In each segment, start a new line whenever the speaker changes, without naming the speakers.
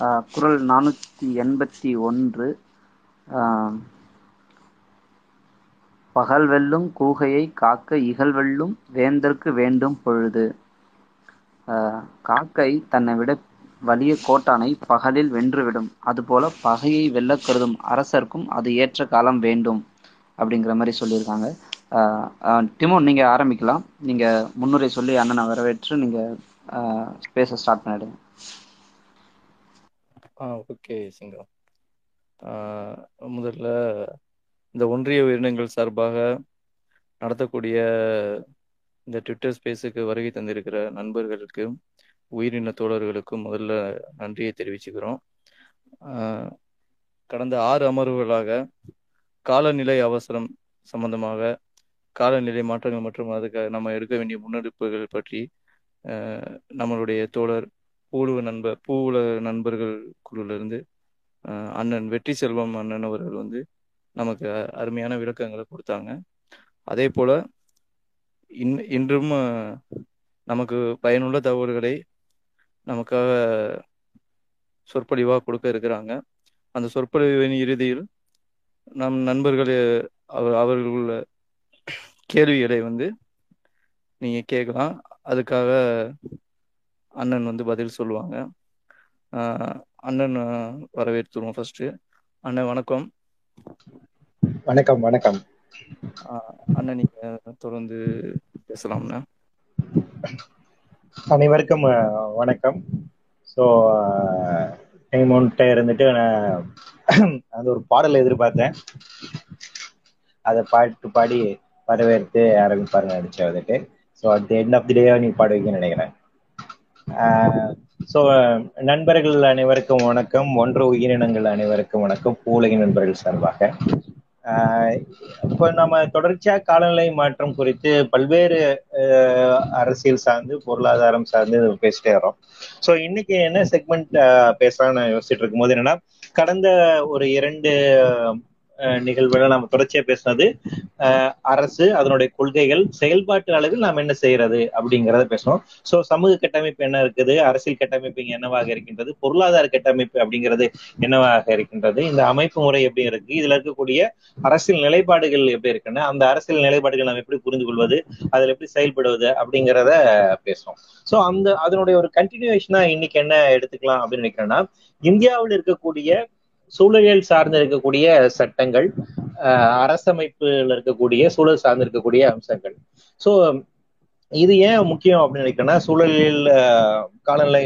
குரல் குறள் நானூற்றி எண்பத்தி ஒன்று. பகல் வெல்லும் கூகையை காக்க இகழ் வெல்லும் வேந்தற்கு வேண்டும் பொழுது. காக்கை தன்னை விட வலிய கோட்டானை பகலில் வென்றுவிடும். அதுபோல பகையை வெல்லக் கருதும் அரசர்க்கும் அது ஏற்ற காலம் வேண்டும் அப்படிங்கிற மாதிரி சொல்லியிருக்காங்க. டிமோன் நீங்கள் ஆரம்பிக்கலாம். நீங்கள் முன்னுரை சொல்லி அண்ணனை வரவேற்று நீங்கள் பேச ஸ்டார்ட் பண்ணிடுங்க.
ஆ ஓகே சிங்கம். ஆ, முதல்ல இந்த ஒன்றிய உயிரினங்கள் சார்பாக நடத்தக்கூடிய இந்த ட்விட்டர் ஸ்பேஸுக்கு வருகை தந்திருக்கிற நண்பர்களுக்கு உயிரின தோழர்களுக்கும் முதல்ல நன்றியை தெரிவிச்சுக்கிறோம். ஆ, கடந்த ஆறு அமர்வுகளாக காலநிலை அவசரம் சம்பந்தமாக காலநிலை மாற்றங்கள் மற்றும் அதுக்கு நம்ம எடுக்க வேண்டிய முன்னெடுப்புகள் பற்றி நம்மளுடைய தோழர் பூவுலக நண்பர் பூவுல நண்பர்கள் குழுவிலிருந்து அண்ணன் வெற்றி செல்வம் அண்ணன் அவர்கள் வந்து நமக்கு அருமையான விளக்கங்களை கொடுத்தாங்க. அதே போல இன் இன்றும் நமக்கு பயனுள்ள தகவல்களை நமக்காக சொற்பொழிவாக கொடுக்க இருக்கிறாங்க. அந்த சொற்பொழிவின் இறுதியில் நம் நண்பர்கள் அவர் அவர்களுள்ள கேள்விகளை வந்து நீங்கள் கேட்கலாம். அதுக்காக அண்ணன் வந்து பதில் சொல்லுவாங்க. அண்ணன் ஆஹ் வரவேற்றுருவோம் ஃபர்ஸ்ட் அண்ணன் வணக்கம்.
வணக்கம் வணக்கம்.
அண்ணன் நீங்க தொடர்ந்து பேசலாம்ண்ணா
அனைவருக்கும் வணக்கம். ஸோ டைம் ஒன்ட்ட இருந்துட்டு நான் அந்த ஒரு பாடல் எதிர்பார்த்தேன். அதை பாட்டு பாடி வரவேற்று ஆரம்பிப்பாருங்க அடிச்சு வந்துட்டு so at end of the day நீ பாடுவீங்கன்னு நினைக்கிறேன். ஸோ நண்பர்கள் அனைவருக்கும் வணக்கம். ஒன்று உயிரினங்கள் அனைவருக்கும் வணக்கம். பூலகி நண்பர்கள் சார்பாக. ஆஹ் இப்போ நம்ம தொடர்ச்சியா காலநிலை மாற்றம் குறித்து பல்வேறு ஆஹ் அரசியல் சார்ந்து பொருளாதாரம் சார்ந்து பேசிட்டே வரோம் ஸோ இன்னைக்கு என்ன செக்மெண்ட் பேசலாம்னு யோசிச்சுட்டு இருக்கும்போது என்னன்னா கடந்த ஒரு இரண்டு நிகழ்வுல நம்ம தொடர்ச்சியா பேசினது. ஆஹ் அரசு அதனுடைய கொள்கைகள் செயல்பாட்டு அளவில் நாம் என்ன செய்யறது அப்படிங்கிறத பேசணும் ஸோ சமூக கட்டமைப்பு என்ன இருக்குது அரசியல் கட்டமைப்பு என்னவாக இருக்கின்றது பொருளாதார கட்டமைப்பு அப்படிங்கிறது என்னவாக இருக்கின்றது இந்த அமைப்பு முறை எப்படி இருக்கு இதுல இருக்கக்கூடிய அரசியல் நிலைப்பாடுகள் எப்படி இருக்குன்னு அந்த அரசியல் நிலைப்பாடுகள் நம்ம எப்படி புரிந்து கொள்வது அதுல எப்படி செயல்படுவது அப்படிங்கிறத பேசுறோம். ஸோ அந்த அதனுடைய ஒரு கண்டினியூஷனா இன்னைக்கு என்ன எடுத்துக்கலாம் அப்படின்னு நினைக்கிறேன்னா இந்தியாவில் இருக்கக்கூடிய சூழலியல் சார்ந்து இருக்கக்கூடிய சட்டங்கள் அரசமைப்புல இருக்கக்கூடிய சூழல் சார்ந்து இருக்கக்கூடிய அம்சங்கள். ஸோ இது ஏன் முக்கியம் அப்படின்னு நினைக்கிறேன்னா சூழலில் காலநிலை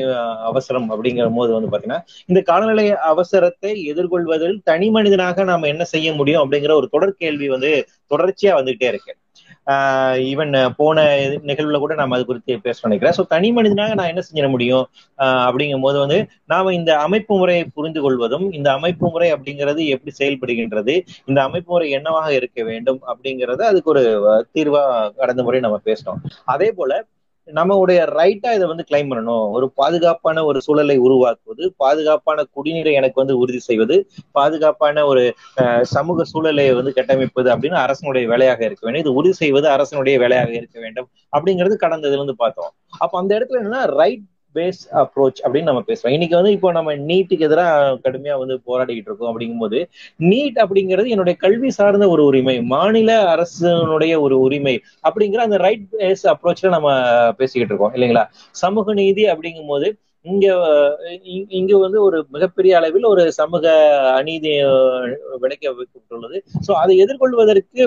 அவசரம் அப்படிங்கிற போது வந்து பாத்தீங்கன்னா இந்த காலநிலை அவசரத்தை எதிர்கொள்வதில் தனி மனிதனாக நாம என்ன செய்ய முடியும் அப்படிங்கிற ஒரு தொடர் கேள்வி வந்து தொடர்ச்சியா வந்துகிட்டே இருக்கு. ஈவன் போன நிகழ்வுல கூட நம்ம அது குறித்து பேச நினைக்கிறேன். ஸோ தனி மனிதனாக நான் என்ன செஞ்சிட முடியும்? அப்படிங்கும் போது வந்து நாம இந்த அமைப்பு முறையை புரிந்து கொள்வதும் இந்த அமைப்பு முறை அப்படிங்கிறது எப்படி செயல்படுகின்றது இந்த அமைப்பு முறை என்னவாக இருக்க வேண்டும் அப்படிங்கிறத அதுக்கு ஒரு தீர்வா கடந்த முறை நம்ம பேசணும் அதே போல நம்மளுடைய ரைட்டா இதை வந்து கிளைம் பண்ணணும். ஒரு பாதுகாப்பான ஒரு சூழலை உருவாக்குவது பாதுகாப்பான குடிநீரை எனக்கு வந்து உறுதி செய்வது பாதுகாப்பான ஒரு சமூக சூழலை வந்து கட்டமைப்பது அப்படின்னு அரசனுடைய வேலையாக இருக்க வேண்டும். இது உறுதி செய்வது அரசனுடைய வேலையாக இருக்க வேண்டும். அப்படிங்கிறது கடந்த இதுல இருந்து பார்த்தோம். அப்ப அந்த இடத்துல என்னன்னா ரைட் பேஸ் அப்ரோச் அப்படின்னு நம்ம பேசுறோம். இன்னைக்கு வந்து இப்போ நம்ம நீட்டுக்கு எதிராக கடுமையா வந்து போராடிக்கிட்டு இருக்கோம் அப்படிங்கும்போது நீட் அப்படிங்கிறது என்னுடைய கல்வி சார்ந்த ஒரு உரிமை மாநில அரசனுடைய ஒரு உரிமை அப்படிங்கிற அந்த ரைட் பேஸ் அப்ரோச்ல நம்ம பேசிக்கிட்டு இருக்கோம் இல்லைங்களா? சமூக நீதி அப்படிங்கும் போது இங்க இங்க வந்து ஒரு மிகப்பெரிய அளவில் ஒரு சமூக அநீதி விளக்க விளைக்க வைக்கப்பட்டுள்ளது. சோ அதை எதிர்கொள்வதற்கு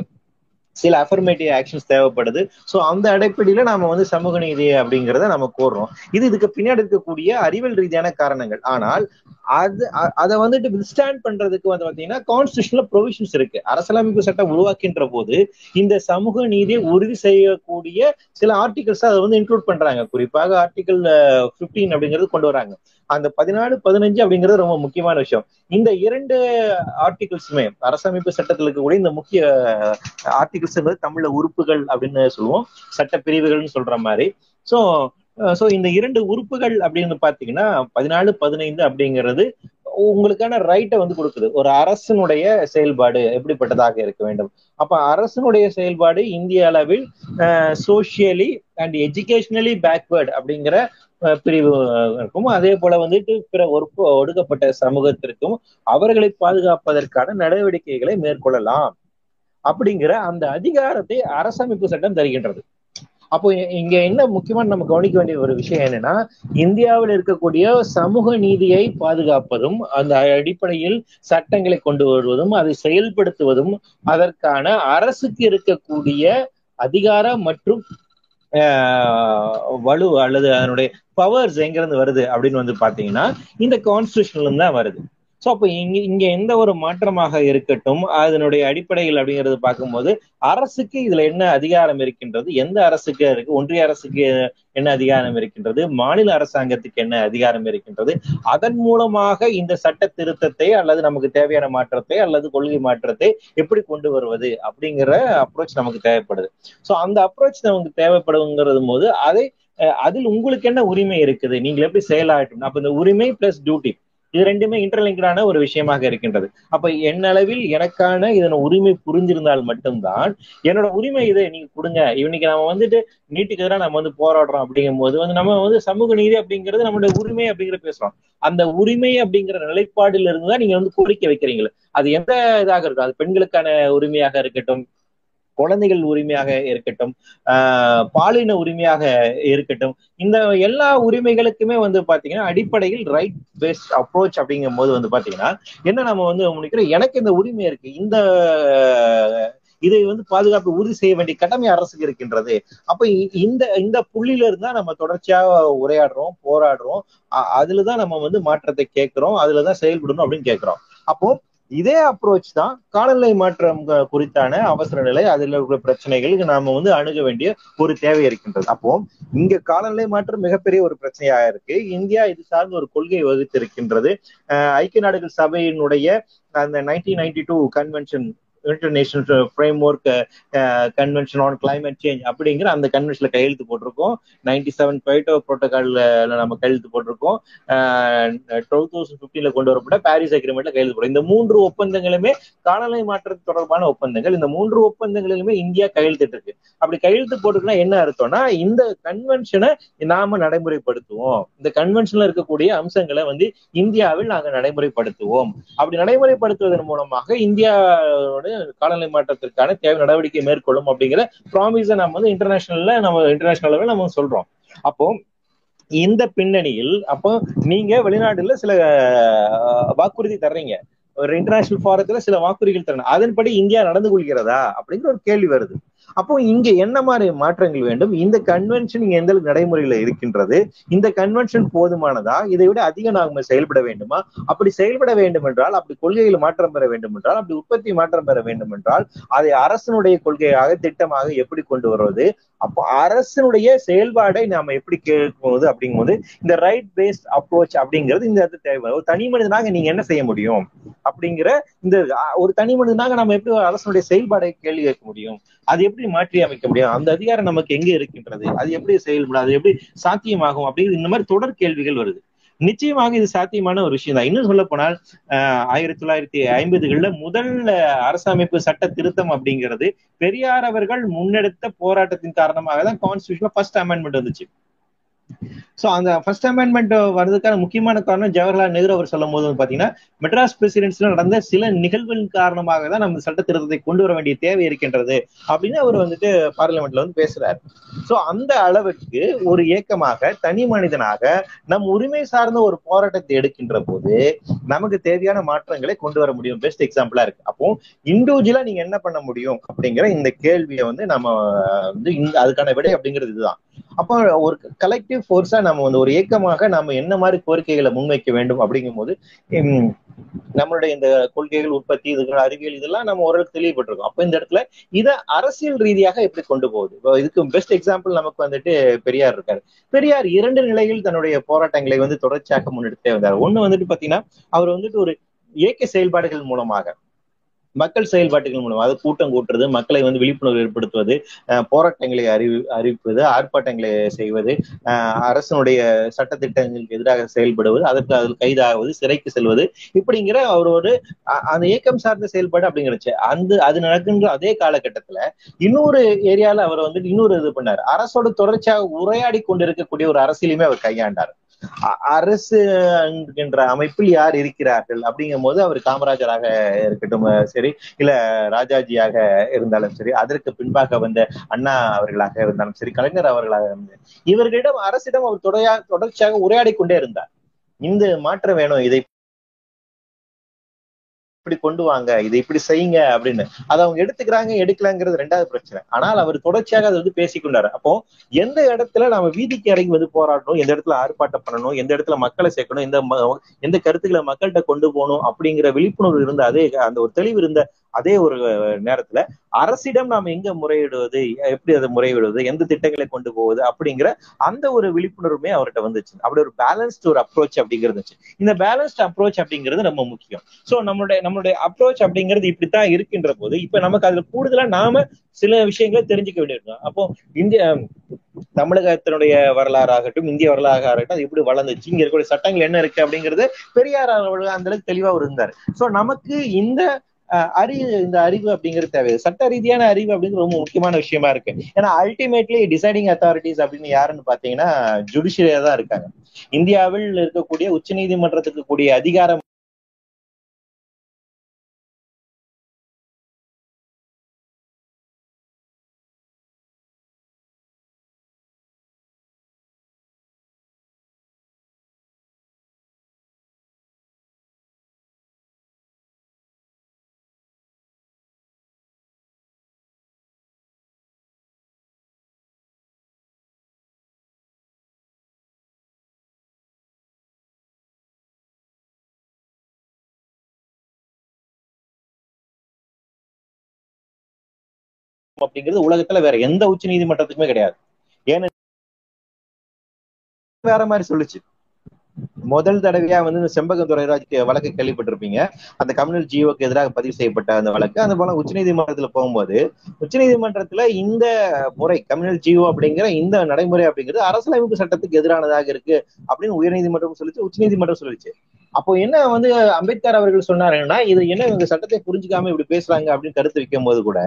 சில அஃபர்மேட்டிவ் ஆக்ஷன்ஸ் தேவைப்படுது. ஸோ அந்த அடிப்படையில நாம வந்து சமூக நீதி அப்படிங்கிறத நம்ம கோர்றோம். இது இதுக்கு பின்னாடி இருக்கக்கூடிய அறிவியல் ரீதியான காரணங்கள். ஆனால் அது அதை வந்துட்டு வித்ஸ்டாண்ட் பண்றதுக்கு வந்து பாத்தீங்கன்னா கான்ஸ்டியூஷன்ல ப்ரொவிஷன்ஸ் இருக்கு. அரசியலமைப்பு சட்டம் உருவாக்கின்ற போது இந்த சமூக நீதியை உறுதி செய்யக்கூடிய சில ஆர்டிகல்ஸ் அதை வந்து இன்க்ளூட் பண்றாங்க. குறிப்பாக ஆர்டிகல் 15 uh, அப்படிங்கிறது கொண்டு வராங்க. அந்த பதினாலு பதினஞ்சு அப்படிங்கிறது ரொம்ப முக்கியமான விஷயம். இந்த இரண்டு ஆர்டிகிள்ஸுமே அரசமைப்பு சட்டத்தில் இருக்கக்கூடிய இந்த முக்கிய ஆர்டிகல்ஸ் தமிழ்ல உறுப்புகள் அப்படின்னு சொல்லுவோம். சட்ட பிரிவுகள்னு சொல்ற மாதிரி. ஸோ ஸோ இந்த இரண்டு உறுப்புகள் அப்படின்னு பாத்தீங்கன்னா பதினாலு பதினைந்து அப்படிங்கிறது உங்களுக்கான ரைட்டை வந்து கொடுக்குது. ஒரு அரசனுடைய செயல்பாடு எப்படிப்பட்டதாக இருக்க வேண்டும்? அப்ப அரசனுடைய செயல்பாடு இந்திய அளவில் சோசியலி அண்ட் எஜுகேஷனலி பேக்வேர்டு அப்படிங்கிற பிரிவு இருக்கும். அதே போல வந்துட்டு பிற ஒரு ஒடுக்கப்பட்ட சமூகத்திற்கும் அவர்களை பாதுகாப்பதற்கான நடவடிக்கைகளை மேற்கொள்ளலாம். அப்படிங்கிற அந்த அதிகாரத்தை அரசமைப்பு சட்டம் தருகின்றது. அப்போ இங்க என்ன முக்கியமான நம்ம கவனிக்க வேண்டிய ஒரு விஷயம் என்னன்னா இந்தியாவில் இருக்கக்கூடிய சமூக நீதியை பாதுகாப்பதும் அந்த அடிப்படையில் சட்டங்களை கொண்டு வருவதும் அதை செயல்படுத்துவதும் அதற்கான அரசுக்கு இருக்கக்கூடிய அதிகாரம் மற்றும் வலு அல்லது அதனுடைய பவர்ஸ் எங்கிருந்து வருது அப்படின்னு வந்து பாத்தீங்கன்னா இந்த கான்ஸ்டியூஷன்ல தான் வருது. சோ அப்ப இங்க இங்க எந்த ஒரு மாற்றமாக இருக்கட்டும் அதனுடைய அடிப்படைகள் அப்படிங்கறது பார்க்கும்போது அரசுக்கு இதுல என்ன அதிகாரம் இருக்கின்றது? எந்த அரசுக்கு இருக்கு? ஒன்றிய அரசுக்கு என்ன அதிகாரம் இருக்கின்றது? மாநில அரசாங்கத்துக்கு என்ன அதிகாரம் இருக்கின்றது? அதன் மூலமாக இந்த சட்ட திருத்தத்தை அல்லது நமக்கு தேவையான மாற்றத்தை அல்லது கொள்கை மாற்றத்தை எப்படி கொண்டு வருவது அப்படிங்கிற அப்ரோச் நமக்கு தேவைப்படுது. சோ அந்த அப்ரோச் நமக்கு தேவைப்படுங்கிறது போது அதை அஹ், அதில் உங்களுக்கு என்ன உரிமை இருக்குது? நீங்கள் எப்படி செயலாகட்டும் அப்ப இந்த உரிமை பிளஸ் டியூட்டி இது ரெண்டுமே இன்டர்லிங்கடான ஒரு விஷயமாக இருக்கின்றது. அப்ப என்னளவில் எனக்கான இதன் உரிமை புரிஞ்சிருந்தால் மட்டும்தான் என்னோட உரிமை இதை நீங்க கொடுங்க. இன்னைக்கு நம்ம வந்துட்டு நீட்டுக்கு எதிராக நம்ம வந்து போராடுறோம் அப்படிங்கும் போது வந்து நம்ம வந்து சமூக நீதி அப்படிங்கிறது நம்மளுடைய உரிமை அப்படிங்கிற பேசுறோம். அந்த உரிமை அப்படிங்கிற நிலைப்பாடுல இருந்து தான் நீங்க வந்து கோரிக்கை வைக்கிறீங்களே. அது எந்த இதாக இருக்கும் அது பெண்களுக்கான உரிமையாக இருக்கட்டும் குழந்தைகள் உரிமையாக இருக்கட்டும் ஆஹ் பாலின உரிமையாக இருக்கட்டும் இந்த எல்லா உரிமைகளுக்குமே வந்து பாத்தீங்கன்னா அடிப்படையில் ரைட் பேஸ்ட் அப்ரோச் அப்படிங்கும் போது வந்து பாத்தீங்கன்னா என்ன நம்ம வந்து முடிக்கிறோம் எனக்கு இந்த உரிமை இருக்கு. இந்த இதை வந்து பாதுகாப்பு உறுதி செய்ய வேண்டிய கடமை அரசுக்கு இருக்கின்றது. அப்ப இ- இந்த இந்த புள்ளியில இருந்தா நம்ம தொடர்ச்சியா உரையாடுறோம் போராடுறோம். அதுலதான் நம்ம வந்து மாற்றத்தை கேட்கிறோம் அதுலதான் செயல்படணும் அப்படின்னு கேட்கிறோம். அப்போ இதே அப்ரோச் தான் காலநிலை மாற்றம் குறித்தான அவசர நிலை அதில் உள்ள பிரச்சனைகளுக்கு நாம வந்து அணுக வேண்டிய ஒரு தேவை இருக்கின்றது. அப்போ இங்க காலநிலை மாற்றம் மிகப்பெரிய ஒரு பிரச்சனையா இருக்கு. இந்தியா இது சார்ந்த ஒரு கொள்கை வகுத்திருக்கின்றது. அஹ் ஐக்கிய நாடுகள் சபையினுடைய அந்த nineteen ninety two convention international framework convention on climate change அப்படிங்கிற அந்த கன்வென்ஷன்ல கையெழுத்து போட்டிருக்கோம். நைன்டி செவன் கொய்டோ புரோட்டோகால்ல நம்ம கையெழுத்து போட்டிருக்கோம். டுவெல் தௌசண்ட் பிப்டீன்ல கொண்டு வரப்பட்ட பாரிஸ் அக்ரிமெண்ட்ல கையெழுத்து போடுறோம் இந்த மூன்று ஒப்பந்தங்களுமே காலநிலை மாற்றத்து தொடர்பான ஒப்பந்தங்கள். இந்த மூன்று ஒப்பந்தங்களிலுமே இந்தியா கையெழுத்திட்டு இருக்கு. அப்படி கையெழுத்து போட்டுக்குன்னா என்ன அர்த்தம்னா இந்த கன்வென்ஷனை நாம நடைமுறைப்படுத்துவோம். இந்த கன்வென்ஷன்ல இருக்கக்கூடிய அம்சங்களை வந்து இந்தியாவில் நாங்கள் நடைமுறைப்படுத்துவோம். அப்படி நடைமுறைப்படுத்துவதன் மூலமாக இந்தியாவோட காலநிலை மாற்றத்திற்கான தேவை நடவடிக்கை மேற்கொள்ளும் அப்படிங்கிற ப்ராமிஸை நம்ம வந்து இன்டர்நேஷனல்ல நம்ம இன்டர்நேஷனல் லெவலில் நம்ம சொல்றோம். அப்போ இந்த பின்னணியில் அப்போ நீங்க வெளிநாடுல சில வாக்குறுதி தர்றீங்க. ஒரு இன்டர்நேஷனல் ஃபாரத்துல சில வாக்குறுதிகள் தரணும் அதன்படி இந்தியா நடந்து கொள்கிறதா அப்படிங்கிற ஒரு கேள்வி வருது. அப்போ இங்க என்ன மாதிரி மாற்றங்கள் வேண்டும்? இந்த கன்வென்ஷன் இங்க எந்த நடைமுறையில இருக்கின்றது. இந்த கன்வென்ஷன் போதுமானதா? இதை விட அதிகம் நாம செயல்பட வேண்டுமா? அப்படி செயல்பட வேண்டும் என்றால் அப்படி கொள்கையில் மாற்றம் பெற வேண்டும் என்றால் அப்படி உற்பத்தி மாற்றம் பெற வேண்டும் என்றால் அதை அரசனுடைய கொள்கையாக திட்டமாக எப்படி கொண்டு வருவது? அப்போ அரசனுடைய செயல்பாடை நாம எப்படி கேட்கும்போது அப்படிங்கும்போது இந்த ரைட் பேஸ்ட் அப்ரோச் அப்படிங்கிறது இந்த இடத்துல தேவை ஒரு தனி மனிதனாக நீங்க என்ன செய்ய முடியும்? அப்படிங்கிற இந்த ஒரு தனி மனிதனாக நம்ம எப்படி அரசனுடைய செயல்பாடை கேள்வி கேட்க முடியும்? அது எப்படி மாற்றி அமைக்க முடியும்? அந்த அதிகாரம் நமக்கு எங்க இருக்கின்றது? அது எப்படி செயல்படும் அது எப்படி சாத்தியமாகும் அப்படிங்கிறது இந்த மாதிரி தொடர் கேள்விகள் வருது. நிச்சயமாக இது சாத்தியமான ஒரு விஷயம் தான் இன்னும் சொல்ல போனால் ஆஹ் ஆயிரத்தி தொள்ளாயிரத்தி ஐம்பதுகள்ல முதல் அரசமைப்பு சட்ட திருத்தம் அப்படிங்கிறது பெரியார் அவர்கள் முன்னெடுத்த போராட்டத்தின் காரணமாக தான் கான்ஸ்டியூஷன்ல ஃபர்ஸ்ட் அமெண்ட்மெண்ட் வந்துச்சு. சோ அந்த ஃபர்ஸ்ட் அமெண்ட்மெண்ட் வர்றதுக்கான முக்கியமான காரணம் ஜவஹர்லால் நேரு அவர் சொல்லும் போது பார்த்தீங்கன்னா பாத்தீங்கன்னா மெட்ராஸ் பிரசிடென்சில நடந்த சில நிகழ்வுகளின் காரணமாக தான் நம்ம சட்ட திருத்தத்தை கொண்டு வர வேண்டிய தேவை இருக்கின்றது அப்படின்னு அவர் வந்துட்டு பார்லிமெண்ட்ல வந்து பேசுறாரு. சோ அந்த அளவுக்கு ஒரு இயக்கமாக தனி மனிதனாக நம் உரிமை சார்ந்த ஒரு போராட்டத்தை எடுக்கின்ற போது நமக்கு தேவையான மாற்றங்களை கொண்டு வர முடியும். பெஸ்ட் எக்ஸாம்பிளா இருக்கு. அப்போ இண்டிவிஜுவலா நீங்க என்ன பண்ண முடியும் அப்படிங்கிற இந்த கேள்வியை வந்து நம்ம வந்து அதுக்கான விடை அப்படிங்கிறது இதுதான். அப்போ ஒரு கலெக்டிவ் ஃபோர்ஸா நம்ம வந்து ஒரு இயக்கமாக நாம என்ன மாதிரி கோரிக்கைகளை முன்வைக்க வேண்டும் அப்படிங்கும்போது போது நம்மளுடைய இந்த கொள்கைகள் உற்பத்தி இதுகள் அறிவியல் இதெல்லாம் நம்ம ஓரளவுக்கு தெளிவுபட்டிருக்கோம். அப்போ இந்த இடத்துல இதை அரசியல் ரீதியாக எப்படி கொண்டு போகுது? இப்போ இதுக்கு பெஸ்ட் எக்ஸாம்பிள் நமக்கு வந்துட்டு பெரியார் இருக்காரு. பெரியார் இரண்டு நிலையில் தன்னுடைய போராட்டங்களை வந்து தொடர்ச்சியாக முன்னெடுத்தே வந்தார். ஒண்ணு வந்துட்டு பாத்தீங்கன்னா அவர் வந்துட்டு ஒரு இயக்க செயல்பாடுகள் மூலமாக மக்கள் செயல்பாட்டுகள் மூலம் அதாவது கூட்டம் கூட்டுறது மக்களை வந்து விழிப்புணர்வு ஏற்படுத்துவது போராட்டங்களை அறிவி அறிவிப்பது ஆர்ப்பாட்டங்களை செய்வது அரசனுடைய சட்டத்திட்டங்களுக்கு எதிராக செயல்படுவது அதற்கு அதில் கைதாகுவது சிறைக்கு செல்வது இப்படிங்கிற அவர் ஒரு அந்த இயக்கம் சார்ந்த செயல்பாடு அப்படிங்கிறச்சு. அந்த அது நடக்கின்ற அதே காலகட்டத்துல இன்னொரு ஏரியால அவர் வந்து இன்னொரு இது பண்ணார். அரசோட தொடர்ச்சியாக உரையாடி கொண்டிருக்கக்கூடிய ஒரு அரசியலுமே அவர் கையாண்டார். அரசு என்கின்ற அமைப்பில் யார் இருக்கிறார்கள் அப்படிங்கும் போது அவர் காமராஜராக இருக்கட்டும் சரி இல்ல ராஜாஜியாக இருந்தாலும் சரி அதற்கு பின்பாக வந்த அண்ணா அவர்களாக இருந்தாலும் சரி கலைஞர் அவர்களாக இருந்தார் இவர்களிடம் அரசிடம் அவர் தொடர்ச்சியாக உரையாடி கொண்டே இருந்தார். இந்த மாற்றம் வேணும் இதை இப்படி கொண்டு வாங்க இதை இப்படி செய்யுங்க அப்படின்னு. அதை அவங்க எடுத்துக்கிறாங்க எடுக்கலாங்கிறது ரெண்டாவது பிரச்சனை. ஆனால் அவர் தொடர்ச்சியாக அதை வந்து பேசிக்கொண்டாரு. அப்போ எந்த இடத்துல நம்ம வீதிக்கு இறங்கி வந்து போராடணும் எந்த இடத்துல ஆர்ப்பாட்டம் பண்ணணும் எந்த இடத்துல மக்களை சேர்க்கணும் எந்த எந்த கருத்துக்களை மக்கள்கிட்ட கொண்டு போகணும் அப்படிங்கிற விழிப்புணர்வு இருந்த அதே அந்த ஒரு தெளிவு இருந்த அதே ஒரு நேரத்துல அரசிடம் நாம் எங்க முறையிடுவது எப்படி அதை முறையிடுவது எந்த திட்டங்களை கொண்டு போவது அப்படிங்கிற அந்த ஒரு விழிப்புணர்வுமே அவர்கிட்ட வந்துச்சு. அப்படி ஒரு பேலன்ஸ்ட் ஒரு அப்ரோச் அப்படிங்கிறது இந்த பேலன்ஸ்ட் அப்ரோச் அப்படிங்கிறது நம்ம முக்கியம். சோ நம்மளுடைய நம்மளுடைய அப்ரோச் அப்படிங்கிறது இப்படித்தான் இருக்கின்ற போது இப்ப நமக்கு அதுல கூடுதலா நாம சில விஷயங்களை தெரிஞ்சுக்க வேண்டியிருக்கோம். அப்போ இந்திய தமிழகத்தினுடைய வரலாறு ஆகட்டும் இந்திய வரலாறு ஆகட்டும் அது எப்படி வளர்ந்துச்சு இங்க இருக்கக்கூடிய சட்டங்கள் என்ன இருக்கு அப்படிங்கிறது பெரியார் அவர்கள் அந்த அளவுக்கு தெளிவா இருந்தார். சோ நமக்கு இந்த அறிவு இந்த அறிவு அப்படிங்கிறது தேவை சட்ட ரீதியான அறிவு அப்படிங்கிறது ரொம்ப முக்கியமான விஷயமா இருக்கு. ஏன்னா அல்டிமேட்லி டிசைடிங் அத்தாரிட்டிஸ் அப்படின்னு யாருன்னு பாத்தீங்கன்னா ஜுடிஷியரியா தான் இருக்காங்க. இந்தியாவில் இருக்கக்கூடிய உச்ச நீதிமன்றத்துக்கு கூடிய அதிகாரம் அப்படிங்கிறது உலகத்துல வேற எந்த உச்ச நீதிமன்றத்துக்குமே கிடையாது. ஏன்னு வேற மாதிரி சொல்லுச்சு. முதல் தடவையா வந்து இந்த செம்பகம் துறைராஜ் வழக்கு கேள்விப்பட்டிருப்பீங்க. அந்த கம்யூனல் ஜியோக்கு எதிராக பதிவு செய்யப்பட்ட அந்த வழக்கு. அந்த போல உச்சநீதிமன்றத்துல போகும்போது உச்சநீதிமன்றத்துல இந்த முறை கம்யூனல் ஜியோ அப்படிங்கிற இந்த நடைமுறை அப்படிங்கிறது அரசியலமைப்பு சட்டத்துக்கு எதிரானதாக இருக்கு அப்படின்னு உயர்நீதிமன்றம் சொல்லிச்சு உச்சநீதிமன்றம் சொல்லிச்சு. அப்போ என்ன வந்து அம்பேத்கர் அவர்கள் சொன்னாருன்னா இது என்ன இவங்க சட்டத்தை புரிஞ்சுக்காம இப்படி பேசுறாங்க அப்படின்னு கருத்து வைக்கும் போது கூட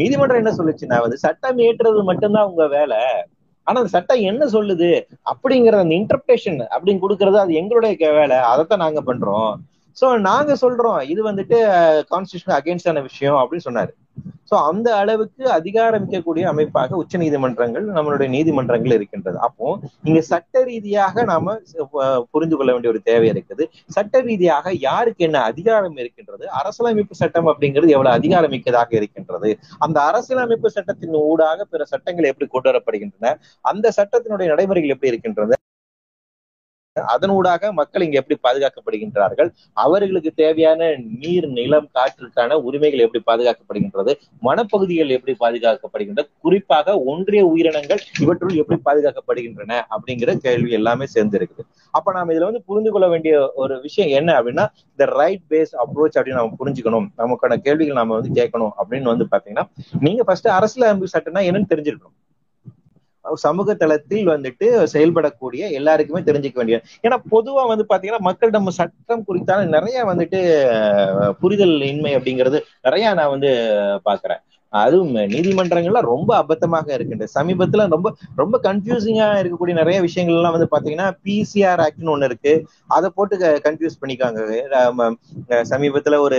நீதிமன்றம் என்ன சொல்லுச்சுன்னா வந்து சட்டம் ஏற்றுறது மட்டும்தான் உங்க வேலை. ஆனா அந்த சட்டம் என்ன சொல்லுது? அப்படிங்கிற அந்த இன்டர்பிரேஷன் அப்படின்னு கொடுக்கறது அது எங்களுடைய வேலை. அதைத்தான் நாங்க பண்றோம். சோ நாங்க சொல்றோம் இது வந்துட்டு கான்ஸ்டியூஷன் அகேன்ஸ்டான விஷயம் அப்படின்னு சொன்னாரு. சோ அந்த அளவுக்கு அதிகாரமிக்கக்கூடிய அமைப்பாக உச்ச நீதிமன்றங்கள் நம்மளுடைய நீதிமன்றங்கள் இருக்கின்றது. அப்போ இங்க சட்ட ரீதியாக நாம புரிந்து கொள்ள வேண்டிய ஒரு தேவை இருக்குது. சட்ட ரீதியாக யாருக்கு என்ன அதிகாரம் இருக்கின்றது? அரசியலமைப்பு சட்டம் அப்படிங்கிறது எவ்வளவு அதிகாரமிக்கதாக இருக்கின்றது? அந்த அரசியலமைப்பு சட்டத்தின் ஊடாக பிற சட்டங்கள் எப்படி கொண்டு வரப்படுகின்றன? அந்த சட்டத்தினுடைய நடைமுறைகள் எப்படி இருக்கின்றது? அதனூடாக மக்கள் இங்க எப்படி பாதுகாக்கப்படுகின்றார்கள்? அவர்களுக்கு தேவையான நீர் நிலம் காற்றுக்கான உரிமைகள் எப்படி பாதுகாக்கப்படுகின்றது? வனப்பகுதிகள் எப்படி பாதுகாக்கப்படுகின்றது குறிப்பாக ஒன்றிய உயிரினங்கள் இவற்றுள் எப்படி பாதுகாக்கப்படுகின்றன அப்படிங்கிற கேள்வி எல்லாமே சேர்ந்து இருக்குது அப்ப நாம இதுல வந்து புரிந்து கொள்ள வேண்டிய ஒரு விஷயம் என்ன அப்படின்னா இந்த ரைட் பேஸ் அப்ரோச் அப்படின்னு நம்ம புரிஞ்சுக்கணும். நமக்கான கேள்விகள் நாம வந்து கேட்கணும் அப்படின்னு வந்து பாத்தீங்கன்னா நீங்க ஃபர்ஸ்ட் அரசியலமைப்பு சட்டம்னா என்னன்னு தெரிஞ்சிருக்கணும். சமூக தளத்தில் வந்துட்டு செயல்படக்கூடிய எல்லாருக்குமே தெரிஞ்சுக்க வேண்டிய ஏன்னா பொதுவா வந்து பாத்தீங்கன்னா மக்களிடம் சட்டம் குறித்தான நிறைய வந்துட்டு புரிதல் இன்மை அப்படிங்கிறது நிறைய நான் வந்து பாக்குறேன். அதுவும் நீதிமன்றங்கள்ல ரொம்ப அபத்தமாக இருக்குண்டு சமீபத்துல ரொம்ப ரொம்ப கன்ஃபியூசிங்கா இருக்கக்கூடிய நிறைய விஷயங்கள் எல்லாம் வந்து பாத்தீங்கன்னா பிசிஆர் ஆக்ட்னு ஒண்ணு இருக்கு. அதை போட்டு கன்ஃபியூஸ் பண்ணிக்காங்க. சமீபத்துல ஒரு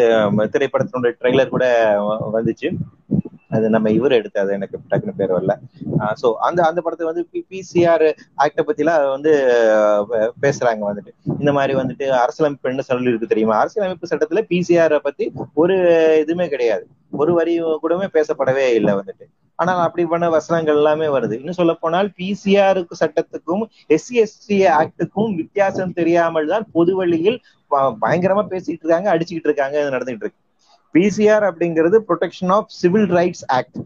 திரைப்படத்தினுடைய ட்ரெய்லர் கூட வந்துச்சு. அது நம்ம இவர் எடுத்தது எனக்கு டக்குனு பேர் வரல. சோ அந்த அந்த படத்தை வந்து பிசிஆர் ஆக்ட பத்தி எல்லாம் வந்து பேசுறாங்க வந்துட்டு. இந்த மாதிரி வந்துட்டு அரசியலமைப்பு என்ன சொல்லி இருக்கு தெரியுமா? அரசியலமைப்பு சட்டத்துல பிசிஆர் பத்தி ஒரு இதுவுமே கிடையாது. ஒரு வரி கூடமே பேசப்படவே இல்லை வந்துட்டு. ஆனால் அப்படி பண்ண வசனங்கள் எல்லாமே வருது. இன்னும் சொல்ல போனால் பிசிஆருக்கு சட்டத்துக்கும் எஸ்சி எஸ்டி ஆக்டுக்கும் வித்தியாசம் தெரியாமல் தான் பொது வழியில் பயங்கரமா பேசிட்டு இருக்காங்க அடிச்சுக்கிட்டு இருக்காங்க நடந்துகிட்டு இருக்கு. பிசிஆர் அப்படிங்கிறது protection of civil rights act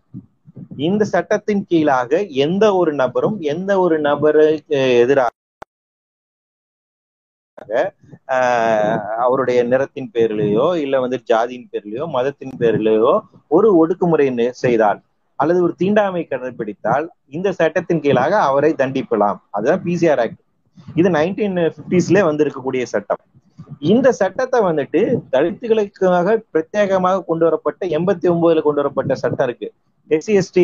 இந்த சட்டத்தின் கீழாக எந்த ஒரு நபரும் எந்த ஒரு நபருக்கு எதிராக அவருடைய நிறத்தின் பேரிலேயோ இல்ல வந்து ஜாதியின் பேரிலேயோ மதத்தின் பேரிலேயோ ஒரு ஒடுக்குமுறை செய்தால் அல்லது ஒரு தீண்டாமை கடைபிடித்தால் இந்த சட்டத்தின் கீழாக அவரை தண்டிக்கலாம் அதுதான் பிசிஆர் ஆக்ட் இது நைன்டீன் பிப்டிஸ்ல வந்து இருக்கக்கூடிய சட்டம். இந்த சட்டத்தை வந்துட்டு தலித்துகளுக்காக பிரத்யேகமாக கொண்டு வரப்பட்ட எண்பத்தி ஒன்பதுல கொண்டு வரப்பட்ட சட்டம் இருக்கு. SC ST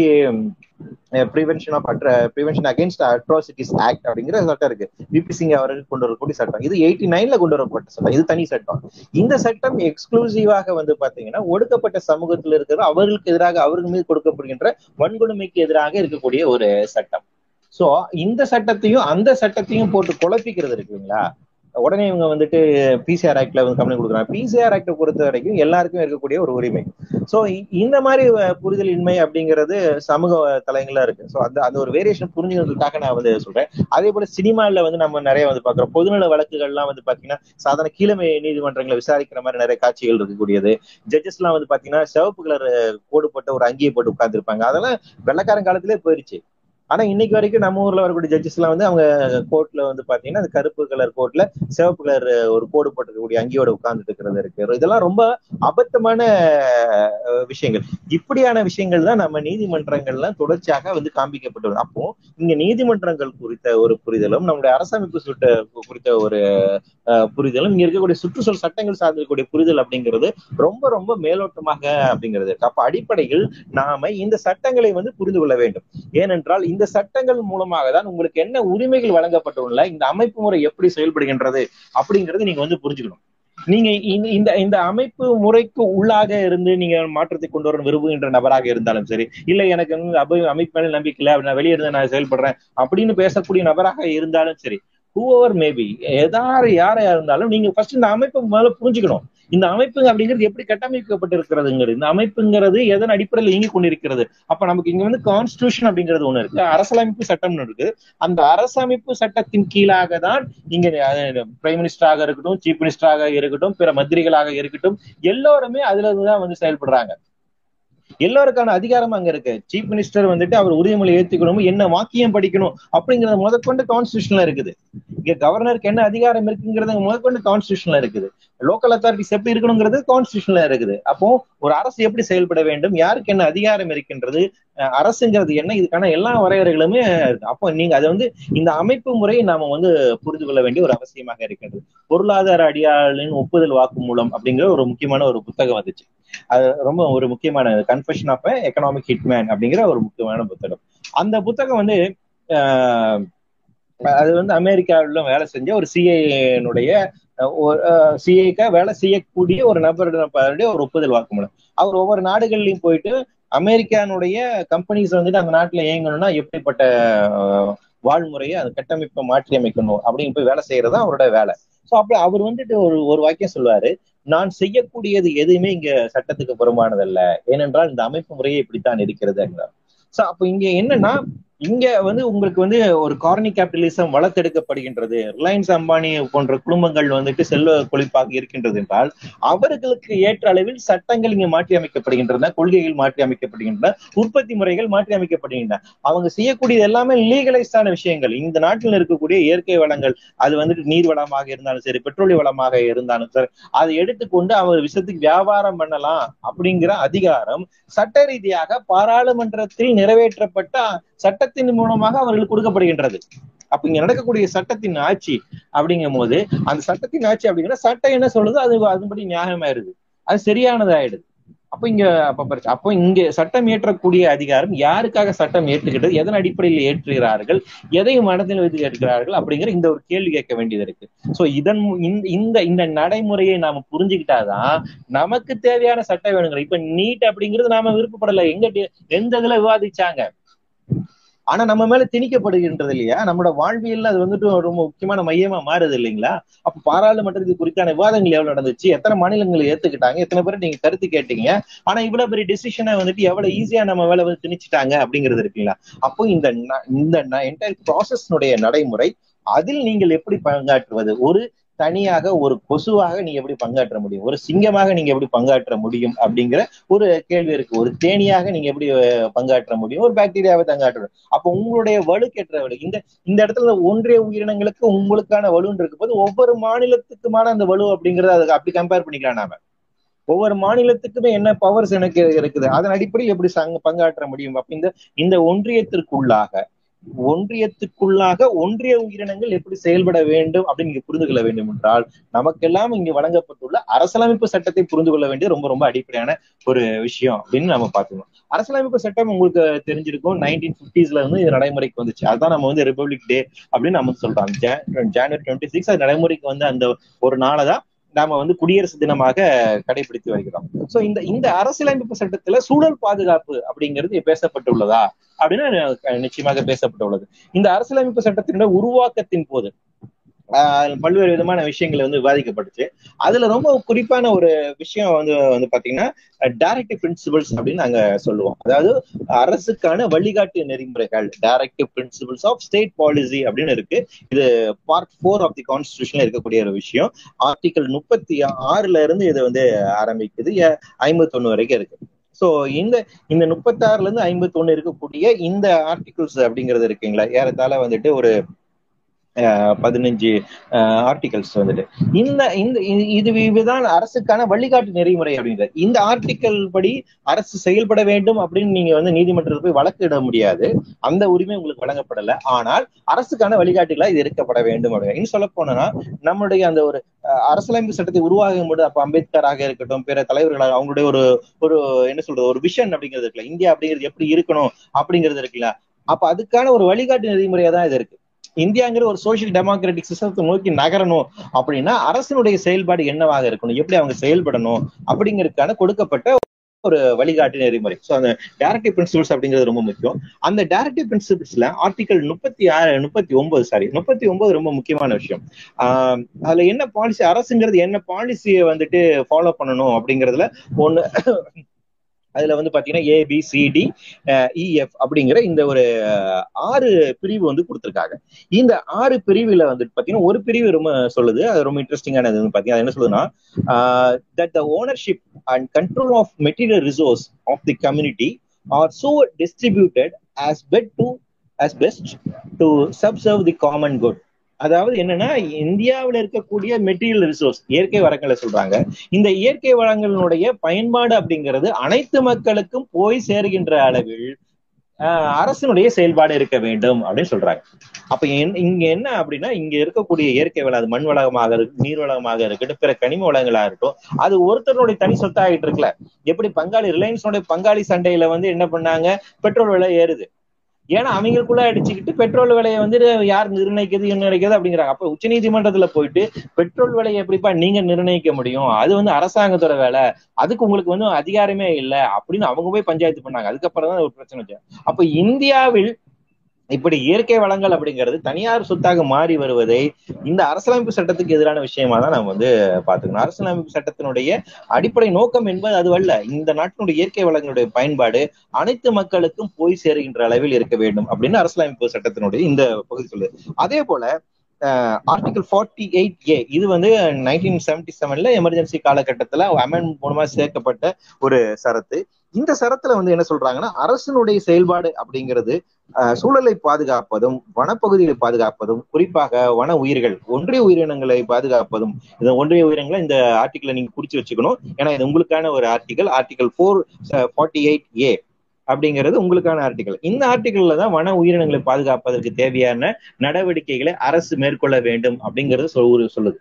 prevention of prevention against atrocities act அப்படிங்கிற சட்டம் இருக்கு. விபி சிங் அவர்கள் கொண்டு வரக்கூடிய சட்டம். இது எயிட்டி நைன்ல கொண்டு வரப்பட்ட சட்டம். இது தனி சட்டம். இந்த சட்டம் எக்ஸ்க்ளூசிவாக வந்து பாத்தீங்கன்னா ஒடுக்கப்பட்ட சமூகத்தில் இருக்கிற அவர்களுக்கு எதிராக அவர்கள் மீது கொடுக்கப்படுகின்ற வன்கொடுமைக்கு எதிராக இருக்கக்கூடிய ஒரு சட்டம். சோ இந்த சட்டத்தையும் அந்த சட்டத்தையும் போட்டு குழப்பிக்கிறது இருக்குங்களா உடனே இவங்க வந்துட்டு பிசிஆர் ஆக்ட்ல வந்து கம்பெனி கொடுக்குறாங்க. பிசிஆர் ஆக்டை பொறுத்த வரைக்கும் எல்லாருக்கும் இருக்கக்கூடிய ஒரு உரிமை. சோ இந்த மாதிரி புரிதல் இன்மை அப்படிங்கிறது சமூக தலைங்களா இருக்கு. சோ அந்த அந்த ஒரு வேரியேஷன் புரிஞ்சுக்கிறதுக்காக நான் வந்து சொல்றேன். அதே போல சினிமால வந்து நம்ம நிறைய வந்து பாக்குறோம் பொதுநல வழக்குகள்லாம் வந்து பாத்தீங்கன்னா சாதாரண கீழமை நீதிமன்றங்களை விசாரிக்கிற மாதிரி நிறைய காட்சிகள் இருக்கக்கூடியது. ஜட்ஜஸ் எல்லாம் வந்து பாத்தீங்கன்னா சிவப்பு கலர் கோடு போட்ட ஒரு அங்கேயே போட்டு உட்கார்ந்துருப்பாங்க. அதெல்லாம் வெள்ளக்காரன் காலத்திலே போயிருச்சு. ஆனா இன்னைக்கு வரைக்கும் நம்ம ஊர்ல வரக்கூடிய ஜட்ஜஸ் எல்லாம் வந்து அவங்க கோர்ட்ல வந்து பாத்தீங்கன்னா அந்த கருப்பு கலர் கோர்ட்ல சிவப்பு கலர் ஒரு கோடு போட்டிருக்கக்கூடிய அங்கியோட உட்கார்ந்துட்டு இருக்கிறது இருக்கு. இதெல்லாம் ரொம்ப அபத்தமான விஷயங்கள். இப்படியான விஷயங்கள் தான் நம்ம நீதிமன்றங்கள்ல தொடர்ச்சியாக வந்து காண்பிக்கப்பட்டு அப்போ இங்க நீதிமன்றங்கள் குறித்த ஒரு புரிதலும் நம்முடைய அரசமைப்பு சுட்ட குறித்த ஒரு புரிதலும் இங்க இருக்கக்கூடிய சுற்றுச்சூழல் சட்டங்கள் சார்ந்திருக்கக்கூடிய புரிதல் அப்படிங்கிறது ரொம்ப ரொம்ப மேலோட்டமாக அப்படிங்கிறது இருக்கு. அப்ப அடிப்படையில் நாம இந்த சட்டங்களை வந்து புரிந்து கொள்ள வேண்டும். ஏனென்றால் இந்த சட்டங்கள் மூலமாக தான் உங்களுக்கு என்ன உரிமைகள் வழங்கப்பட்டுள்ள இந்த அமைப்பு முறை எப்படி செயல்படுகின்றது அப்படிங்கறது நீங்க வந்து புரிஞ்சுக்கணும். நீங்க இந்த இந்த அமைப்பு முறைக்கு உள்ளாக இருந்து நீங்க மாற்றத்தை கொண்டு வர விரும்புகின்ற நபராக இருந்தாலும் சரி இல்ல எனக்கு வந்து அமைப்பு மேல நம்பிக்கை இல்லை நான் வெளியே இருந்து நான் செயல்படுறேன் அப்படின்னு பேசக்கூடிய நபராக இருந்தாலும் சரி ஹூவர் மேபி எதாரு யாரா இருந்தாலும் நீங்க ஃபர்ஸ்ட் இந்த அமைப்பு முதல்ல புரிஞ்சுக்கணும். இந்த அமைப்பு அப்படிங்கிறது எப்படி கட்டமைக்கப்பட்டிருக்கிறதுங்கிறது இந்த அமைப்புங்கிறது எதன் அடிப்படையில் இயங்கி கொண்டிருக்கிறது அப்ப நமக்கு இங்க வந்து கான்ஸ்டியூஷன் அப்படிங்கிறது ஒண்ணு இருக்கு. அரசியலமைப்பு சட்டம்னு இருக்கு. அந்த அரசமைப்பு சட்டத்தின் கீழாக தான் இங்க பிரைம் மினிஸ்டராக இருக்கட்டும் சீஃப் மினிஸ்டராக இருக்கட்டும் பிற மந்திரிகளாக இருக்கட்டும் எல்லோருமே அதுல இருந்துதான் வந்து செயல்படுறாங்க. எல்லாருக்கான அதிகாரம் அங்க இருக்கு. சீஃப் மினிஸ்டர் வந்துட்டு அவர் உறுதிமொழி ஏத்துக்கணும் என்ன வாக்கியம் படிக்கணும் அப்படிங்கறது முதற்கொண்டு கான்ஸ்டியூஷன்ல இருக்குது. இங்க கவர்னருக்கு என்ன அதிகாரம் இருக்குங்கிறது முதற்கொண்டு கான்ஸ்டியூஷன்ல இருக்குது. லோக்கல் அத்தாரிட்டிஸ் எப்படி இருக்கணுங்கிறது கான்ஸ்டியூஷன்ல இருக்குது. அப்போ ஒரு அரசு எப்படி செயல்பட வேண்டும்? யாருக்கு என்ன அதிகாரம் இருக்கின்றது? அரசுங்கிறது என்ன? இதுக்கான எல்லா வரையறைகளுமே அப்போ நீங்க அதை வந்து இந்த அமைப்பு முறையை நாம வந்து புரிந்து கொள்ள வேண்டிய ஒரு அவசியமாக இருக்கின்றது. பொருளாதார அடியாளின் ஒப்புதல் வாக்கு மூலம் அப்படிங்கிற ஒரு முக்கியமான ஒரு புத்தகம் வந்துச்சு. அது ரொம்ப ஒரு முக்கியமான கன்ஃபெஷன் ஆஃப் எக்கனாமிக் ஹிட்மேன் அப்படிங்கிற ஒரு முக்கியமான புத்தகம். அந்த புத்தகம் வந்து அது வந்து அமெரிக்காவில வேலை செஞ்ச ஒரு சிஐனுடைய சிஐக்கா வேலை செய்யக்கூடிய ஒரு நபருடைய ஒரு ஒப்புதல் வாக்குமூலம். அவர் ஒவ்வொரு நாடுகள்லயும் போயிட்டு அமெரிக்கானுடைய கம்பெனிஸ் வந்துட்டு அந்த நாட்டுல இயங்கணும்னா எப்படிப்பட்ட வாழ்முறையை அந்த கட்டமைப்பை மாற்றி அமைக்கணும் அப்படின்னு போய் வேலை செய்யறது அவரோட வேலை. சோ அப்படி அவர் வந்துட்டு ஒரு ஒரு வாக்கியம் சொல்லுவாரு நான் செய்யக்கூடியது எதுவுமே இங்க சட்டத்துக்கு புறம்பானதல்ல. ஏனென்றால் இந்த அமைப்பு முறையே இப்படித்தான் இருக்கிறது சோ அப்ப இங்க என்னன்னா இங்க வந்து உங்களுக்கு வந்து ஒரு கார்னி கேபிட்டலிசம் வளர்த்தெடுக்கப்படுகின்றது ரிலையன்ஸ் அம்பானி போன்ற குடும்பங்கள் வந்துட்டு செல்வ கொழிப்பாக இருக்கின்றது என்றால் அவர்களுக்கு ஏற்ற அளவில் சட்டங்கள் இங்க மாற்றி அமைக்கப்படுகின்றன கொள்கைகள் மாற்றி அமைக்கப்படுகின்றன உற்பத்தி முறைகள் மாற்றி அமைக்கப்படுகின்றன. அவங்க செய்யக்கூடியது எல்லாமே லீகலைஸ்டான விஷயங்கள். இந்த நாட்டில் இருக்கக்கூடிய இயற்கை வளங்கள் அது வந்துட்டு நீர் வளமாக இருந்தாலும் சரி பெட்ரோலிய வளமாக இருந்தாலும் சரி அதை எடுத்துக்கொண்டு அவர் விஷயத்துக்கு வியாபாரம் பண்ணலாம் அப்படிங்கிற அதிகாரம் சட்ட ரீதியாக பாராளுமன்றத்தில் நிறைவேற்றப்பட்ட சட்டத்தின் மூலமாக அவர்களுக்கு கொடுக்கப்படுகின்றது. அப்ப இங்க நடக்கக்கூடிய சட்டத்தின் ஆட்சி அப்படிங்கும் போது அந்த சட்டத்தின் ஆட்சி அப்படிங்கிற சட்டம் என்ன சொல்லுதோ அது அதுபடி நியாயமாயிருது அது சரியானதாயிடுது. அப்ப இங்க அப்ப அப்போ இங்க சட்டம் இயற்றக்கூடிய அதிகாரம் யாருக்காக சட்டம் ஏற்றுகிறது எதன் அடிப்படையில் ஏற்றுகிறார்கள் எதை மனதில் வைத்து ஏற்றுகிறார்கள் அப்படிங்கிற இந்த ஒரு கேள்வி கேட்க வேண்டியது இருக்கு. சோ இதன் இந்த இந்த நடைமுறையை நாம புரிஞ்சுக்கிட்டாதான் நமக்கு தேவையான சட்டம் வேணுங்கிற இப்ப நீட் அப்படிங்கிறது நாம விருப்பப்படல. எங்க எந்த இதுல விவாதிச்சாங்க? ஆனா நம்ம மேல திணிக்கப்படுகின்றது இல்லையா நம்மளோட வாழ்வியல் அது வந்துட்டு ரொம்ப முக்கியமான மையமா மாறுது இல்லைங்களா? அப்ப பாராளுமன்றத்துக்கு குறித்தான விவாதங்கள் எவ்வளவு நடந்துச்சு? எத்தனை மாநிலங்கள் ஏத்துக்கிட்டாங்க? எத்தனை பேர் நீங்க கருத்து கேட்டீங்க? ஆனா இவ்வளவு பெரிய டிசிஷனை வந்துட்டு எவ்வளவு ஈஸியா நம்ம மேல வந்து திணிச்சிட்டாங்க அப்படிங்கிறது இருக்குங்களா அப்போ இந்த இந்த என்டையர் ப்ராசஸ்னுடைய நடைமுறை அதில் நீங்கள் எப்படி பங்காற்றுவது? ஒரு தனியாக ஒரு கொசுவாக நீங்க எப்படி பங்காற்ற முடியும்? ஒரு சிங்கமாக நீங்க எப்படி பங்காற்ற முடியும்? அப்படிங்கிற ஒரு கேள்வி இருக்கு. ஒரு தேனியாக நீங்க எப்படி பங்காற்ற முடியும்? ஒரு பாக்டீரியாவை பங்காற்ற முடியும் அப்ப உங்களுடைய வலுக்கேற்ற வலு. இந்த இந்த இடத்துல ஒன்றிய உயிரினங்களுக்கு உங்களுக்கான வலுன்னு இருக்கும் போது ஒவ்வொரு மாநிலத்துக்குமான அந்த வலு அப்படிங்கறத அதுக்கு அப்படி கம்பேர் பண்ணிக்கலாம் நாம. ஒவ்வொரு மாநிலத்துக்குமே என்ன பவர்ஸ் எனக்கு இருக்குது? அதன் அடிப்படையில் எப்படி பங்காற்ற முடியும்? அப்ப இந்த இந்த ஒன்றியத்திற்குள்ளாக ஒன்றியத்துக்குள்ளாக ஒன்றிய உயிரினங்கள் எப்படி செயல்பட வேண்டும் அப்படின்னு நீங்க புரிந்து கொள்ள வேண்டும் என்றால் நமக்கெல்லாம் இங்கு வழங்கப்பட்டுள்ள அரசியலமைப்பு சட்டத்தை புரிந்து கொள்ள வேண்டிய ரொம்ப ரொம்ப அடிப்படையான ஒரு விஷயம் அப்படின்னு நம்ம பார்த்துக்கணும். அரசியலமைப்பு சட்டம் உங்களுக்கு தெரிஞ்சிருக்கும். நைன்டீன் பிப்டிஸ்ல இருந்து இது நடைமுறைக்கு வந்துச்சு. அதுதான் நம்ம வந்து ரிபப்ளிக் டே அப்படின்னு நம்ம சொல்றோம். ஜான்வரி டுவெண்ட்டி சிக்ஸ் அது நடைமுறைக்கு வந்து அந்த ஒரு நாளை தான் நாம வந்து குடியரசு தினமாக கடைபிடித்து வருகிறோம். சோ இந்த இந்த அரசியலமைப்பு சட்டத்துல சூழல் பாதுகாப்பு அப்படிங்கிறது பேசப்பட்டுள்ளதா? அப்படின்னு நிச்சயமாக பேசப்பட்டுள்ளது. இந்த அரசியலமைப்பு சட்டத்தினுடைய உருவாக்கத்தின் போது பல்வேறு விதமான விஷயங்கள் வந்து விவாதிக்கப்பட்டுச்சு. அதுல ரொம்ப குறிப்பான ஒரு விஷயம் வந்து வந்து பாத்தீங்கன்னா டைரக்டிவ் பிரின்சிபல்ஸ் அப்படின்னு நாங்க சொல்லுவோம். அதாவது அரசுக்கான வழிகாட்டு நெறிமுறைகள் directive principles of state policy அப்படின்னு இருக்கு. இது பார்ட் ஃபோர் ஆஃப் தி கான்ஸ்டியூஷன்ல இருக்கக்கூடிய ஒரு விஷயம். ஆர்டிகல் முப்பத்தி ஆறுல இருந்து இது வந்து ஆரம்பிக்குது. ஐம்பத்தி ஒண்ணு வரைக்கும் இருக்கு. ஸோ இந்த இந்த முப்பத்தாறுல இருந்து ஐம்பத்தி ஒண்ணு இருக்கக்கூடிய இந்த ஆர்டிகிள்ஸ் அப்படிங்கிறது இருக்குங்களா? ஏறத்தாழ வந்துட்டு ஒரு பதினஞ்சு ஆர்டிகல்ஸ் வந்துட்டு. இந்த இந்த இது இதுதான் அரசுக்கான வழிகாட்டு நெறிமுறை அப்படிங்கிறது இந்த ஆர்டிக்கல் படி அரசு செயல்பட வேண்டும் அப்படின்னு நீங்க வந்து நீதிமன்றத்தில் போய் வழக்கிட முடியாது. அந்த உரிமை உங்களுக்கு வழங்கப்படல. ஆனால் அரசுக்கான வழிகாட்டுகளா இது இருக்கப்பட வேண்டும் அப்படின்னு இன்னும் சொல்ல போனோம்னா நம்மளுடைய அந்த ஒரு அரசியலமைப்பு சட்டத்தை உருவாகும் போது அப்ப அம்பேத்கராக இருக்கட்டும் பிற தலைவர்களாக அவங்களுடைய ஒரு ஒரு என்ன சொல்றது ஒரு விஷன் அப்படிங்கிறது இருக்குல்ல. இந்தியா அப்படிங்கிறது எப்படி இருக்கணும் அப்படிங்கிறது இருக்குல்ல. அப்ப அதுக்கான ஒரு வழிகாட்டு நெறிமுறையா தான் இது இருக்கு. இந்தியாங்கிற ஒரு சோசியல் டெமோக்ராட்டிக் சிஸ்டத்தை நோக்கி நகரணும் அப்படின்னா அரசினுடைய செயல்பாடு என்னவாக இருக்கணும்? எப்படி அவங்க செயல்படணும்? அப்படிங்கிறதுக்கான கொடுக்கப்பட்ட ஒரு வழிகாட்டு நெறிமுறை. ஸோ அந்த டைரக்டிவ் பிரின்சிபிள்ஸ் அப்படிங்கிறது ரொம்ப முக்கியம். அந்த டைரக்டிவ் பிரின்சிபிள்ஸ்ல ஆர்டிகல் முப்பத்தி ஆறு முப்பத்தி ஒன்பது சாரி முப்பத்தி ஒன்பது ரொம்ப முக்கியமான விஷயம். ஆஹ் அதுல என்ன பாலிசி அரசுங்கிறது என்ன பாலிசியை வந்துட்டு ஃபாலோ பண்ணணும் அப்படிங்கிறதுல ஒன்னு அதுல வந்து பாத்தீங்கன்னா A B C D E F அப்படிங்கிற இந்த ஒரு ஆறு பிரிவு வந்து கொடுத்துருக்காங்க. இந்த ஆறு பிரிவுல வந்து பாத்தீங்கன்னா ஒரு பிரிவு ரொம்ப சொல்லுது. அது ரொம்ப இன்ட்ரெஸ்டிங்கானது வந்து பாத்தீங்கன்னா என்ன சொல்லுதுன்னா that the ownership and control of material resource of the community are so distributed as best to as best to subserve the common good அதாவது என்னன்னா இந்தியாவில் இருக்கக்கூடிய மெட்டீரியல் ரிசோர்ஸ் இயற்கை வளங்களை சொல்றாங்க. இந்த இயற்கை வளங்களினுடைய பயன்பாடு அப்படிங்கிறது அனைத்து மக்களுக்கும் போய் சேர்கின்ற அளவில் அரசினுடைய செயல்பாடு இருக்க வேண்டும் அப்படின்னு சொல்றாங்க. அப்ப இங்க என்ன அப்படின்னா இங்க இருக்கக்கூடிய இயற்கை வளம் அது மண் வளமாக இருக்கு நீர் வளமாக இருக்கட்டும் பிற கனிம வளங்களா இருக்கட்டும் அது ஒருத்தருடைய தனி சொத்தாகிட்டு இருக்குல்ல. எப்படி பங்காளி ரிலையன்ஸோட பங்காளி சண்டையில வந்து என்ன பண்ணாங்க? பெட்ரோல் விலை ஏறுது. ஏன்னா அவங்களுக்குள்ள அடிச்சுக்கிட்டு பெட்ரோல் விலையை வந்து யார் நிர்ணயிக்கிறது நிர்ணயிக்கிறது அப்படிங்கிறாங்க. அப்ப உச்ச நீதிமன்றத்துல போயிட்டு பெட்ரோல் விலையை எப்படிப்பா நீங்க நிர்ணயிக்க முடியும்? அது வந்து அரசாங்கத்தோட வேலை. அதுக்கு உங்களுக்கு வந்து அதிகாரமே இல்லை அப்படின்னு அவங்க போய் பஞ்சாயத்து பண்ணாங்க. அதுக்கப்புறம் தான் ஒரு பிரச்சனை வச்சு. அப்ப இந்தியாவில் இப்படி இயற்கை வளங்கள் அப்படிங்கிறது தனியார் சொத்தாக மாறி வருவதை இந்த அரசியலமைப்பு சட்டத்துக்கு எதிரான விஷயமா தான் நம்ம வந்து பாத்துக்கணும் அரசியலமைப்பு சட்டத்தினுடைய அடிப்படை நோக்கம் என்பது அதுவல்ல இந்த நாட்டினுடைய இயற்கை வளங்களுடைய பயன்பாடு அனைத்து மக்களுக்கும் போய் சேருகின்ற அளவில் இருக்க வேண்டும் அப்படின்னு அரசியலமைப்பு சட்டத்தினுடைய இந்த பகுதி சொல்லுது. அதே போல ஆர்டிகல் ஃபார்ட்டி எயிட் ஏ இது வந்து நைன்டீன் செவன்டி செவன்ல எமர்ஜென்சி காலகட்டத்துல அமெண்ட் மூலமா சேர்க்கப்பட்ட ஒரு சரத்து. இந்த சரத்துல வந்து என்ன சொல்றாங்கன்னா அரசனுடைய செயல்பாடு அப்படிங்கிறது சூழலை பாதுகாப்பதும் வனப்பகுதிகளை பாதுகாப்பதும் குறிப்பாக வன உயிர்கள் ஒன்றிய உயிரினங்களை பாதுகாப்பதும் இந்த ஒன்றிய உயிரினங்களை இந்த ஆர்டிக்கலை நீங்க குறிச்சு வச்சுக்கணும். ஏன்னா இது உங்களுக்கான ஒரு article article four forty eight A அப்படிங்கிறது உங்களுக்கான ஆர்டிகல் இந்த ஆர்டிகல்ல தான் வன உயிரினங்களை பாதுகாப்பதற்கு தேவையான நடவடிக்கைகளை அரசு மேற்கொள்ள வேண்டும் அப்படிங்கிறது சொல்லுது.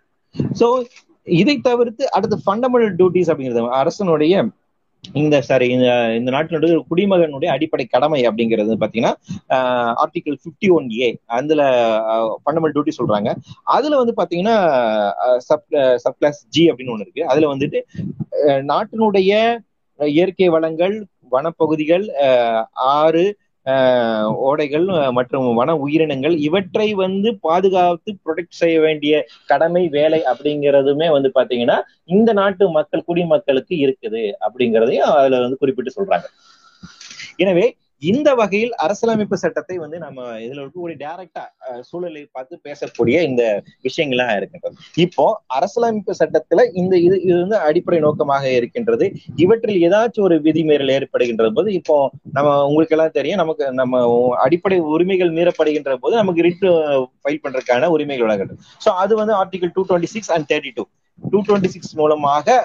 சோ இதை தவிர்த்து அடுத்து ஃபண்டமெண்டல் டியூட்டிஸ் அப்படிங்கிறது அரசனுடைய இந்த சாரி இந்த இந்த நாட்டினுடைய குடிமகனுடைய அடிப்படை கடமை அப்படிங்கிறது பாத்தீங்கன்னா ஆர்டிகல் பிப்டி ஒன் ஏ அதுல ஃபண்டமெண்டல் டியூட்டி சொல்றாங்க. அதுல வந்து பாத்தீங்கன்னா சப் சப் கிளாஸ் ஜி அப்படின்னு ஒண்ணு இருக்கு. அதுல வந்துட்டு நாட்டினுடைய இயற்கை வளங்கள் வனப்பகுதிகள் ஆறு ஓடைகள் மற்றும் வன உயிரினங்கள் இவற்றை வந்து பாதுகாத்து ப்ரொடெக்ட் செய்ய வேண்டிய கடமை வேலை அப்படிங்கிறதுமே வந்து பாத்தீங்கன்னா இந்த நாட்டு மக்கள் குடிமக்களுக்கு இருக்குது அப்படிங்கிறதையும் அதுல வந்து குறிப்பிட்டு சொல்றாங்க. எனவே இந்த வகையில் அரசியலமைப்பு சட்டத்தை வந்து நம்ம இதுல இருக்கக்கூடிய டைரக்டா சூழலை பார்த்து பேசக்கூடிய இந்த விஷயங்கள்லாம் இருக்கின்றது. இப்போ அரசியலமைப்பு சட்டத்துல இந்த இது இது வந்து அடிப்படை நோக்கமாக இருக்கின்றது. இவற்றில் ஏதாச்சும் ஒரு விதிமீறல் ஏற்படுகின்ற போது இப்போ நம்ம உங்களுக்கு எல்லாம் தெரியும் நமக்கு நம்ம அடிப்படை உரிமைகள் மீறப்படுகின்ற போது நமக்கு ரிட்டு ஃபைல் பண்றதுக்கான உரிமைகள் வழங்கப்படும். சோ அது வந்து article two twenty six and thirty two two twenty six மூலமாக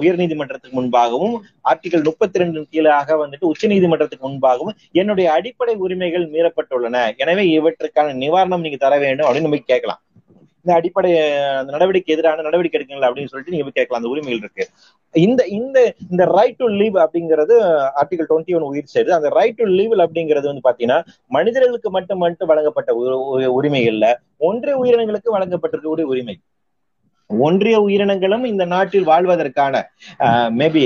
உயர் நீதிமன்றத்துக்கு முன்பாகவும் ஆர்டிகல் முப்பத்தி ரெண்டு கீழாக வந்துட்டு உச்ச நீதிமன்றத்துக்கு முன்பாகவும் என்னுடைய அடிப்படை உரிமைகள் மீறப்பட்டுள்ளன. எனவே இவற்றுக்கான நிவாரணம் நீங்க தர வேண்டும் அப்படின்னு நம்ம கேட்கலாம். இந்த அடிப்படை அந்த நடவடிக்கை எதிரான நடவடிக்கை எடுக்கல அப்படின்னு சொல்லிட்டு நீங்க கேட்கலாம். அந்த உரிமைகள் இருக்கு. இந்த இந்த இந்த ரைட் டு லீவ் அப்படிங்கிறது ஆர்டிகல் டுவெண்ட்டி ஒன் உயிர் செய்து அந்த ரைட் டு லீவ் அப்படிங்கிறது வந்து பாத்தீங்கன்னா மனிதர்களுக்கு மட்டும் மட்டும் வழங்கப்பட்ட உரிமைகள்ல ஒன்றிய உயிரினங்களுக்கு வழங்கப்பட்டிருக்கக்கூடிய உரிமை. ஒன்றிய உயிரினங்களும் இந்த நாட்டில் வாழ்வதற்கான மேபி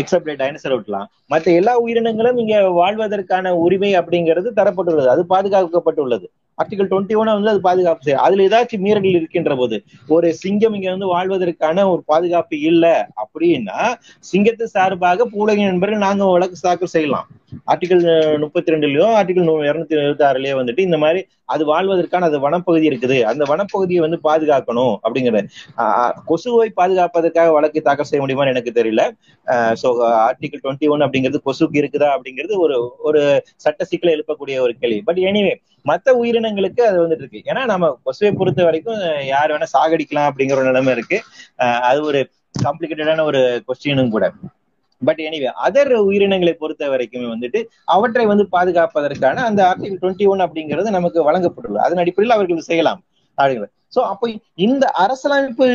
எக்ஸப்ட் டைனசர் விட்டலாம் மற்ற எல்லா உயிரினங்களும் இங்க வாழ்வதற்கான உரிமை அப்படிங்கிறது தரப்பட்டுள்ளது. அது பாதுகாக்கப்பட்டுள்ளது. ஆர்டிகல் டுவெண்ட்டி ஒன் வந்து அது பாதுகாப்பு செய்யும். அதுல ஏதாச்சும் மீறல்கள் இருக்கின்ற போது ஒரு சிங்கம் இங்க வந்து வாழ்வதற்கான ஒரு பாதுகாப்பு இல்ல அப்படின்னா சிங்கத்து சார்பாக பூலகி நண்பர்கள் நாங்க வழக்கு தாக்கல் செய்யலாம். ஆர்டிகல் முப்பத்தி ரெண்டுலயோ ஆர்டிகல் இருநூத்தி எழுபத்தி ஆறுலயோ வந்துட்டு இந்த மாதிரி அது வாழ்வதற்கான அது வனப்பகுதி இருக்குது. அந்த வனப்பகுதியை வந்து பாதுகாக்கணும் அப்படிங்கிறது. கொசுவை பாதுகாப்பதற்காக வழக்கு தாக்கல் செய்ய முடியுமான்னு எனக்கு தெரியல. சோ ஆர்டிகல் டுவெண்ட்டி ஒன் அப்படிங்கிறது கொசுக்கு இருக்குதா அப்படிங்கிறது ஒரு ஒரு சட்ட சிக்கலை எழுப்பக்கூடிய ஒரு கேள்வி. பட் எனிவே மத்த உயிரினங்களுக்கு அது வந்துட்டு இருக்கு. ஏன்னா நம்ம கொசுவை பொறுத்த வரைக்கும் யார் வேணா சாகடிக்கலாம் அப்படிங்கிற ஒரு நிலைமை இருக்கு. அது ஒரு காம்ப்ளிகேட்டடான ஒரு கொஸ்டினும் கூட. பட் எனிவே அதர் உயிரினங்களை பொறுத்த வரைக்குமே வந்துட்டு அவற்றை வந்து பாதுகாப்பதற்கான அந்த ஆர்டிகல் டுவெண்ட்டி ஒன் அப்படிங்கிறது நமக்கு வழங்கப்பட்டுள்ளது. அதன் அடிப்படையில் அவர்கள் செய்யலாம். அப்படிங்கிறது சோ அப்போ இந்த அரசியலமைப்பு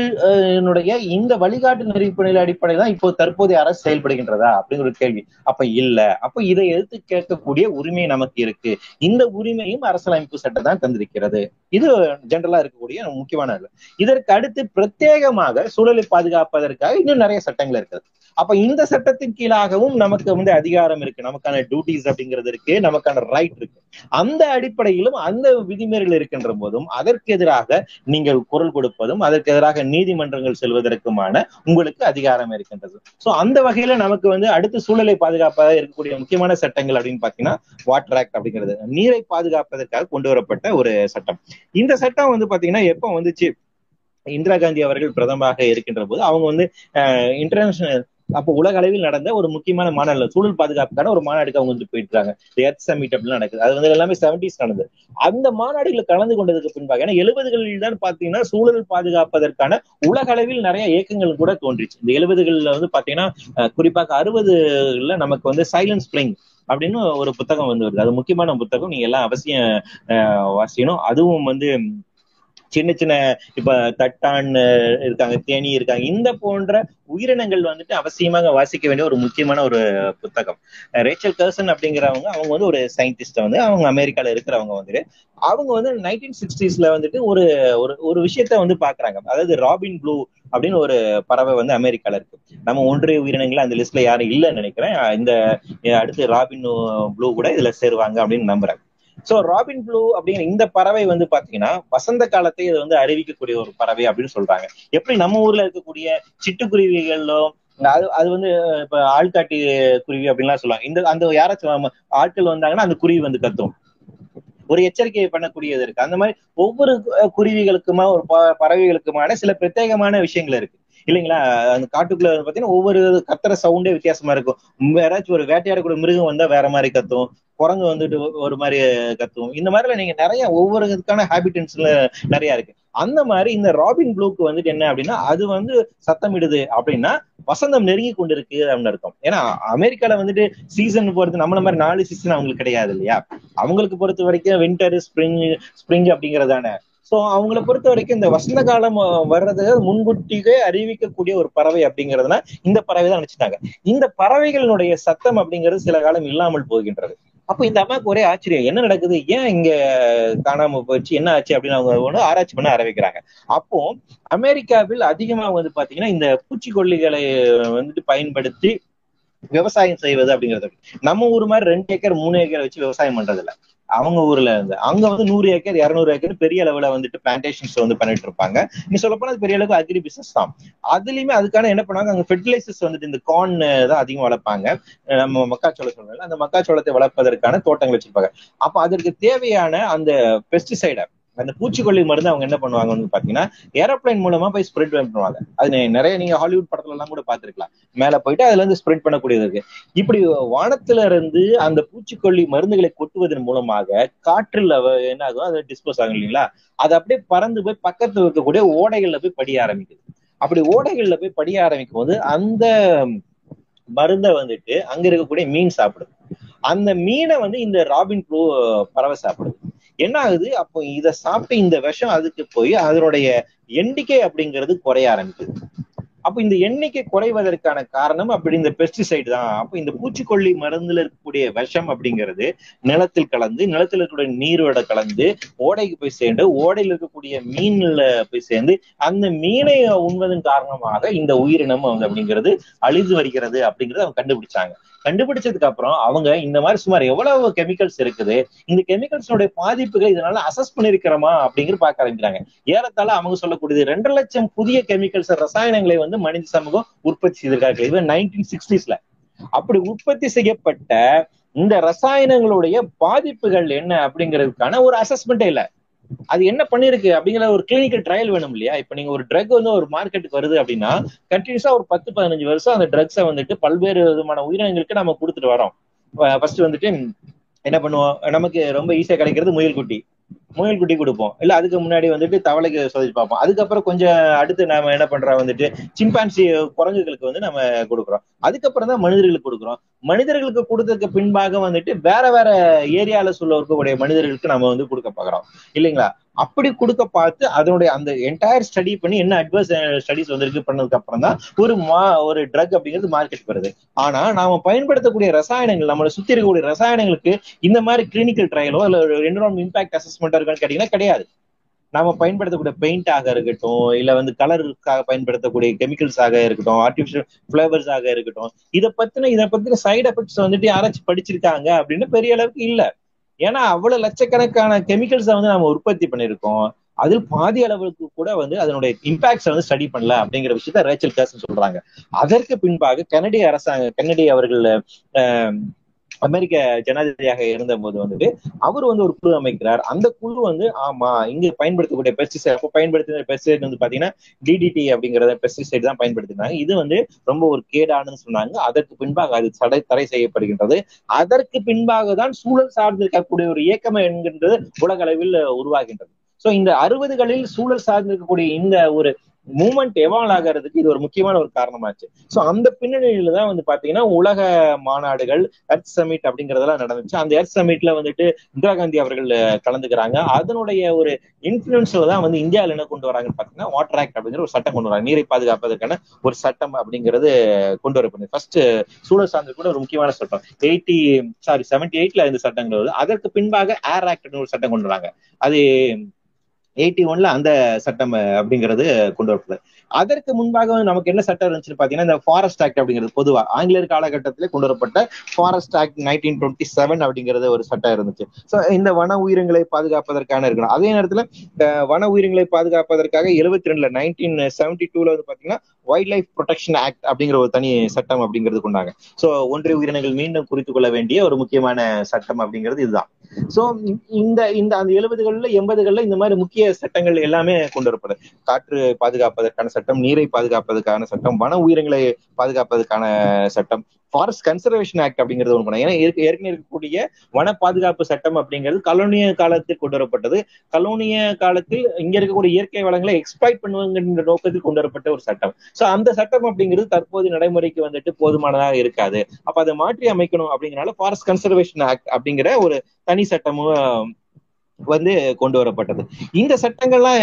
இந்த வழிகாட்டு நெறிப்பணிகள் அடிப்படையில் தான் இப்போ தற்போதைய அரசு செயல்படுகின்றதா அப்படிங்கிற ஒரு கேள்வி. அப்ப இல்ல. அப்ப இதை எடுத்து கேட்கக்கூடிய உரிமை நமக்கு இருக்கு. இந்த உரிமையும் அரசியலமைப்பு சட்டம் தான் தந்திருக்கிறது. இது ஜென்ரலா இருக்கக்கூடிய முக்கியமான இதற்கு அடுத்து பிரத்யேகமாக சூழலை பாதுகாப்பதற்காக இன்னும் நிறைய சட்டங்கள் இருக்குது அப்ப இந்த சட்டத்தின் கீழாகவும் நமக்கு வந்து அதிகாரம் இருக்கு. நமக்கான டியூட்டிஸ் அப்படிங்கிறது இருக்கு. நமக்கான ரைட் இருக்கு. அந்த அடிப்படையிலும் அந்த விதிமுறைகள் இருக்கின்ற போதும் அதற்கு எதிராக நீங்கள் குரல் கொடுப்பதும் அதற்கு எதிராக நீதிமன்றங்கள் செல்வதற்குமான உங்களுக்கு அதிகாரம் இருக்கின்றது. சோ அந்த வகையில நமக்கு வந்து அடுத்த சூழலை பாதுகாப்பாக இருக்கக்கூடிய முக்கியமான சட்டங்கள் அப்படின்னு பாத்தீங்கன்னா வாட்டர் ஆக்ட் அப்படிங்கிறது. நீரை பாதுகாப்பதற்காக கொண்டு வரப்பட்ட ஒரு சட்டம். இந்த சட்டம் வந்து பாத்தீங்கன்னா எப்ப வந்துச்சு? இந்திரா காந்தி அவர்கள் பிரதமராக இருக்கின்ற போது அவங்க வந்து இன்டர்நேஷனல் அப்போ உலக அளவில் நடந்த ஒரு முக்கியமான மாநாடு சூழல் பாதுகாப்புக்கான ஒரு மாநாடுக்கு அவங்க வந்து போயிட்டு இருக்காங்க எர்த் சமிட் நடக்குது. அது வந்து எல்லாமே செவன்டிஸ் நடந்தது. அந்த மாநாடுகளை கலந்து கொண்டதுக்கு பின்பாக ஏன்னா எழுபதுகளில் தான் பாத்தீங்கன்னா சூழல் பாதுகாப்பதற்கான உலக அளவில் நிறைய இயக்கங்கள் கூட தோன்றிச்சு. இந்த எழுபதுகளில் வந்து பாத்தீங்கன்னா குறிப்பாக அறுபதுல நமக்கு வந்து சைலன்ஸ் பிளிங் அப்படின்னு ஒரு புத்தகம் வந்து வருது. அது முக்கியமான புத்தகம். நீங்க எல்லாம் அவசியம் வாசிக்கணும். அதுவும் வந்து சின்ன சின்ன இப்ப தட்டான் இருக்காங்க தேனி இருக்காங்க இந்த போன்ற உயிரினங்கள் வந்துட்டு அவசியமாக வாசிக்க வேண்டிய ஒரு முக்கியமான ஒரு புத்தகம். ரேச்சல் கர்சன் அப்படிங்கிறவங்க அவங்க வந்து ஒரு சயின்டிஸ்ட் வந்து அவங்க அமெரிக்கால இருக்கிறவங்க வந்துட்டு அவங்க வந்து நைன்டீன் சிக்ஸ்டீஸ்ல வந்துட்டு ஒரு ஒரு ஒரு விஷயத்த வந்து பாக்குறாங்க. அதாவது ராபின் ப்ளூ அப்படின்னு ஒரு பறவை வந்து அமெரிக்கால இருக்கு. நம்ம ஒன்றிய உயிரினங்கள் அந்த லிஸ்ட்ல யாரும் இல்லைன்னு நினைக்கிறேன். இந்த அடுத்து ராபின் ப்ளூ கூட இதுல சேருவாங்க அப்படின்னு நம்புறாங்க சோ ராபின் ப்ளூ அப்படிங்கிற இந்த பறவை வந்து பாத்தீங்கன்னா வசந்த காலத்தை இது வந்து அறிவிக்கக்கூடிய ஒரு பறவை அப்படின்னு சொல்றாங்க. எப்படி நம்ம ஊர்ல இருக்கக்கூடிய சிட்டுக்குருவிகளும் அது அது வந்து இப்ப ஆள்காட்டி குருவி அப்படின்லாம் சொல்லுவாங்க. இந்த அந்த யாராச்சும் ஆட்கள் வந்தாங்கன்னா அந்த குருவி வந்து கத்தும். ஒரு எச்சரிக்கையை பண்ணக்கூடியது இருக்கு. அந்த மாதிரி ஒவ்வொரு குருவிகளுக்குமா ஒரு பறவைகளுக்குமான சில பிரத்யேகமான விஷயங்கள் இருக்கு. இல்லைங்களா? அந்த காட்டுக்குள்ள பாத்தீங்கன்னா ஒவ்வொரு கத்துற சவுண்டே வித்தியாசமா இருக்கும். யாராச்சும் ஒரு வேட்டையாடக்கூடிய மிருகம் வந்தா வேற மாதிரி கத்தும். குரங்கு வந்துட்டு ஒரு மாதிரி கத்துவோம் இந்த மாதிரில நீங்க நிறைய ஒவ்வொரு இதுக்கான ஹேபிட்டன்ஸ்ல நிறைய இருக்கு. அந்த மாதிரி இந்த ராபின் ப்ளூக்கு வந்துட்டு என்ன அப்படின்னா அது வந்து சத்தமிடுது அப்படின்னா வசந்தம் நெருங்கி கொண்டு இருக்கு அப்படின்னு அர்த்தம். ஏன்னா அமெரிக்கால வந்துட்டு சீசன் பொறுத்து நம்மள மாதிரி நாலு சீசன் அவங்களுக்கு கிடையாது இல்லையா? அவங்களுக்கு பொறுத்த வரைக்கும் வின்டர் ஸ்ப்ரிங் ஸ்ப்ரிங் அப்படிங்கறதான. சோ அவங்கள பொறுத்த வரைக்கும் இந்த வசந்த காலம் வர்றது முன்கூட்டியே அறிவிக்கக்கூடிய ஒரு பறவை அப்படிங்கிறதுனா இந்த பறவை தான் நினைச்சிட்டாங்க. இந்த பறவைகளினுடைய சத்தம் அப்படிங்கிறது சில காலம் இல்லாமல் போகின்றது. அப்ப இந்த அம்மாவுக்கு ஒரே ஆச்சரியம். என்ன நடக்குது? ஏன் இங்க காணாம போச்சு? என்ன ஆச்சு அப்படின்னு அவங்க ஒண்ணு ஆராய்ச்சி பண்ண ஆரம்பிக்கிறாங்க. அப்போ அமெரிக்காவில் அதிகமா வந்து பாத்தீங்கன்னா இந்த பூச்சிக்கொல்லிகளை வந்துட்டு பயன்படுத்தி விவசாயம் செய்வது அப்படிங்கிறது. நம்ம ஊர் மாதிரி ரெண்டு ஏக்கர் மூணு ஏக்கர் வச்சு விவசாயம் பண்றது இல்ல அவங்க ஊர்ல இருந்து. அங்க வந்து நூறு ஏக்கர் இருநூறு ஏக்கர் பெரிய அளவுல வந்துட்டு பிளான்டேஷன்ஸ் வந்து பண்ணிட்டு இருப்பாங்க. நீ சொல்ல போனா அது பெரிய அளவுக்கு அக்ரி பிசினஸ் தான். அதுலயுமே அதுக்கான என்ன பண்ணுவாங்க? அங்க ஃபெர்டிலைசர்ஸ் வந்துட்டு இந்த கார்ன் தான் அதிகம் வளர்ப்பாங்க. நம்ம மக்காச்சோளம் சொல்றோம்ல அந்த மக்காச்சோளத்தை வளர்ப்பதற்கான தோட்டங்கள் வச்சிருப்பாங்க. அப்ப அதற்கு தேவையான அந்த பெஸ்டிசைடை அந்த பூச்சிக்கொல்லி மருந்து அவங்க என்ன பண்ணுவாங்கன்னு பாத்தீங்கன்னா ஏரோப்ளைன் மூலமா போய் ஸ்ப்ரெட் பண்ணுவாங்க. அது நிறைய நீங்க ஹாலிவுட் படத்துல எல்லாம் கூட பாத்துருக்கலாம். மேல போயிட்டு அதுல இருந்து ஸ்ப்ரெட் பண்ணக்கூடியது இருக்கு. இப்படி வானத்துல இருந்து அந்த பூச்சிக்கொல்லி மருந்துகளை கொட்டுவதன் மூலமாக காற்றில் என்ன ஆகும் அது டிஸ்போஸ் ஆகும் இல்லைங்களா? அது அப்படியே பறந்து போய் பக்கத்துல இருக்கக்கூடிய ஓடைகள்ல போய் படிய ஆரம்பிக்குது. அப்படி ஓடைகள்ல போய் படிய ஆரம்பிக்கும் போது அந்த மருந்தை வந்துட்டு அங்க இருக்கக்கூடிய மீன் சாப்பிடுது. அந்த மீனை வந்து இந்த ராபின் ப்ளூ பறவை சாப்பிடுது. என்ன ஆகுது அப்போ இதை சாப்பிட்டு இந்த விஷம் அதுக்கு போய் அதனுடைய எண்ணிக்கை அப்படிங்கிறது குறைய ஆரம்பிக்குது. அப்போ இந்த எண்ணிக்கை குறைவதற்கான காரணம் அப்படி இந்த பெஸ்டிசைடு தான். அப்போ இந்த பூச்சிக்கொல்லி மருந்துல இருக்கக்கூடிய விஷம் அப்படிங்கிறது நிலத்தில் கலந்து நிலத்தில் இருக்கக்கூடிய நீரோட கலந்து ஓடைக்கு போய் சேர்ந்து ஓடையில் இருக்கக்கூடிய மீன்ல போய் சேர்ந்து அந்த மீனை உண்பதன் காரணமாக இந்த உயிரினம் அப்படிங்கிறது அழிந்து வருகிறது அப்படிங்கறத அவங்க கண்டுபிடிச்சாங்க. கண்டுபிடிச்சதுக்கு அப்புறம் அவங்க இந்த மாதிரி சுமார் எவ்வளவு கெமிக்கல்ஸ் இருக்குது? இந்த கெமிக்கல்ஸோட பாதிப்புகள் இதனால அசஸ் பண்ணிருக்கிறோமா அப்படிங்கிற பார்க்க ஆரம்பிக்கிறாங்க. ஏறத்தாழ அவங்க சொல்லக்கூடியது ரெண்டு லட்சம் புதிய கெமிக்கல்ஸ் ரசாயனங்களை வந்து மனித சமூகம் உற்பத்தி செய்திருக்காங்க இது நைன்டீன் சிக்ஸ்டீஸ்ல அப்படி உற்பத்தி செய்யப்பட்ட இந்த ரசாயனங்களுடைய பாதிப்புகள் என்ன அப்படிங்கிறதுக்கான ஒரு அசஸ்மெண்டே இல்லை. அது என்ன பண்ணிருக்கு அப்படிங்கிற ஒரு கிளினிக்கல் ட்ரையல் வேணும் இல்லையா? இப்ப நீங்க ஒரு ட்ரக் வந்து ஒரு மார்க்கெட்டுக்கு வருது அப்படின்னா கண்டினியூஸா ஒரு பத்து பதினஞ்சு வருஷம் அந்த ட்ரக்ஸை வந்துட்டு பல்வேறு விதமான உயிரினங்களுக்கு நம்ம கொடுத்துட்டு வரோம். ஃபர்ஸ்ட் வந்துட்டு என்ன பண்ணுவோம்? நமக்கு ரொம்ப ஈஸியா கிடைக்கிறது முயல் குட்டி முயல் குட்டி கொடுப்போம். இல்ல அதுக்கு முன்னாடி வந்துட்டு தவளைக்கு சோதிச்சு பார்ப்போம். அதுக்கப்புறம் கொஞ்சம் அடுத்து நாம என்ன பண்றோம் வந்துட்டு சிம்பான்சி குரங்குகளுக்கு வந்து நம்ம கொடுக்குறோம். அதுக்கப்புறம் தான் மனிதர்களுக்கு கொடுக்குறோம். மனிதர்களுக்கு கொடுத்ததுக்கு பின்பாக வந்துட்டு வேற வேற ஏரியால சொல்ல இருக்கக்கூடிய மனிதர்களுக்கு நம்ம வந்து கொடுக்க பாக்குறோம் இல்லைங்களா? அப்படி கொடுக்க பார்த்து அதனுடைய அந்த என்டையர் ஸ்டடி பண்ணி என்ன அட்வைஸ் ஸ்டடிஸ் eh, வந்திருக்கு பண்ணதுக்கு அப்புறம் தான் ஒரு மா ஒரு ட்ரக் அப்படிங்கிறது மார்க்கெட் வருது. ஆனா நாம பயன்படுத்தக்கூடிய ரசாயனங்கள் நம்மளை சுத்தி இருக்கக்கூடிய ரசாயனங்களுக்கு இந்த மாதிரி கிளினிக்கல் ட்ரையலோ இல்ல என்விரான்மெண்ட் இம்பாக்ட் அசஸ்மெண்ட் இருக்கான்னு கேட்டீங்கன்னா கிடையாது. நாம பயன்படுத்தக்கூடிய பெயிண்ட் ஆக இருக்கட்டும் இல்ல வந்து கலருக்காக பயன்படுத்தக்கூடிய கெமிக்கல்ஸ் ஆக இருக்கட்டும் ஆர்டிபிஷியல் ஃபிளவர்ஸ் ஆக இருக்கட்டும் இதை பத்தின இதை பத்தின சைடு எஃபெக்ட்ஸ் வந்துட்டு யாராச்சும் படிச்சிருக்காங்க அப்படின்னு பெரிய அளவுக்கு இல்ல. ஏன்னா அவ்வளவு லட்சக்கணக்கான கெமிக்கல்ஸை வந்து நம்ம உற்பத்தி பண்ணிருக்கோம் அதில் பாதி அளவுக்கு கூட வந்து அதனுடைய இம்பாக்ட்ஸை வந்து ஸ்டடி பண்ணல அப்படிங்கிற விஷயத்த ரேச்சல் கேஸ் சொல்றாங்க. அதற்கு பின்பாக கனடிய அரசாங்க கன்னடி அவர்கள் அமெரிக்க ஜனாதிபதியாக இருந்த போது வந்துட்டு அவர் வந்து ஒரு குழு அமைக்கிறார். அந்த குழு வந்து ஆமா இங்க பயன்படுத்தக்கூடிய பெஸ்டிசைட் அப்போ பயன்படுத்தின பெஸ்டிசைட் வந்து பாத்தீங்கன்னா டிடிடி அப்படிங்கறத பெஸ்டிசைட் தான் பயன்படுத்தினாங்க. இது வந்து ரொம்ப ஒரு கேடானு சொன்னாங்க. அதற்கு பின்பாக அது தடை தடை செய்யப்படுகின்றது. அதற்கு பின்பாக தான் சூழல் சார்ந்து இருக்கக்கூடிய ஒரு இயக்கம் என்கின்றது உலக அளவில் உருவாகின்றது. சோ இந்த அறுபதுகளில் சூழல் சார்ந்திருக்கக்கூடிய இந்த ஒரு மூமெண்ட் எவால் ஆகிறதுக்கு இது ஒரு முக்கியமான ஒரு காரணமாச்சு. சோ அந்த பின்னணியில தான் வந்து பாத்தீங்கன்னா உலக மாநாடுகள் எர்த் சமிட் அப்படிங்கறதெல்லாம் நடந்துச்சு. அந்த எர்த் சமிட்ல வந்துட்டு இந்திரா காந்தி அவர்கள் கலந்துக்கிறாங்க. அதனுடைய ஒரு இன்ஃபுளுன்ஸ்ல தான் வந்து இந்தியாவில என்ன கொண்டு வராங்கன்னு பாத்தீங்கன்னா வாட்டர் ஆக்ட் அப்படிங்கிற ஒரு சட்டம் கொண்டு வராங்க. நீரை பாதுகாப்பதற்கான ஒரு சட்டம் அப்படிங்கிறது கொண்டு வரப்படுது ஃபர்ஸ்ட் சூழல் சார்ந்த கூட ஒரு முக்கியமான சட்டம். எயிட்டி சாரி செவன்டி எயிட்ல இந்த சட்டங்கள் அதற்கு பின்பாக ஏர் ஆக்ட்னு ஒரு சட்டம் கொண்டு வராங்க. அது எயிட்டி ஒன்ல அந்த சட்டம் அப்படிங்கிறது கொண்டு வரப்படுது அதற்கு முன்பாக நமக்கு என்ன சட்டம் இருந்துச்சுன்னு பாத்தீங்கன்னா இந்த ஃபாரஸ்ட் ஆக்ட் அப்படிங்கிறது பொதுவா ஆங்கிலேயர் காலகட்டத்திலே கொண்டு வரப்பட்ட forest act nineteen twenty seven அப்படிங்கிறது ஒரு சட்டம் இருந்துச்சு. ஸோ இந்த வன உயிரினங்களை பாதுகாப்பதற்கான இருக்கணும். அதே நேரத்துல வன உயிரினங்களை பாதுகாப்பதற்காக எழுபத்தி ரெண்டுல நைன்டீன் செவன்டி டூல வந்து பாத்தீங்கன்னா வைல்ட் லைஃப் ப்ரொடெக்ஷன் ஆக்ட் அப்படிங்கிற ஒரு தனி சட்டம் அப்படிங்கிறது கொண்டாங்க ஸோ ஒன்றிய உயிரினங்கள் மீண்டும் குறித்து கொள்ள வேண்டிய ஒரு முக்கியமான சட்டம் அப்படிங்கிறது இதுதான். சோ இந்த இந்த அந்த எழுபதுகள்ல எண்பதுகள்ல இந்த மாதிரி முக்கிய சட்டங்கள் எல்லாமே கொண்டு வரப்படுது. காற்று பாதுகாப்பதற்கான சட்டம் நீரை பாதுகாப்பதற்கான சட்டம் வன உயிரினங்களை பாதுகாப்பதற்கான சட்டம். ஃபாரஸ்ட் கன்சர்வேஷன் ஆக்ட் அப்படிங்கிறது ஒன்று பண்ணாங்க. ஏன்னா ஏற்கனவே இருக்கக்கூடிய வன பாதுகாப்பு சட்டம் அப்படிங்கிறது கலோனிய காலத்தில் கொண்டு வரப்பட்டது. கலோனிய காலத்தில் இங்க இருக்கக்கூடிய இயற்கை வளங்களை எக்ஸ்பிளைட் பண்ணுவாங்கன்ற நோக்கத்தில் கொண்டு வரப்பட்ட ஒரு சட்டம். சோ அந்த சட்டம் அப்படிங்கிறது தற்போது நடைமுறைக்கு வந்துட்டு போதுமானதாக இருக்காது. அப்ப அதை மாற்றி அமைக்கணும் அப்படிங்கிறனால ஃபாரஸ்ட் கன்சர்வேஷன் ஆக்ட் அப்படிங்கிற ஒரு தனி சட்டமும் வந்து கொண்டு வரப்பட்டது. இந்த சட்டங்கள்லாம்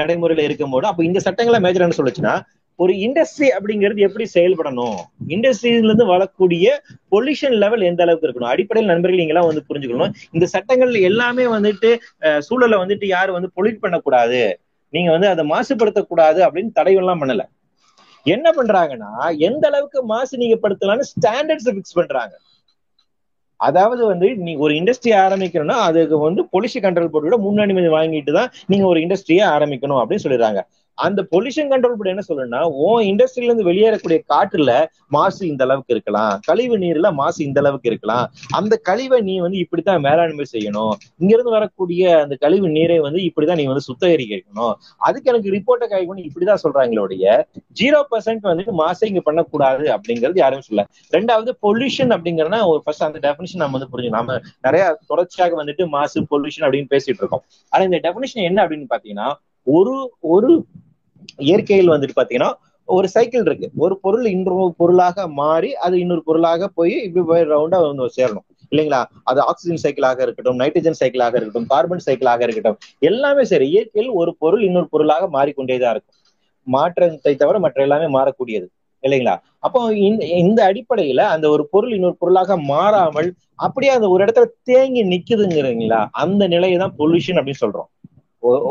நடைமுறையில இருக்கும் போது அப்ப இந்த சட்டங்கள்லாம் மேஜர் என்ன சொல்லுச்சுன்னா ஒரு இண்டஸ்ட்ரி அப்படிங்கிறது எப்படி செயல்படணும்? இண்டஸ்ட்ரியில இருந்து வரக்கூடிய பொல்யூஷன் லெவல் எந்த அளவுக்கு இருக்கணும்? அடிப்படையில் நண்பர்கள் நீங்க எல்லாம் வந்து புரிஞ்சுக்கணும். இந்த சட்டங்கள் எல்லாமே வந்துட்டு சூழலை வந்துட்டு யாரும் வந்து பொல்யூட் பண்ணக்கூடாது. நீங்க வந்து அதை மாசுபடுத்தக்கூடாது அப்படின்னு தடைவெல்லாம் பண்ணல. என்ன பண்றாங்கன்னா எந்த அளவுக்கு மாசு நீங்க படுத்தலாம்னு ஸ்டாண்டர்ட்ஸ் பிக்ஸ் பண்றாங்க. அதாவது வந்து நீ ஒரு இண்டஸ்ட்ரி ஆரம்பிக்கணும்னா அதுக்கு வந்து பொலிசி கண்ட்ரோல் போர்டோட முன் அனுமதி வாங்கிட்டு தான் நீங்க ஒரு இண்டஸ்ட்ரியை ஆரம்பிக்கணும் அப்படின்னு சொல்லிடுறாங்க. அந்த பொல்யூஷன் கண்ட்ரோல் படி என்ன சொல்லுன்னா உன் இண்டஸ்ட்ரியில இருந்து வெளியேறக்கூடிய காற்றுல மாசு இந்த அளவுக்கு இருக்கலாம். கழிவு நீர்ல மாசு இந்த அளவுக்கு இருக்கலாம். அந்த கழிவை நீ வந்து இப்படித்தான் மேலாண்மை செய்யணும். இங்க இருந்து வரக்கூடிய அந்த கழிவு நீரை வந்து இப்படிதான் நீ வந்து சுத்தகரிக்கணும். அதுக்கு எனக்கு ரிப்போர்ட்டை கை பண்ணி இப்படிதான் சொல்றாங்களோடைய ஜீரோ பர்சன்ட் வந்து மாசை இங்க பண்ணக்கூடாது அப்படிங்கிறது யாரும் சொல்ல ரெண்டாவது பொல்யூஷன் அப்படிங்கறதுனா ஒரு ஃபர்ஸ்ட் அந்த டெபினிஷன் நம்ம வந்து புரிஞ்சு நம்ம நிறைய தொடர்ச்சியாக வந்துட்டு மாசு பொல்யூஷன் அப்படின்னு பேசிட்டு இருக்கோம். ஆனா இந்த டெபினிஷன் என்ன அப்படின்னு பாத்தீங்கன்னா ஒரு ஒரு இயற்கையில் வந்துட்டு பாத்தீங்கன்னா ஒரு சைக்கிள் இருக்கு. ஒரு பொருள் இன்னொரு பொருளாக மாறி அது இன்னொரு பொருளாக போய் இப்படி போய் ரவுண்டா வந்து சேரணும். இல்லைங்களா? அது ஆக்சிஜன் சைக்கிளாக இருக்கட்டும் நைட்ரஜன் சைக்கிளாக இருக்கட்டும் கார்பன் சைக்கிளாக இருக்கட்டும் எல்லாமே சரி. இயற்கையில் ஒரு பொருள் இன்னொரு பொருளாக மாறிக்கொண்டேதான் இருக்கும். மாற்றத்தை தவிர மற்ற எல்லாமே மாறக்கூடியது. இல்லைங்களா? அப்போ இந்த அடிப்படையில அந்த ஒரு பொருள் இன்னொரு பொருளாக மாறாமல் அப்படியே அந்த ஒரு இடத்துல தேங்கி நிக்குதுங்கிறீங்களா? அந்த நிலையை தான் பொல்யூஷன் அப்படின்னு சொல்றோம்.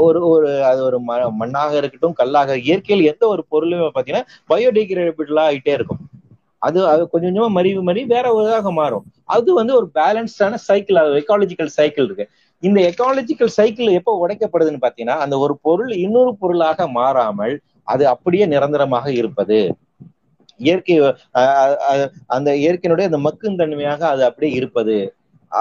ஒரு ஒரு அது ஒரு மண்ணாக இருக்கட்டும் கல்லாக இயற்கையில் எந்த ஒரு பொருளுமே பாத்தீங்கன்னா பயோடிகிரேடபிளா ஆகிட்டே இருக்கும். அது அது கொஞ்சம் கொஞ்சமா மறிவு மறி வேற ஒருதாக மாறும். அது வந்து ஒரு பேலன்ஸ்டான சைக்கிள் அது எக்காலஜிக்கல் சைக்கிள் இருக்கு. இந்த எக்காலஜிக்கல் சைக்கிள் எப்போ உடைக்கப்படுதுன்னு பாத்தீங்கன்னா அந்த ஒரு பொருள் இன்னொரு பொருளாக மாறாமல் அது அப்படியே நிரந்தரமாக இருப்பது. இயற்கை அந்த இயற்கையினுடைய அந்த மக்கும் தன்மையாக அது அப்படியே இருப்பது.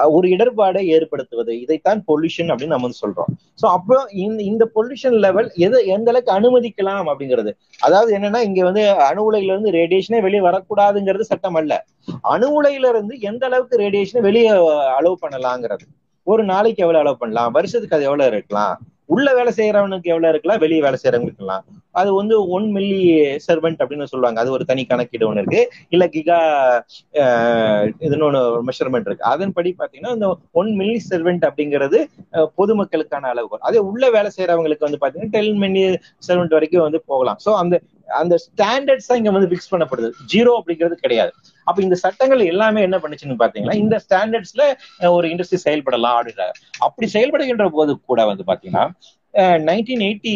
ஒரு இடர்பாடை ஏற்படுத்துவது. இதைத்தான் பொல்யூஷன் அப்படின்னு நம்ம வந்து சொல்றோம். சோ அப்போ இந்த இந்த பொல்யூஷன் லெவல் எது எந்த அளவுக்கு அனுமதிக்கலாம் அப்படிங்கிறது. அதாவது என்னன்னா இங்க வந்து அணு உலையில இருந்து ரேடியேஷனே வெளியே வரக்கூடாதுங்கிறது சட்டம் அல்ல. அணு உலையில இருந்து எந்த அளவுக்கு ரேடியேஷனை வெளியே அலோவ் பண்ணலாங்கிறது. ஒரு நாளைக்கு எவ்வளவு அலோவ் பண்ணலாம்? வருஷத்துக்கு அது எவ்வளவு இருக்கலாம்? உள்ள வேலை செய்யறவனுக்கு எவ்வளவு இருக்கலாம் வெளியே வேலை செய்யறவங்களுக்கு இருக்கலாம் அது வந்து ஒன் மில்லி சர்வெண்ட் அப்படின்னு சொல்லுவாங்க. அது ஒரு தனி கணக்கீடு ஒன்று இருக்கு. இல்ல கிகா இதுன்னு ஒன்று மெஷர்மெண்ட் இருக்கு. அதன்படி பாத்தீங்கன்னா இந்த ஒன் மில்லி சர்வெண்ட் அப்படிங்கிறது பொதுமக்களுக்கான அளவு அதே உள்ள வேலை செய்யறவங்களுக்கு வந்து பாத்தீங்கன்னா டென் மில்லி சர்வெண்ட் வரைக்கும் வந்து போகலாம். ஸோ அந்த அந்த ஸ்டாண்டர்ட்ஸ் தான் இங்க வந்து பிக்ஸ் பண்ணப்படுது. ஜீரோ அப்படிங்கிறது கிடையாது. அப்ப இந்த சட்டங்கள் எல்லாமே என்ன பண்ணுச்சுன்னு பாத்தீங்கன்னா இந்த ஸ்டாண்டர்ட்ஸ்ல ஒரு இண்டஸ்ட்ரி செயல்படலாம் அப்படின்றாங்க. அப்படி செயல்படுகின்ற போது கூட வந்து பாத்தீங்கன்னா நைன்டீன் எயிட்டி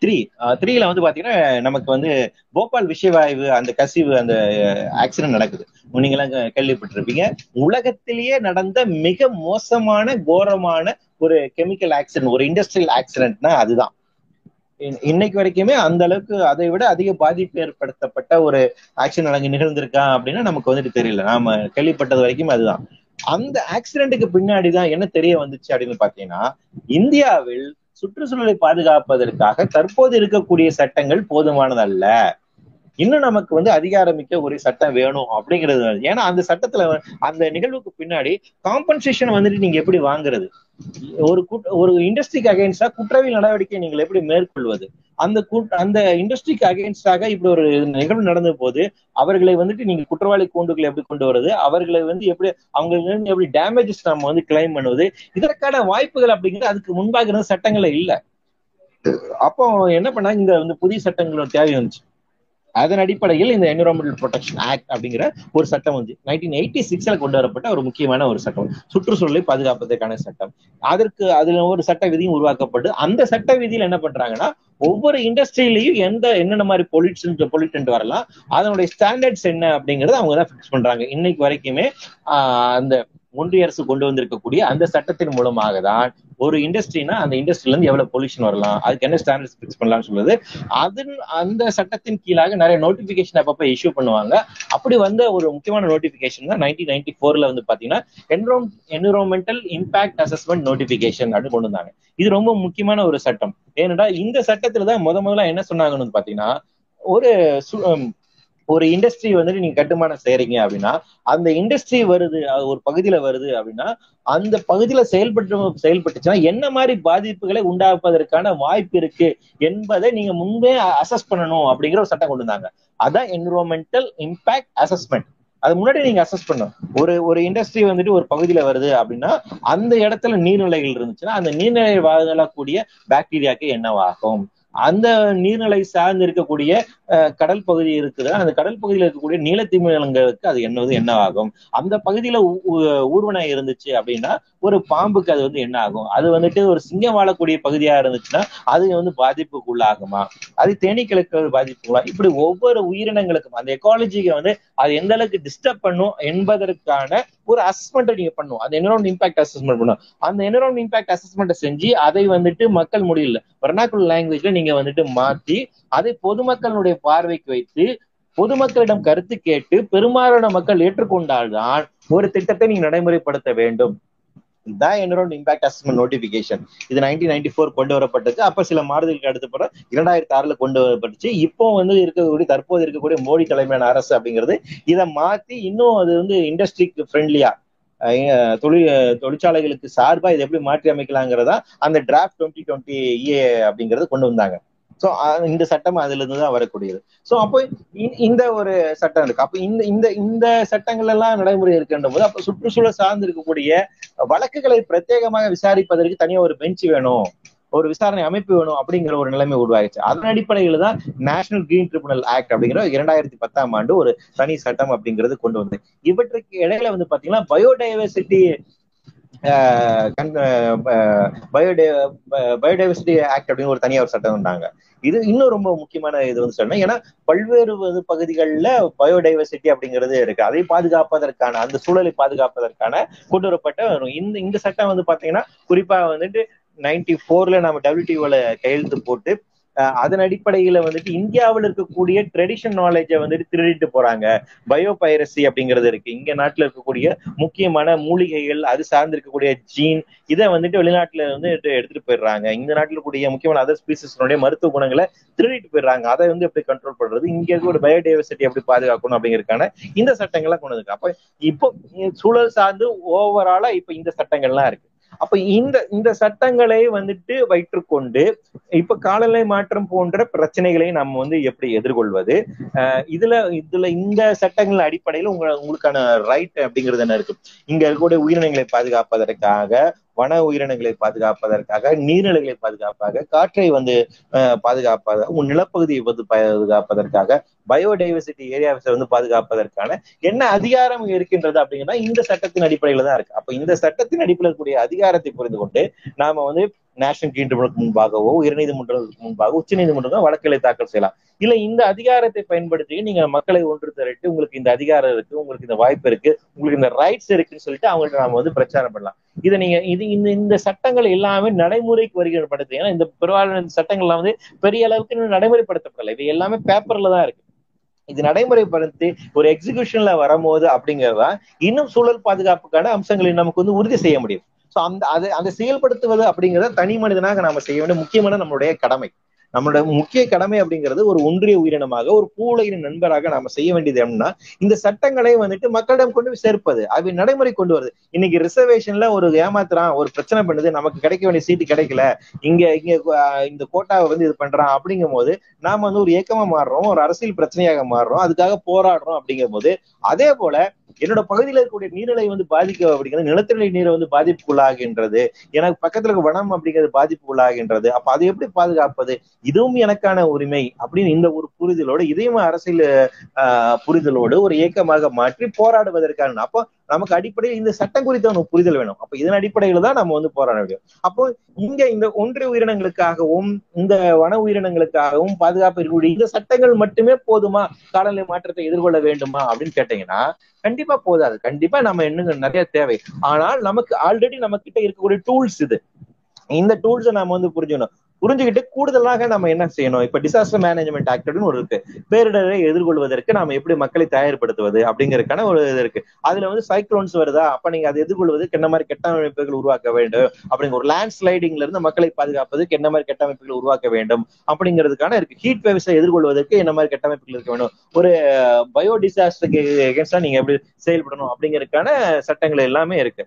த்ரீ த்ரீல வந்து பாத்தீங்கன்னா நமக்கு வந்து போபால் விஷயவாய்வு அந்த கசிவு அந்த ஆக்சிடென்ட் நடக்குது. நீங்களாம் கேள்விப்பட்டிருப்பீங்க. உலகத்திலேயே நடந்த மிக மோசமான கோரமான ஒரு கெமிக்கல் ஆக்சிடென்ட் ஒரு இண்டஸ்ட்ரியல் ஆக்சிடென்ட்னா அதுதான். இன்னைக்கு வரைக்குமே அந்த அளவுக்கு அதை விட அதிக பாதிப்பு ஏற்படுத்தப்பட்ட ஒரு ஆக்சிடென்ட் அங்கே நிகழ்ந்திருக்கா அப்படின்னா நமக்கு வந்துட்டு தெரியல. நாம கேள்விப்பட்டது வரைக்கும் அதுதான். அந்த ஆக்சிடென்ட்டுக்கு பின்னாடிதான் என்ன தெரிய வந்துச்சு அப்படின்னு பாத்தீங்கன்னா இந்தியாவில் சுற்றுச்சூழலை பாதுகாப்பதற்காக தற்போது இருக்கக்கூடிய சட்டங்கள் போதுமானதல்ல. இன்னும் நமக்கு வந்து அதிகாரமிக்க ஒரு சட்டம் வேணும் அப்படிங்கிறது ஏன்னா அந்த சட்டத்துல அந்த நிகழ்வுக்கு பின்னாடி காம்பன்சேஷன் வந்துட்டு நீங்க எப்படி வாங்குறது? ஒரு ஒரு இண்டஸ்ட்ரிக்கு அகைன்ஸ்டா குற்றவியல் நடவடிக்கை நீங்கள் எப்படி மேற்கொள்வது? அந்த அந்த இண்டஸ்ட்ரிக்கு அகைன்ஸ்டாக இப்படி ஒரு நிகழ்வு நடந்த போது அவர்களை வந்துட்டு நீங்க குற்றவாளி கூண்டுகளை எப்படி கொண்டு வருது அவர்களை வந்து எப்படி அவங்களுக்கு எப்படி டேமேஜஸ் நம்ம வந்து கிளைம் பண்ணுவது? இதற்கான வாய்ப்புகள் அப்படிங்கிறது அதுக்கு முன்பாக இருந்த சட்டங்களே இல்ல. அப்போ என்ன பண்ணாங்க? இந்த வந்து புதிய சட்டங்களோட தேவை வந்துச்சு. அதன் அடிப்படையில் இந்த என்விரான்மெண்டல் ப்ரொடெக்ஷன் ஆக்ட் அப்படிங்கிற ஒரு சட்டம் வந்து நைன்டீன் எயிட்டி சிக்ஸ்ல கொண்டு வரப்பட்ட ஒரு முக்கியமான ஒரு சட்டம். சுற்றுச்சூழலை பாதுகாப்பதற்கான சட்டம். அதற்கு அதுல ஒரு சட்ட விதியும் உருவாக்கப்பட்டு அந்த சட்ட விதியில் என்ன பண்றாங்கன்னா ஒவ்வொரு இண்டஸ்ட்ரியிலையும் எந்த என்னென்ன மாதிரி பொலிட்ஸ் பொலிட்டன்ட் வரலாம் அதனுடைய ஸ்டாண்டர்ட்ஸ் என்ன அப்படிங்கறத அவங்க தான் ஃபிக்ஸ் பண்றாங்க. இன்னைக்கு வரைக்குமே அந்த ஒன்றிய அரசு கொண்டு வந்திருக்கக்கூடிய அந்த சட்டத்தின் மூலமாக தான் ஒரு இண்டஸ்ட்ரினா அந்த இண்டஸ்ட்ரியில இருந்து எவ்வளவு பொல்யூஷன் வரலாம் அதுக்கு என்ன ஸ்டாண்டர்ட்ஸ் பிக்ஸ் பண்ணலாம்னு சொல்லுது அது அந்த சட்டத்தின் கீழாக நிறைய நோட்டிபிகேஷன் அப்பப்ப இஷ்யூ பண்ணுவாங்க. அப்படி வந்த ஒரு முக்கியமான நோட்டிபிகேஷன் தான் நைன்டீன் நைன்டி ஃபோர்ல வந்து பாத்தீங்கன்னா enviro environmental impact assessment notification அப்படின்னு கொண்டு வந்தாங்க. இது ரொம்ப முக்கியமான ஒரு சட்டம். ஏனென்றால் இந்த சட்டத்துல தான் முத முதல்ல என்ன சொன்னாங்கன்னு பாத்தீங்கன்னா ஒரு ஒரு இண்டஸ்ட்ரி வந்துட்டு நீங்க கட்டுமானம் செய்யறீங்க அப்படின்னா அந்த இண்டஸ்ட்ரி வருது ஒரு பகுதியில வருது அப்படின்னா அந்த பகுதியில செயல்பட்டு செயல்பட்டுச்சுன்னா என்ன மாதிரி பாதிப்புகளை உண்டாக்குவதற்கான வாய்ப்பு இருக்கு என்பதை நீங்க முன்பே அசஸ் பண்ணணும் அப்படிங்கிற ஒரு சட்டம் கொண்டு வந்தாங்க. அதான் என்விரான்மெண்டல் இம்பாக்ட் அசஸ்மெண்ட் அது முன்னாடி நீங்க அசஸ் பண்ணும் ஒரு ஒரு இண்டஸ்ட்ரி வந்துட்டு ஒரு பகுதியில வருது அப்படின்னா அந்த இடத்துல நீர்நிலைகள் இருந்துச்சுன்னா அந்த நீர்நிலை வாழக்கூடிய பாக்டீரியாக்கு என்னவாகும்? அந்த நீர்நிலை சார்ந்து இருக்கக்கூடிய கடல் பகுதி இருக்குது. அந்த கடல் பகுதியில் இருக்கக்கூடிய நீலத்திமிழங்களுக்கு அது என்னது என்ன ஆகும் அந்த பகுதியில ஊர்வனை இருந்துச்சு அப்படின்னா ஒரு பாம்புக்கு அது வந்து என்ன ஆகும்? அது வந்துட்டு ஒரு சிங்கம் வாழக்கூடிய பகுதியா இருந்துச்சுன்னா அது வந்து பாதிப்புக்கு உள்ளாகுமா அது தேனீக்களுக்கு பாதிப்புக்குள்ளா? இப்படி ஒவ்வொரு உயிரினங்களுக்கும் அந்த எக்காலஜிக்கு வந்து அது எந்த அளவுக்கு டிஸ்டர்ப் பண்ணும் என்பதற்கான ஒரு அசஸ்மெண்ட் நீங்க பண்ணும் அந்த என்வரான் இம்பாக்ட் அசஸ்மெண்ட் பண்ணும் அந்த என்வரான் இம்பாக்ட் அசஸ்மெண்ட் செஞ்சு அதை வந்துட்டு மக்கள் முடியல. வர்ணாக்குள் லாங்குவேஜ்ல நீங்க வந்துட்டு மாத்தி அதை பொதுமக்களுடைய பார்வைக்கு வைத்து பொதுமக்களிடம் கருத்து கேட்டு பெரும்பாலான மக்கள் ஏற்றுக்கொண்டால்தான் ஒரு திட்டத்தை நீங்க நடைமுறைப்படுத்த வேண்டும். இதுதான் என்வரான் இம்பாக்ட் அசஸ்மெண்ட் நோட்டிபிகேஷன் இது நைன்டீன் நைன்டி ஃபோர் கொண்டு வரப்பட்டது. அப்ப சில மாறுதலுக்கு அடுத்த பிறகு இரண்டாயிரத்தி ஆறுல கொண்டு வரப்பட்டுச்சு. இப்போ வந்து இருக்கக்கூடிய தற்போது இருக்கக்கூடிய மோடி தலைமையான அரசு அப்படிங்கிறது இதை மாத்தி இன்னும் அது வந்து இண்டஸ்ட்ரிக்கு ஃப்ரெண்ட்லியா தொழில் தொழிற்சாலைகளுக்கு சார்பா இதை எப்படி மாற்றி அமைக்கலாங்கிறதா அந்த டிராஃப்ட் டுவெண்ட்டி டுவெண்ட்டி ஏ அப்படிங்கறது கொண்டு வந்தாங்க. ஸோ இந்த சட்டம் அதுல இருந்து தான் வரக்கூடியது. ஸோ அப்போ இந்த ஒரு சட்டம் இருக்கு. அப்போ இந்த இந்த இந்த சட்டங்கள் எல்லாம் நடைமுறை இருக்கின்ற போது அப்போ சுற்றுச்சூழல் சார்ந்து இருக்கக்கூடிய வழக்குகளை பிரத்யேகமாக விசாரிப்பதற்கு தனியாக ஒரு பெஞ்ச் வேணும். ஒரு விசாரணை அமைப்பு வேணும் அப்படிங்கிற ஒரு நிலைமை உருவாகிச்சு அதன் அடிப்படையில தான் நேஷனல் கிரீன் ட்ரிபுனல் ஆக்ட் அப்படிங்கிற இரண்டாயிரத்தி பத்தாம் ஆண்டு ஒரு தனி சட்டம் அப்படிங்கிறது கொண்டு வந்து இவற்றுக்கு இடையில வந்து பாத்தீங்கன்னா பயோடைவர்சிட்டி பயோடே பயோடைவர்சிட்டி ஆக்ட் அப்படின்னு ஒரு தனியார் சட்டம் வந்தாங்க. இது இன்னும் ரொம்ப முக்கியமான இது வந்து சொல்லணும். ஏன்னா பல்வேறு பகுதிகளில் பயோடைவர்சிட்டி அப்படிங்கிறது இருக்கு. அதை பாதுகாப்பதற்கான அந்த சூழலை பாதுகாப்பதற்கான கொண்டு வரப்பட்ட இந்த இந்த சட்டம் வந்து பாத்தீங்கன்னா குறிப்பா வந்துட்டு நைன்டி ஃபோர்ல நம்ம டபிள்யூடிஓல கையெழுத்து போட்டு அதன் அடிப்படையில வந்துட்டு இந்தியாவில் இருக்கக்கூடிய ட்ரெடிஷன் நாலேஜை வந்துட்டு திருடிட்டு போறாங்க. பயோ பைரசி அப்படிங்கிறது இருக்கு. இங்க நாட்டுல இருக்கக்கூடிய முக்கியமான மூலிகைகள் அது சார்ந்து இருக்கக்கூடிய ஜீன் இதை வந்துட்டு வெளிநாட்டுல வந்து எடுத்துட்டு போயிடுறாங்க. இந்த நாட்டில் கூடிய முக்கியமான அதர் ஸ்பீசிஸ்னுடைய மருத்துவ குணங்களை திருடிட்டு போயிடுறாங்க. அதை வந்து எப்படி கண்ட்ரோல் பண்றது? இங்க இருக்க ஒரு பயோடைவர்சிட்டி எப்படி பாதுகாக்கணும் அப்படிங்கிறதுக்கான இந்த சட்டங்கள்லாம் கொண்டு வந்து அப்ப இப்போ சூழல் சார்ந்து ஓவராலா இப்ப இந்த சட்டங்கள்லாம் இருக்கு. அப்ப இந்த இந்த சட்டங்களை வந்துட்டு வைற்றுக்கொண்டு இப்ப காலநிலை மாற்றம் போன்ற பிரச்சனைகளை நம்ம வந்து எப்படி எதிர்கொள்வது? இதுல இதுல இந்த சட்டங்கள் அடிப்படையில் உங்க உங்களுக்கான ரைட் அப்படிங்கிறது என்ன இருக்கு? இங்க இருக்கக்கூடிய உயிரினங்களை பாதுகாப்பதற்காக வன உயிரினங்களை பாதுகாப்பதற்காக நீர்நிலைகளை பாதுகாப்பாக காற்றை வந்து பாதுகாப்பாக உன் நிலப்பகுதியை வந்து பாதுகாப்பதற்காக பயோடைவர்சிட்டி ஏரியாவை வந்து பாதுகாப்பதற்கான என்ன அதிகாரம் இருக்கின்றது அப்படிங்கிறதா இந்த சட்டத்தின் அடிப்படையில தான் இருக்கு. அப்ப இந்த சட்டத்தின் அடிப்படையில் இருக்கக்கூடிய அதிகாரத்தை புரிந்து கொண்டு நாம வந்து நேஷனல் கிரீன் முன்பாகவோ உயர்நீதிமன்றத்துக்கு முன்பாக உச்ச நீதிமன்றம் வழக்குகளை தாக்கல் செய்யலாம். இல்ல இந்த அதிகாரத்தை பயன்படுத்தி நீங்க மக்களை ஒன்று திரட்டி உங்களுக்கு இந்த அதிகாரம் இருக்கு உங்களுக்கு இந்த வாய்ப்பு இருக்கு உங்களுக்கு இந்த ரைட்ஸ் இருக்குன்னு சொல்லிட்டு அவங்கள்ட்ட நாம வந்து பிரச்சாரம் பண்ணலாம். இதை நீங்க இது இந்த இந்த சட்டங்கள் எல்லாமே நடைமுறைக்கு வருகிற படுத்து ஏன்னா இந்த பெரும்பாலான சட்டங்கள்லாம் வந்து பெரிய அளவுக்கு இன்னும் நடைமுறைப்படுத்தப்படலை. இது எல்லாமே பேப்பர்ல தான் இருக்கு. இது நடைமுறைப்படுத்தி ஒரு எக்ஸிகியூஷன்ல வரும்போது அப்படிங்கறதா இன்னும் சூழல் பாதுகாப்புக்கான அம்சங்களை நமக்கு வந்து உறுதி செய்ய முடியும். ஸோ அந்த அதை அதை செயல்படுத்துவது அப்படிங்கிறத தனி மனிதனாக நாம செய்ய வேண்டிய முக்கியமான நம்மளுடைய கடமை. நம்மளோட முக்கிய கடமை அப்படிங்கிறது ஒரு ஒன்றிய உயிரினமாக ஒரு பூலையின் நண்பராக நாம செய்ய வேண்டியது என்னன்னா இந்த சட்டங்களை வந்துட்டு மக்களிடம் கொண்டு சேர்ப்பது. அவை நடைமுறை கொண்டு வருது. இன்னைக்கு ரிசர்வேஷன்ல ஒரு ஏமாத்துறான் ஒரு பிரச்சனை பண்ணுது நமக்கு கிடைக்க வேண்டிய சீட்டு கிடைக்கல இங்க இங்க இந்த கோட்டாவை வந்து இது பண்றான் அப்படிங்கும் போது நாம வந்து ஒரு இயக்கமா மாறுறோம் ஒரு அரசியல் பிரச்சனையாக மாறுறோம் அதுக்காக போராடுறோம் அப்படிங்கும் போது அதே போல என்னோட பகுதியில் இருக்கக்கூடிய நீர்நிலை வந்து பாதிக்க அப்படிங்கிறது நிலத்தடி நீரை வந்து பாதிப்புக்குள்ளாகின்றது. எனக்கு பக்கத்துல இருக்க வனம் அப்படிங்கிறது பாதிப்புக்குள்ளாகின்றது. அப்ப அதை எப்படி பாதுகாப்பது? இதுவும் எனக்கான உரிமை அப்படின்னு இந்த ஒரு புரிதலோடு இதையும் அரசியல் ஆஹ் புரிதலோடு ஒரு இயக்கமாக மாற்றி போராடுவதற்கான. அப்போ நமக்கு அடிப்படையில் இந்த சட்டம் குறித்த ஒரு புரிதல் வேணும். அப்ப இதன் அடிப்படையில தான் நம்ம வந்து போராட முடியும். அப்போ இங்க இந்த ஒன்றிய உயிரினங்களுக்காகவும் இந்த வன உயிரினங்களுக்காகவும் பாதுகாப்பு இருக்கக்கூடிய இந்த சட்டங்கள் மட்டுமே போதுமா? காலநிலை மாற்றத்தை எதிர்கொள்ள வேண்டுமா? அப்படின்னு கேட்டீங்கன்னா கண்டிப்பா போதாது. கண்டிப்பா நம்ம என்னங்க நிறைய தேவை. ஆனால் நமக்கு ஆல்ரெடி நம்ம கிட்ட இருக்கக்கூடிய டூல்ஸ் இது. இந்த டூல்ஸை நாம வந்து புரிஞ்சுக்கணும். புரிஞ்சுக்கிட்டு கூடுதலாக நம்ம என்ன செய்யணும்? இப்ப டிசாஸ்டர் மேனேஜ்மெண்ட் ஆக்ட்னு ஒரு இருக்கு. பேரிடரை எதிர்கொள்வதற்கு நாம எப்படி மக்களை தயார்படுத்துவது அப்படிங்கறதுக்கான ஒரு இது இருக்கு. அதுல வந்து சைக்ளோன்ஸ் வருதா? அப்ப நீங்க அதை எதிர்கொள்வதற்கு என்ன மாதிரி கட்டமைப்புகள் உருவாக்க வேண்டும்? அப்படிங்கிற ஒரு லேண்ட் ஸ்லைடிங்ல இருந்து மக்களை பாதுகாப்பதற்கு என்ன மாதிரி கட்டமைப்புகள் உருவாக்க வேண்டும்? அப்படிங்கிறதுக்கான இருக்கு. ஹீட் வேவ்ஸை எதிர்கொள்வதற்கு என்ன மாதிரி கட்டமைப்புகள் இருக்க வேண்டும்? ஒரு பயோ டிசாஸ்டருக்கு எகேன்ஸ்டா நீங்க எப்படி செயல்படணும் அப்படிங்கறதுக்கான சட்டங்கள் எல்லாமே இருக்கு.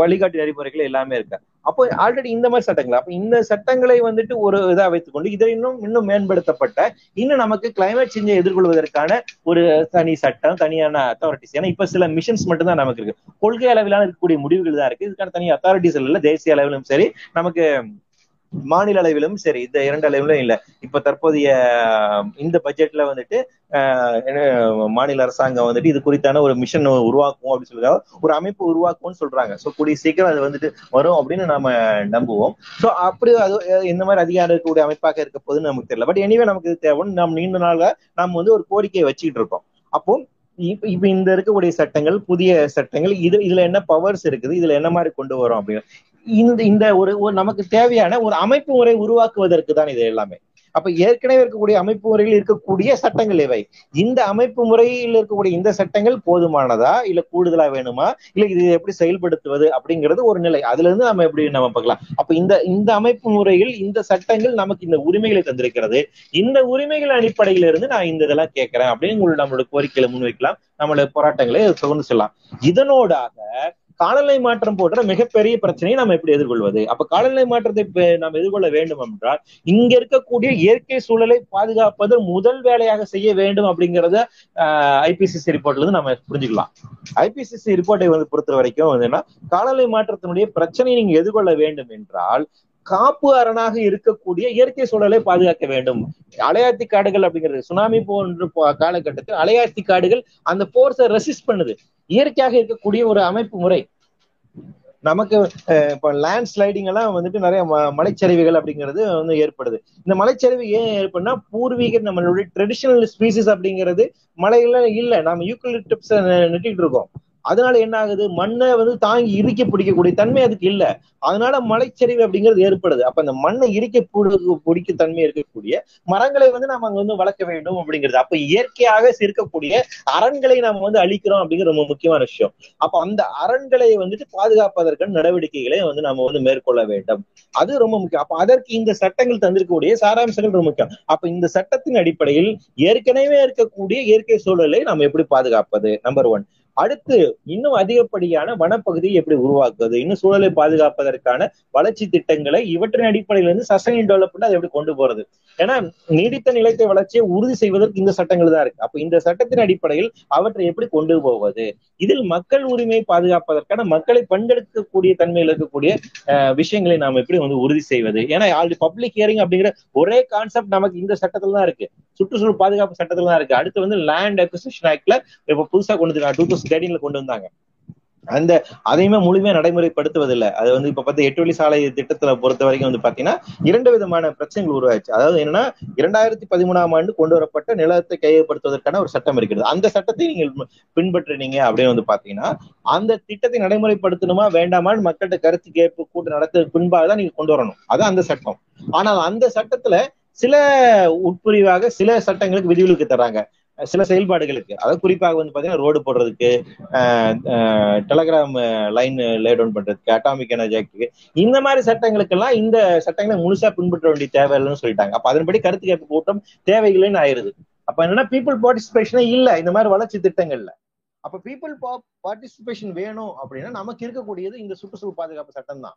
வழிகாட்டு நெறிமுறைகள் எல்லாமே இருக்கு. அப்போ ஆல்ரெடி இந்த மாதிரி சட்டங்கள் அப்ப இந்த சட்டங்களை வந்துட்டு ஒரு இதா வைத்துக்கொண்டு இதை இன்னும் இன்னும் மேம்படுத்தப்பட்ட இன்னும் நமக்கு கிளைமேட் சேஞ்சை எதிர்கொள்வதற்கான ஒரு தனி சட்டம் தனியான அத்தாரிட்டிஸ் ஏன்னா இப்ப சில மிஷன்ஸ் மட்டும் தான் நமக்கு இருக்கு. கொள்கை அளவிலான இருக்கக்கூடிய முடிவுகள் தான் இருக்கு. இதுக்கான தனி அத்தாரிட்டிஸ் இல்ல தேசிய அளவிலும் சரி நமக்கு மாநில அளவிலும் சரி இந்த இரண்டு அளவிலும் இல்ல. இப்ப தற்போதைய இந்த பட்ஜெட்ல வந்துட்டு மாநில அரசாங்கம் வந்துட்டு இது குறித்தான ஒரு மிஷன் உருவாக்கும் அப்படின்னு சொல்லுறாங்க ஒரு அமைப்பு உருவாக்கும்னு சொல்றாங்க. சோ கூடிய சீக்கிரம் அது வந்துட்டு வரும் அப்படின்னு நாம நம்புவோம். சோ அப்படி அது இந்த மாதிரி அதிகாரம் இருக்கக்கூடிய அமைப்பாக இருக்க போதுன்னு நமக்கு தெரியல. பட் எனிவே நமக்கு இது தேவைன்னு நம்ம நீண்ட நாளாக நம்ம வந்து ஒரு கோரிக்கையை வச்சுக்கிட்டு இருக்கோம். அப்போ இப்ப இப்ப இந்த இருக்கக்கூடிய சட்டங்கள் புதிய சட்டங்கள் இது இதுல என்ன பவர்ஸ் இருக்குது இதுல என்ன மாதிரி கொண்டு வரும் அப்படின்னு. இந்த இந்த ஒரு நமக்கு தேவையான ஒரு அமைப்பு முறை உருவாக்குவதற்கு தான் இது எல்லாமே. அப்ப ஏற்கனவே இருக்கக்கூடிய அமைப்பு முறையில் இருக்கக்கூடிய சட்டங்கள் இவை இந்த அமைப்பு முறையில் இருக்கக்கூடிய இந்த சட்டங்கள் போதுமானதா? இல்ல கூடுதலா வேணுமா? இல்ல இது எப்படி செயல்படுத்துவது அப்படிங்கிறது ஒரு நிலை. அதுல இருந்து நம்ம எப்படி நம்ம பார்க்கலாம். அப்ப இந்த இந்த அமைப்பு முறையில் இந்த சட்டங்கள் நமக்கு இந்த உரிமைகளை தந்திருக்கிறது. இந்த உரிமைகள் அடிப்படையில இருந்து நான் இந்த இதெல்லாம் கேட்கிறேன் அப்படின்னு நம்மளோட கோரிக்கையில முன்வைக்கலாம். நம்மளோட போராட்டங்களை தொடர்ந்து செல்லலாம். இதனோடாக காலநிலை மாற்றம் போன்ற மிகப்பெரிய பிரச்சனையை நாம் எப்படி எதிர்கொள்வது? அப்ப காலநிலை மாற்றத்தை நாம் எதிர்கொள்ள வேண்டும் என்றால் இங்க இருக்கக்கூடிய இயற்கை சூழலை பாதுகாப்பது முதல் வேலையாக செய்ய வேண்டும் அப்படிங்கறத ஐபிசிசி ரிப்போர்ட்ல இருந்து நம்ம புரிஞ்சுக்கலாம். ஐபிசிசி ரிப்போர்ட்டை வந்து பொறுத்த வரைக்கும் வந்து காலநிலை மாற்றத்தினுடைய பிரச்சனையை நீங்க எதிர்கொள்ள வேண்டும் என்றால் காப்பு அரணாக இருக்கக்கூடிய இயற்கை சூழலை பாதுகாக்க வேண்டும். அலையாத்தி காடுகள் அப்படிங்கிறது சுனாமி போன்ற காலகட்டத்தில் அலையாத்தி காடுகள் அந்த போர்ஸை ரெசிஸ்ட் பண்ணுது. இயற்கையாக இருக்கக்கூடிய ஒரு அமைப்பு முறை. நமக்கு இப்ப லேண்ட் ஸ்லைடிங் எல்லாம் வந்துட்டு நிறைய மலைச்சரிவுகள் அப்படிங்கிறது வந்து ஏற்படுது. இந்த மலைச்சரிவு ஏன் ஏற்படுனா பூர்வீக நம்மளுடைய ட்ரெடிஷனல் ஸ்பீசிஸ் அப்படிங்கிறது மலையில இல்ல. நாம யூக்கலிப்டப்ஸ் நெட்டிட்டு இருக்கோம். அதனால என்ன ஆகுது? மண்ணை வந்து தாங்கி இறுக்கி பிடிக்கக்கூடிய தன்மை அதுக்கு இல்ல. அதனால மலைச்சரிவு அப்படிங்கிறது ஏற்படுது. அப்ப அந்த மண்ணை இறுக்கி பிடிக்க தன்மை இருக்கக்கூடிய மரங்களை வந்து நம்ம அங்க வந்து வளர்க்க வேண்டும் அப்படிங்கிறது. அப்ப இயற்கையாக இருக்கக்கூடிய அரண்களை நம்ம வந்து அழிக்கிறோம் அப்படிங்கிற ரொம்ப முக்கியமான விஷயம். அப்ப அந்த அரண்களை வந்துட்டு பாதுகாப்பதற்கான நடவடிக்கைகளை வந்து நம்ம வந்து மேற்கொள்ள வேண்டும். அது ரொம்ப முக்கியம். அப்ப அதற்கு இந்த சட்டங்கள் தந்திருக்கக்கூடிய சாராம்சங்கள் ரொம்ப முக்கியம். அப்ப இந்த சட்டத்தின் அடிப்படையில் ஏற்கனவே இருக்கக்கூடிய இயற்கை சூழலை நம்ம எப்படி பாதுகாப்பது? நம்பர் ஒன் அடுத்து இன்னும் அதிகப்படியான வனப்பகுதியை எப்படி உருவாக்குவது? இன்னும் சூழலை பாதுகாப்பதற்கான வளர்ச்சி திட்டங்களை இவற்றின் அடிப்படையில இருந்து சஸ்டைன் டெவலப்மெண்ட் அதை எப்படி கொண்டு போறது? ஏன்னா நீடித்த நிலைத்த வளர்ச்சியை உறுதி செய்வதற்கு இந்த சட்டங்கள் தான் இருக்கு. அப்ப இந்த சட்டத்தின் அடிப்படையில் அவற்றை எப்படி கொண்டு போவது? இதில் மக்கள் உரிமையை பாதுகாப்பதற்கான மக்களை பங்கெடுக்கக்கூடிய தன்மையில் இருக்கக்கூடிய விஷயங்களை நாம் எப்படி வந்து உறுதி செய்வது? ஏன்னா ஆல்ரெடி பப்ளிக் ஹியரிங் அப்படிங்கிற ஒரே கான்செப்ட் நமக்கு இந்த சட்டத்துல தான் இருக்கு. சுற்றுச்சூழல் பாதுகாப்பு சட்டத்துல தான் இருக்கு. அடுத்து வந்து லேண்ட் அக்விசிஷன் ஆக்ட்ல இப்ப புதுசா கொண்டு டூ தௌசண்ட் தேர்ட்டீன்ல கொண்டு வந்தாங்க. அந்த அதையுமே முழுமையா நடைமுறைப்படுத்துவதில்லை. அது வந்து இப்ப பார்த்து எட்டு வழி சாலை திட்டத்துல பொறுத்த வரைக்கும் வந்து பாத்தீங்கன்னா இரண்டு விதமான பிரச்சனைகள் உருவாச்சு அதாவது என்னன்னா இரண்டாயிரத்தி பதிமூணாம் ஆண்டு கொண்டு வரப்பட்ட நிலத்தை கையப்படுத்துவதற்கான ஒரு சட்டம் இருக்கிறது. அந்த சட்டத்தை நீங்கள் பின்பற்றினீங்க அப்படின்னு வந்து பாத்தீங்கன்னா அந்த திட்டத்தை நடைமுறைப்படுத்தணுமா வேண்டாமான்னு மக்கள்கிட்ட கருத்து கேட்பு கூட்டு நடத்த பின்பாக தான் நீங்க கொண்டு வரணும். அதான் அந்த சட்டம். ஆனால் அந்த சட்டத்துல சில உட்பிரிவாக சில சட்டங்களுக்கு விதிவிலக்கு தராங்க சில செயல்பாடுகளுக்கு. அதாவது குறிப்பாக வந்து பாத்தீங்கன்னா ரோடு போடுறதுக்கு டெலகிராம் லைன் லே டவுன் பண்றதுக்கு அட்டாமிக் எனர்ஜி ஆக்டுக்கு இந்த மாதிரி சட்டங்களுக்கெல்லாம் இந்த சட்டங்களை முழுசா பின்பற்ற வேண்டிய தேவை இல்லைன்னு சொல்லிட்டாங்க. அப்ப அதன்படி கருத்து கேட்பு கூட்டம் தேவைகளைன்னு ஆயிருது. அப்ப என்னன்னா பீப்புள் பார்ட்டிசிபேஷனே இல்ல. இந்த மாதிரி வளர்ச்சி திட்டங்கள்ல. அப்ப பீப்புள் பார்ட்டிசிபேஷன் வேணும் அப்படின்னா நமக்கு இருக்கக்கூடியது இந்த சுற்றுச்சூழல் பாதுகாப்பு சட்டம் தான்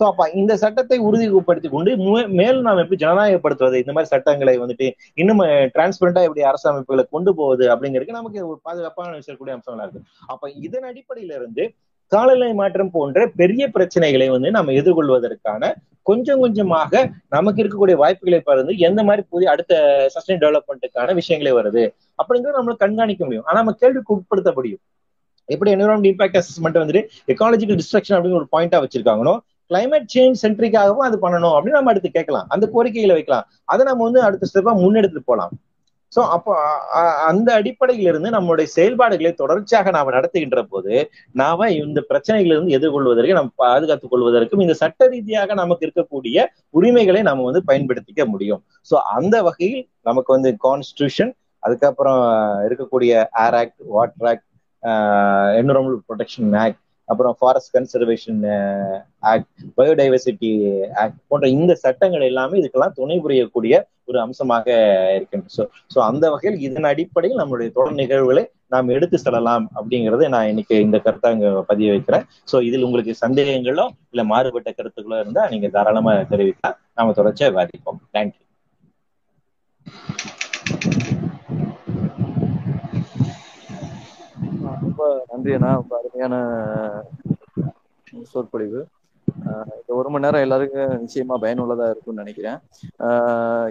சோ அப்ப இந்த சட்டத்தை உறுதிப்படுத்தி கொண்டு மேலும் நாம் எப்படி ஜனநாயகப்படுத்துவது? இந்த மாதிரி சட்டங்களை வந்துட்டு இன்னும் டிரான்ஸ்பரண்டா எப்படி அரசு அமைப்புகளை கொண்டு போவது அப்படிங்கிறதுக்கு நமக்கு ஒரு பாதுகாப்பான விஷயக்கூடிய அம்சங்களா இருக்கு அப்ப இதன் அடிப்படையில இருந்து காலநிலை மாற்றம் போன்ற பெரிய பிரச்சனைகளை வந்து நம்ம எதிர்கொள்வதற்கான கொஞ்சம் கொஞ்சமாக நமக்கு இருக்கக்கூடிய வாய்ப்புகளை பிறந்து எந்த மாதிரி புதிய அடுத்த சஸ்டைன் டெவலப்மெண்ட்டுக்கான விஷயங்களே வருது அப்படிங்கிறத நம்மளால கண்காணிக்க முடியும். ஆனா நம்ம கேள்விக்கு உட்படுத்த முடியும் எப்படி என்விரான்மெண்ட் இம்பாக்ட் அசஸ்மெண்ட் வந்துட்டு எக்காலஜிக்கல் டிஸ்ட்ரக்ஷன் அப்படின்னு ஒரு பாயிண்டா வச்சிருக்காங்களோ கிளைமேட் சேஞ்ச் சென்ட்ரிக்காகவும் அது பண்ணணும் அப்படின்னு நம்ம அடுத்து கேட்கலாம். அந்த கோரிக்கைகளை வைக்கலாம். அதை நம்ம வந்து அடுத்த ஸ்டெப்பா முன்னெடுத்துட்டு போகலாம் சோ அப்போ அந்த அடிப்படையில இருந்து நம்மளுடைய செயல்பாடுகளை தொடர்ச்சியாக நாம நடத்துகின்ற போது நாம இந்த பிரச்சனைகளிலிருந்து எதிர்கொள்வதற்கு நம்ம பாதுகாத்துக் கொள்வதற்கும் இந்த சட்ட ரீதியாக நமக்கு இருக்கக்கூடிய உரிமைகளை நம்ம வந்து பயன்படுத்திக்க முடியும். சோ அந்த வகையில் நமக்கு வந்து கான்ஸ்டியூஷன் அதுக்கப்புறம் இருக்கக்கூடிய air act water act environmental protection act அப்புறம் forest conservation act biodiversity act போன்ற இந்த சட்டங்கள் எல்லாமே இதுக்கெல்லாம் துணை புரியக்கூடிய ஒரு அம்சமாக இருக்கின்றது. ஸோ ஸோ அந்த வகையில் இதன் அடிப்படையில் நம்மளுடைய தொடர் நிகழ்வுகளை நாம் எடுத்து செல்லலாம் அப்படிங்கறத நான் இன்னைக்கு இந்த கருத்தை அங்க பதிய வைக்கிறேன். ஸோ இதில் உங்களுக்கு சந்தேகங்களோ இல்ல மாறுபட்ட கருத்துக்களோ இருந்தா நீங்க தாராளமா தெரிவிக்கலாம் நாம தொடர்ச்சியா விவாதிப்போம். தேங்க்யூ
ரொம்ப நன்றி அண்ணா ரொம்ப அருமையான சொற்பொழிவு. இந்த ஒரு மணி நேரம் எல்லாருக்கும் நிச்சயமா பயனுள்ளதா இருக்கும்னு நினைக்கிறேன்.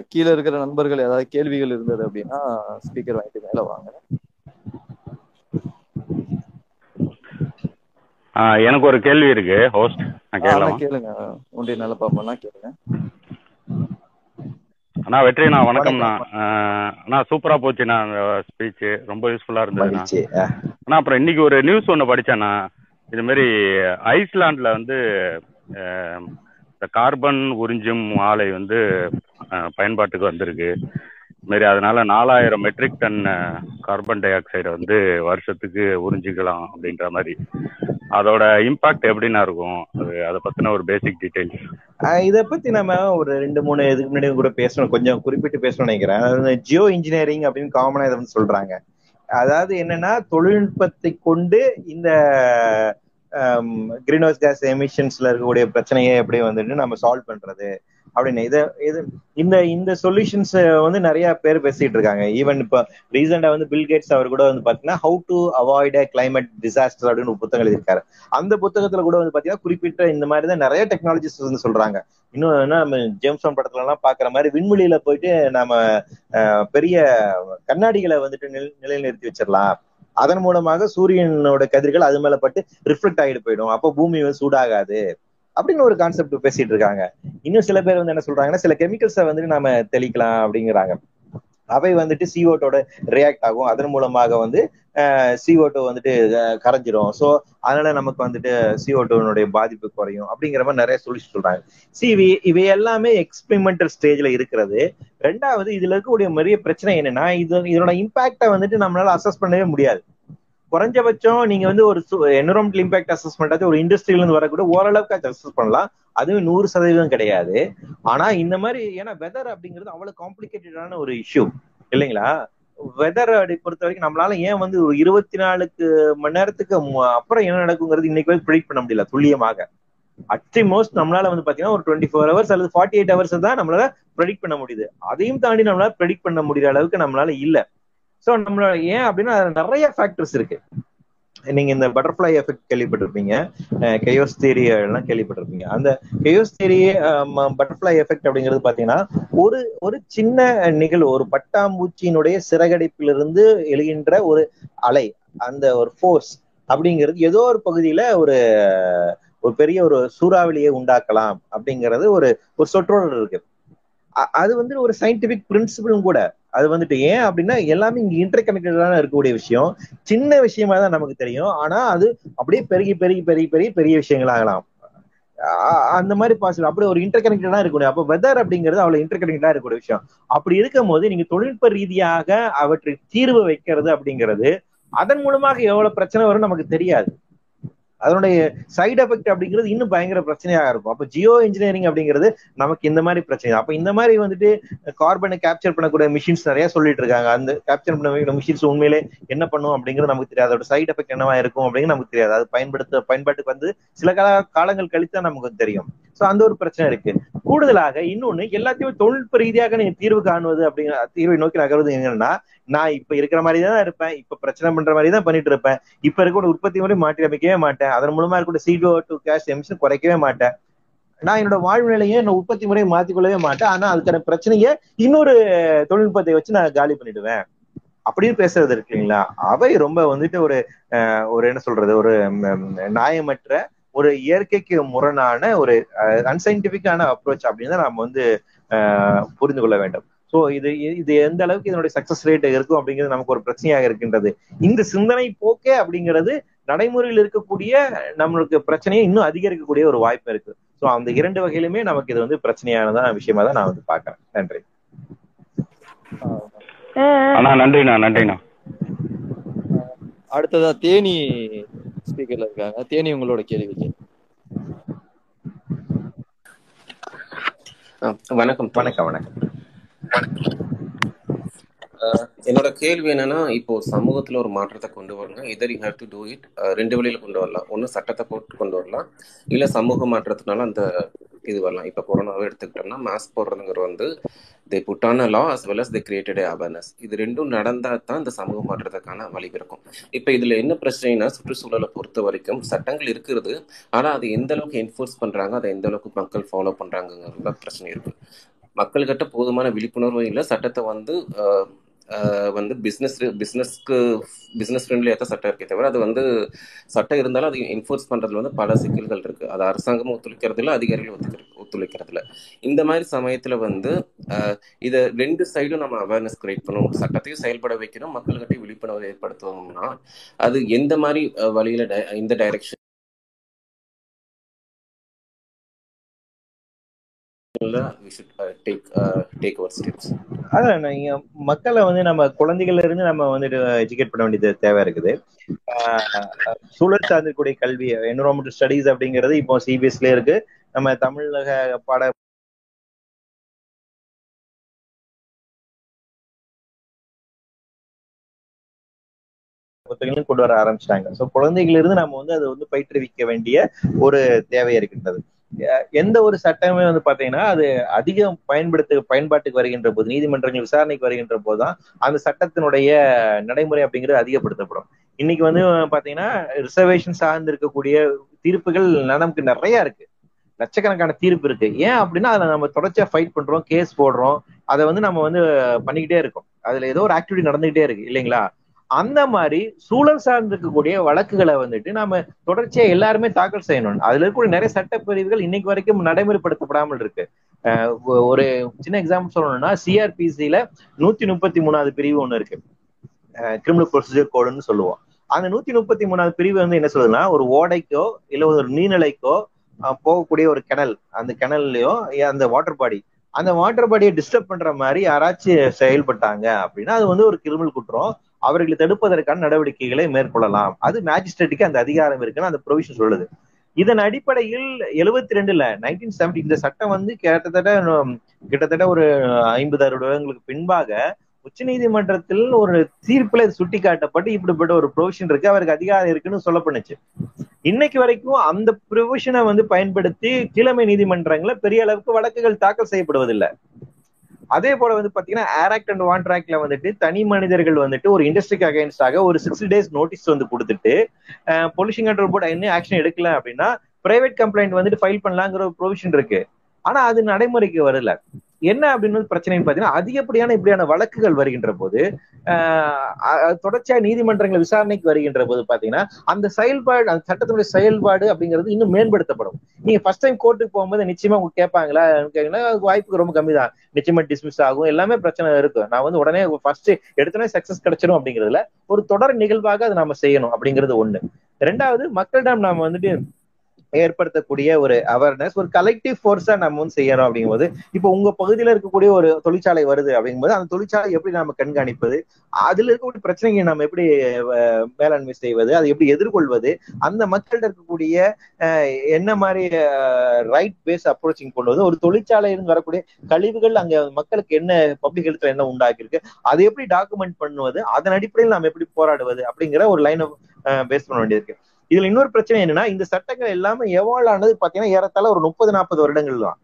கீழே இருக்கிற நண்பர்கள் ஏதாவது கேள்விகள் இருந்தது அப்படின்னா ஸ்பீக்கர் வாங்கிட்டு மேல வாங்க.
எனக்கு ஒரு கேள்வி இருக்கு ஹோஸ்ட்
கேளுங்க. ஒன்றிய நல்ல பாப்பா கேளுங்க.
அண்ணா வெற்றி நான் வணக்கம்ண்ணா அண்ணா. சூப்பரா போச்சுண்ணா அந்த ஸ்பீச் ரொம்ப யூஸ்ஃபுல்லா இருந்தது அண்ணா. அப்புறம் இன்னைக்கு ஒரு நியூஸ் ஒன்று படிச்சேண்ணா இது மாதிரி ஐஸ்லாண்ட்ல வந்து இந்த கார்பன் உறிஞ்சும் ஆலை வந்து பயன்பாட்டுக்கு வந்திருக்கு. மாரி அதனால நாலாயிரம் மெட்ரிக் டன் கார்பன் டை ஆக்சைடை வந்து வருஷத்துக்கு உறிஞ்சிக்கலாம் அப்படின்ற மாதிரி அதோட இம்பாக்ட் எப்படின்னா இருக்கும்? அது அதை பத்தின ஒரு பேசிக் டீடைல்ஸ்
இதை பத்தி நம்ம ஒரு ரெண்டு மூணு இதுக்கு முன்னாடி கூட பேசணும். கொஞ்சம் குறிப்பிட்டு பேசணும் நினைக்கிறேன். ஜியோ இன்ஜினியரிங் அப்படின்னு காமனா இதை வந்து சொல்றாங்க. அதாவது என்னன்னா தொழில்நுட்பத்தை கொண்டு இந்த கிரீன் ஹவுஸ் கேஸ் எமிஷன்ஸ்ல இருக்கக்கூடிய பிரச்சனையை எப்படி வந்துட்டு நம்ம சால்வ் பண்றது? அப்படின்னு. இதை இது இந்த இந்த சொல்யூஷன்ஸ் வந்து நிறைய பேர் பேசிட்டு இருக்காங்க. ஈவன் இப்போ ரீசெண்டா வந்து பில் கேட்ஸ் அவர் கூட வந்து பாத்தீங்கன்னா how to avoid climate disaster அப்படின்னு ஒரு புத்தகம் எழுதியிருக்காரு. அந்த புத்தகத்துல கூட வந்து பாத்தீங்கன்னா குறிப்பிட்ட இந்த மாதிரி தான் நிறைய டெக்னாலஜிஸ் வந்து சொல்றாங்க. இன்னும் என்ன நம்ம ஜேம்ஸ்டான் படத்துல எல்லாம் பாக்குற மாதிரி விண்வெளியில போயிட்டு நாம பெரிய கண்ணாடிகளை வந்துட்டு நில நிலைநிறுத்தி வச்சிடலாம். அதன் மூலமாக சூரியனோட கதிர்கள் அது மேல பட்டு ரிஃப்ளெக்ட் ஆகிட்டு போயிடும். அப்போ பூமி வந்து சூடாகாது. அப்படின்னு ஒரு கான்செப்ட் பேசிட்டு இருக்காங்க. இன்னும் சில பேர் வந்து என்ன சொல்றாங்கன்னா சில கெமிக்கல்ஸை வந்துட்டு நாம தெளிக்கலாம் அப்படிங்கிறாங்க. அவை வந்துட்டு சிஓட்டோட ரியாக்ட் ஆகும். அதன் மூலமாக வந்து சிஓட்டோ வந்துட்டு கரைஞ்சிரும். ஸோ அதனால நமக்கு வந்துட்டு சிஓட்டோனுடைய பாதிப்பு குறையும் அப்படிங்கிற மாதிரி நிறைய சொல்லி சொல்றாங்க. சி இவை இவை எல்லாமே எக்ஸ்பெரிமெண்டல் ஸ்டேஜ்ல இருக்கிறது. ரெண்டாவது இதுல இருக்கக்கூடிய பெரிய பிரச்சனை என்னன்னா இது இதோட இம்பாக்டை வந்துட்டு நம்மளால அசஸ் பண்ணவே முடியாது. குறைஞ்சபட்சம் நீங்க வந்து ஒரு என்வரன்மெண்டல் இம்பாக்ட் அசஸ்மெண்ட் ஆச்சு ஒரு இண்டஸ்ட்ரியில இருந்து வரக்கூட ஓரளவுக்கு அசஸ் பண்ணலாம். அதுவும் நூறு சதவீதம் கிடையாது. ஆனா இந்த மாதிரி ஏன்னா வெதர் அப்படிங்கிறது அவ்வளவு காம்ப்ளிகேட்டடான ஒரு இஷ்யூ இல்லைங்களா? வெதர் அப்படி பொறுத்த வரைக்கும் நம்மளால ஏன் வந்து ஒரு இருபத்தி நாலுக்கு மணி நேரத்துக்கு அப்புறம் என்ன நடக்குங்கிறது இன்னைக்கு வந்து ப்ரிடிக் பண்ண முடியல துல்லியமாக. அட்ரி மோஸ்ட் நம்மளால வந்து பாத்தீங்கன்னா ஒரு டுவெண்ட்டி ஃபோர் ஹவர்ஸ் அல்லது ஃபார்ட்டி எயிட் ஹவர்ஸ் தான் நம்மளால ப்ரெடிக்ட் பண்ண முடியுது. அதையும் தாண்டி நம்மளால ப்ரெடிக்ட் பண்ண முடியற அளவுக்கு நம்மளால இல்ல. ஸோ நம்மளோட ஏன் அப்படின்னா நிறைய ஃபேக்டர்ஸ் இருக்கு. நீங்க இந்த பட்டர்ஃபிளை எஃபெக்ட் கேள்விப்பட்டிருப்பீங்க கெயோஸ் தேரி எல்லாம் கேள்விப்பட்டிருப்பீங்க. அந்த கெயோஸ் தேரி பட்டர்ஃபிளை எஃபெக்ட் அப்படிங்கிறது பாத்தீங்கன்னா ஒரு ஒரு சின்ன நிகழ்வு ஒரு பட்டாம்பூச்சியினுடைய சிறகடிப்பிலிருந்து எழுகின்ற ஒரு அலை அந்த ஒரு ஃபோர்ஸ் அப்படிங்கிறது ஏதோ ஒரு பகுதியில ஒரு ஒரு பெரிய ஒரு சூறாவளியை உண்டாக்கலாம் அப்படிங்கிறது ஒரு ஒரு சொற்றொடர் இருக்கு. அது வந்து ஒரு சயின்டிபிக் பிரின்சிபிளும் கூட. அது வந்துட்டு ஏன் அப்படின்னா எல்லாமே இங்க இன்டர் கனெக்டடான இருக்கக்கூடிய விஷயம். சின்ன விஷயமா தான் நமக்கு தெரியும். ஆனா அது அப்படியே பெருகி பெருகி பெருகி பெரிய பெரிய விஷயங்கள் ஆகலாம். அந்த மாதிரி பாசிபிள் அப்படி ஒரு இன்டர் கனெக்டடா இருக்கக்கூடிய அப்ப வெதர் அப்படிங்கிறது அவ்வளவு இன்டர் கனெக்டடா இருக்கக்கூடிய விஷயம். அப்படி இருக்கும் போது நீங்க தொழில்நுட்ப ரீதியாக அவற்றை தீர்வு வைக்கிறது அப்படிங்கிறது அதன் மூலமாக எவ்வளவு பிரச்சனை வரும் நமக்கு தெரியாது. அதனுடைய சைடு எஃபெக்ட் அப்படிங்கிறது இன்னும் பயங்கர பிரச்சனையாக இருக்கும். அப்போ ஜியோ இன்ஜினியரிங் அப்படிங்கிறது நமக்கு இந்த மாதிரி பிரச்சனை. அப்போ இந்த மாதிரி வந்துட்டு கார்பனை கேப்சர் பண்ணக்கூடிய மிஷின்ஸ் நிறைய சொல்லிட்டு இருக்காங்க. அந்த கேப்சர் பண்ண மிஷின்ஸ் உண்மையிலே என்ன பண்ணும் அப்படிங்கிறது நமக்கு தெரியாது. அதோட சைடு எஃபெக்ட் என்னவா இருக்கும் அப்படிங்கிறது நமக்கு தெரியாது. அது பயன்படுத்த பயன்பாட்டுக்கு வந்து சில கால காலங்கள் கழித்து தான் நமக்கு தெரியும். ஸோ அந்த ஒரு பிரச்சனை இருக்கு. கூடுதலாக இன்னொன்னு எல்லாத்தையும் தொழில்நுட்ப ரீதியாக நீங்க தீர்வு காணுவது அப்படிங்கிற தீர்வை நோக்கி நகர்வது என்னன்னா நான் இப்ப இருக்கிற மாதிரி தான் இருப்பேன். இப்ப பிரச்சனை பண்ற மாதிரி தான் பண்ணிட்டு இருப்பேன். இப்ப இருக்க உற்பத்தி முறை மாற்றி அமைக்கவே மாட்டேன். அதன் மூலமா இருக்கக்கூடிய சிஓ டு கேஷ் எமிஷன் குறைக்கவே மாட்டேன். நான் என்னோட வாழ்வு நிலையை என்னோட உற்பத்தி முறையை மாத்திக்கொள்ளவே மாட்டேன். ஆனா அதுக்கான பிரச்சனையை இன்னொரு தொழில்நுட்பத்தை வச்சு நான் காலி பண்ணிடுவேன். அப்படின்னு பேசுறது இருக்கு இல்லைங்களா? அவை ரொம்ப வந்துட்டு ஒரு ஒரு என்ன சொல்றது? ஒரு நியாயமற்ற ஒரு இயற்கைக்கு முரணான ஒரு அன்சைன்டிபிக்கான அப்ரோச் அப்படின்னு தான் நம்ம வந்து புரிந்து கொள்ள வேண்டும். ஸோ இது இது எந்த அளவுக்கு இதனுடைய சக்சஸ் ரேட் இருக்கும் அப்படிங்கிறது நமக்கு ஒரு பிரச்சனையாக இருக்கின்றது. இந்த சிந்தனை போக்கே அப்படிங்கிறது நடைமுறையில் இருக்கக்கூடிய நம்மளுக்கு பிரச்சனையை இன்னும் அதிகரிக்கக்கூடிய ஒரு வாய்ப்பு இருக்கு. ஸோ அந்த இரண்டு வகையிலுமே நமக்கு இது வந்து பிரச்சனையானதான் விஷயமா தான் நான் வந்து பாக்குறேன் நன்றி.
அண்ணா நன்றிண்ணா நன்றிண்ணா.
அடுத்ததா தேனி ஸ்பீக்கர்ல இருக்காங்க. தேனி உங்களோட கேள்விக்கு
வணக்கம்.
வணக்கம் வணக்கம்.
என்னோட கேள்வி என்னன்னா இப்போ சமூகத்துல ஒரு மாற்றத்தை கொண்டு வரணும். Either you have to do it ரெண்டு வழியில கொண்டு வரலாம். ஒன்று சட்டத்தை போட்டு கொண்டு வரலாம். இல்ல சமூக மாற்றத்தினால அந்த இது வரலாம். இப்ப கொரோனாவை எடுத்துக்கிட்டோம்னா மாஸ்க் போடுறதுங்கிற வந்து they put a law as well as they created awareness இது ரெண்டும் நடந்தால் தான் இந்த சமூக மாற்றத்துக்கான வழி இருக்கும். இப்போ இதில் என்ன பிரச்சனைனா சுற்றுச்சூழலை பொறுத்த வரைக்கும் சட்டங்கள் இருக்கிறது. ஆனால் அது எந்த அளவுக்கு என்ஃபோர்ஸ் பண்ணுறாங்க அதை எந்த அளவுக்கு மக்கள் ஃபாலோ பண்ணுறாங்கிறதுல பிரச்சனை இருக்கு. மக்கள்கிட்ட போதுமான விழிப்புணர்வு இல்லை. சட்டத்தை வந்து வந்து பிஸ்னஸ் பிஸ்னஸ்க்கு பிஸ்னஸ் ஃப்ரெண்ட்லியாக தான் சட்டம் இருக்கே தவிர அது வந்து சட்டம் இருந்தாலும் அது என்ஃபோர்ஸ் பண்ணுறதுல வந்து பல சிக்கல்கள் இருக்குது அது அரசாங்கமும் ஒத்துழைக்கிறதுல அதிகாரிகள் ஒத்துக்கிற ஒத்துழைக்கிறதுல இந்த மாதிரி சமயத்தில் வந்து இதை ரெண்டு சைடும் நம்ம அவேர்னஸ் கிரியேட் பண்ணுவோம் சட்டத்தையும் செயல்பட வைக்கணும் மக்கள்கிட்டையும் விழிப்புணர்வு ஏற்படுத்தணும்னா அது எந்த மாதிரி வழியில் இந்த டைரக்ஷன்
அதான் நீங்க மக்களை வந்து நம்ம குழந்தைகள்ல இருந்து நம்ம வந்துட்டு uh, எஜுகேட் பண்ண வேண்டியது தேவை இருக்குது. சூழல் சார்ந்திருக்கூடிய கல்வி என்விரான்மெண்டல் ஸ்டடிஸ் அப்படிங்கிறது இப்போ சிபிஎஸ்ல இருக்கு. நம்ம தமிழக பாட புத்தகங்களும் கொண்டு வர ஆரம்பிச்சிட்டாங்க. ஸோ குழந்தைகள் இருந்து நம்ம வந்து அதை வந்து பயிற்றுவிக்க வேண்டிய ஒரு தேவை இருக்கின்றது. எந்த ஒரு சட்டமே வந்து பாத்தீங்கன்னா அது அதிகம் பயன்படுத்த பயன்பாட்டுக்கு வருகின்ற போது நீதிமன்றங்கள் விசாரணைக்கு வருகின்ற போதுதான் அந்த சட்டத்தினுடைய நடைமுறை அப்படிங்கிறது அதிகப்படுத்தப்படும். இன்னைக்கு வந்து பாத்தீங்கன்னா ரிசர்வேஷன் சார்ந்து இருக்கக்கூடிய தீர்ப்புகள் நமக்கு நிறைய இருக்கு. லட்சக்கணக்கான தீர்ப்பு இருக்கு. ஏன் அப்படின்னா அதை நம்ம தொடர்ச்சியா ஃபைட் பண்றோம் கேஸ் போடுறோம். அதை வந்து நம்ம வந்து பண்ணிக்கிட்டே இருக்கோம். அதுல ஏதோ ஒரு ஆக்டிவிட்டி நடந்துகிட்டே இருக்கு இல்லைங்களா? அந்த மாதிரி சூழல் சார்ந்து இருக்கக்கூடிய வழக்குகளை வந்துட்டு நாம தொடர்ச்சியா எல்லாருமே தாக்கல் செய்யணும். அதுல இருக்கக்கூடிய நிறைய சட்டப்பிரிவுகள் இன்னைக்கு வரைக்கும் நடைமுறைப்படுத்தப்படாமல் இருக்கு. ஒரு சின்ன எக்ஸாம்பிள் சொல்லணும்னா சிஆர்பிசியில நூத்தி முப்பத்தி மூணாவது பிரிவு ஒண்ணு இருக்கு. கிரிமினல் ப்ரொசீஜர் கோடுன்னு சொல்லுவோம். அந்த நூத்தி முப்பத்தி மூணாவது பிரிவு வந்து என்ன சொல்லுதுன்னா ஒரு ஓடைக்கோ இல்ல ஒரு நீர்நிலைக்கோ போகக்கூடிய ஒரு கிணல் அந்த கிணல்லையோ அந்த வாட்டர் பாடி அந்த வாட்டர் பாடியை டிஸ்டர்ப் பண்ற மாதிரி யாராச்சும் செயல்பட்டாங்க அப்படின்னா அது வந்து ஒரு கிரிமினல் குற்றம். அவர்களை தடுப்பதற்கான நடவடிக்கைகளை மேற்கொள்ளலாம். அது மேஜிஸ்ட்ரேட்டுக்கு அந்த அதிகாரம் இருக்குன்னு அந்த ப்ரொவிஷன் சொல்லுது. இதன் அடிப்படையில் எழுபத்தி ரெண்டுல நைன்டீன் செவன்டி இந்த சட்டம் வந்து கிட்டத்தட்ட கிட்டத்தட்ட ஒரு ஐம்பது அறுபது வருடங்களுக்கு பின்பாக உச்ச நீதிமன்றத்தில் ஒரு தீர்ப்புல சுட்டி காட்டப்பட்டு இப்படிப்பட்ட ஒரு ப்ரொவிஷன் இருக்கு. அவருக்கு அதிகாரம் இருக்குன்னு சொல்லப்படுச்சு இன்னைக்கு வரைக்கும் அந்த ப்ரொவிஷனை வந்து பயன்படுத்தி கீழமை நீதிமன்றங்களை பெரிய அளவுக்கு வழக்குகள் தாக்கல் செய்யப்படுவதில்லை. அதே போல வந்து பாத்தீங்கன்னா ஏர் ஆக்ட் அண்ட் வாட்டர் ஆக்ட்ல வந்துட்டு தனி மனிதர்கள் வந்துட்டு ஒரு இண்டஸ்ட்ரிக்கு அகைன்ஸ்டாக ஒரு சிக்ஸ்டி டேஸ் நோட்டீஸ் வந்து கொடுத்துட்டு பொல்யூஷன் கண்ட்ரோல் போர்டு என்ன ஆக்ஷன் எடுக்கல அப்படின்னா பிரைவேட் கம்ப்ளைண்ட் வந்துட்டு ஃபைல் பண்ணலாங்கிற ஒரு ப்ரொவிஷன் இருக்கு. ஆனா அது நடைமுறைக்கு வரல. என்ன அப்படின்னு பிரச்சனைன்னு பாத்தீங்கன்னா அதிகப்படியான இப்படியான வழக்குகள் வருகின்ற போது தொடர்ச்சியா நீதிமன்றங்கள் விசாரணைக்கு வருகின்ற போது பாத்தீங்கன்னா அந்த செயல்பாடு அந்த சட்டத்தினுடைய செயல்பாடு அப்படிங்கிறது இன்னும் மேம்படுத்தப்படும். நீங்க ஃபர்ஸ்ட் டைம் கோர்ட்டுக்கு போகும்போது நிச்சயமா உங்களுக்கு கேட்பாங்களா? கேட்டீங்கன்னா வாய்ப்பு ரொம்ப கம்மி தான் நிச்சயமா டிஸ்மிஸ் ஆகும். எல்லாமே பிரச்சனை இருக்கும். நான் வந்து உடனே ஃபர்ஸ்ட் எடுத்தோடனே சக்சஸ் கிடைச்சிடும் அப்படிங்கிறதுல ஒரு தொடர் நிகழ்வாக அதை நம்ம செய்யணும் அப்படிங்கிறது ஒண்ணு. ரெண்டாவது மக்களிடம் நாம வந்துட்டு ஏற்படுத்தக்கூடிய ஒரு அவேர்னஸ் ஒரு கலெக்டிவ் ஃபோர்ஸா நம்ம வந்து செய்யறோம் அப்படிங்கும்போது இப்போ உங்க பகுதியில இருக்கக்கூடிய ஒரு தொழிற்சாலை வருது அப்படிங்கும்போது அந்த தொழிற்சாலை எப்படி நம்ம கண்காணிப்பது? அதுல இருக்கக்கூடிய பிரச்சனைகளை நம்ம எப்படி மேலாண்மை செய்வது? அதை எப்படி எதிர்கொள்வது? அந்த மக்கள்கிட்ட இருக்கக்கூடிய என்ன மாதிரி ரைட் பேஸ் அப்ரோச்சிங் கொண்டு ஒரு தொழிற்சாலையிலிருந்து வரக்கூடிய கழிவுகள் அங்க மக்களுக்கு என்ன பப்ளிக் ஹெல்த்ல என்ன உண்டாக்கியிருக்கு? அதை எப்படி டாக்குமெண்ட் பண்ணுவது? அதன் அடிப்படையில் நாம் எப்படி போராடுவது? அப்படிங்கிற ஒரு லைன் பேஸ் பண்ண வேண்டியிருக்கு. இதுல இன்னொரு பிரச்சனை என்னன்னா இந்த சட்டங்கள் எல்லாமே எவால்வ் ஆனது பாத்தீங்கன்னா ஏறத்தாழ ஒரு முப்பது நாற்பது வருடங்கள் தான்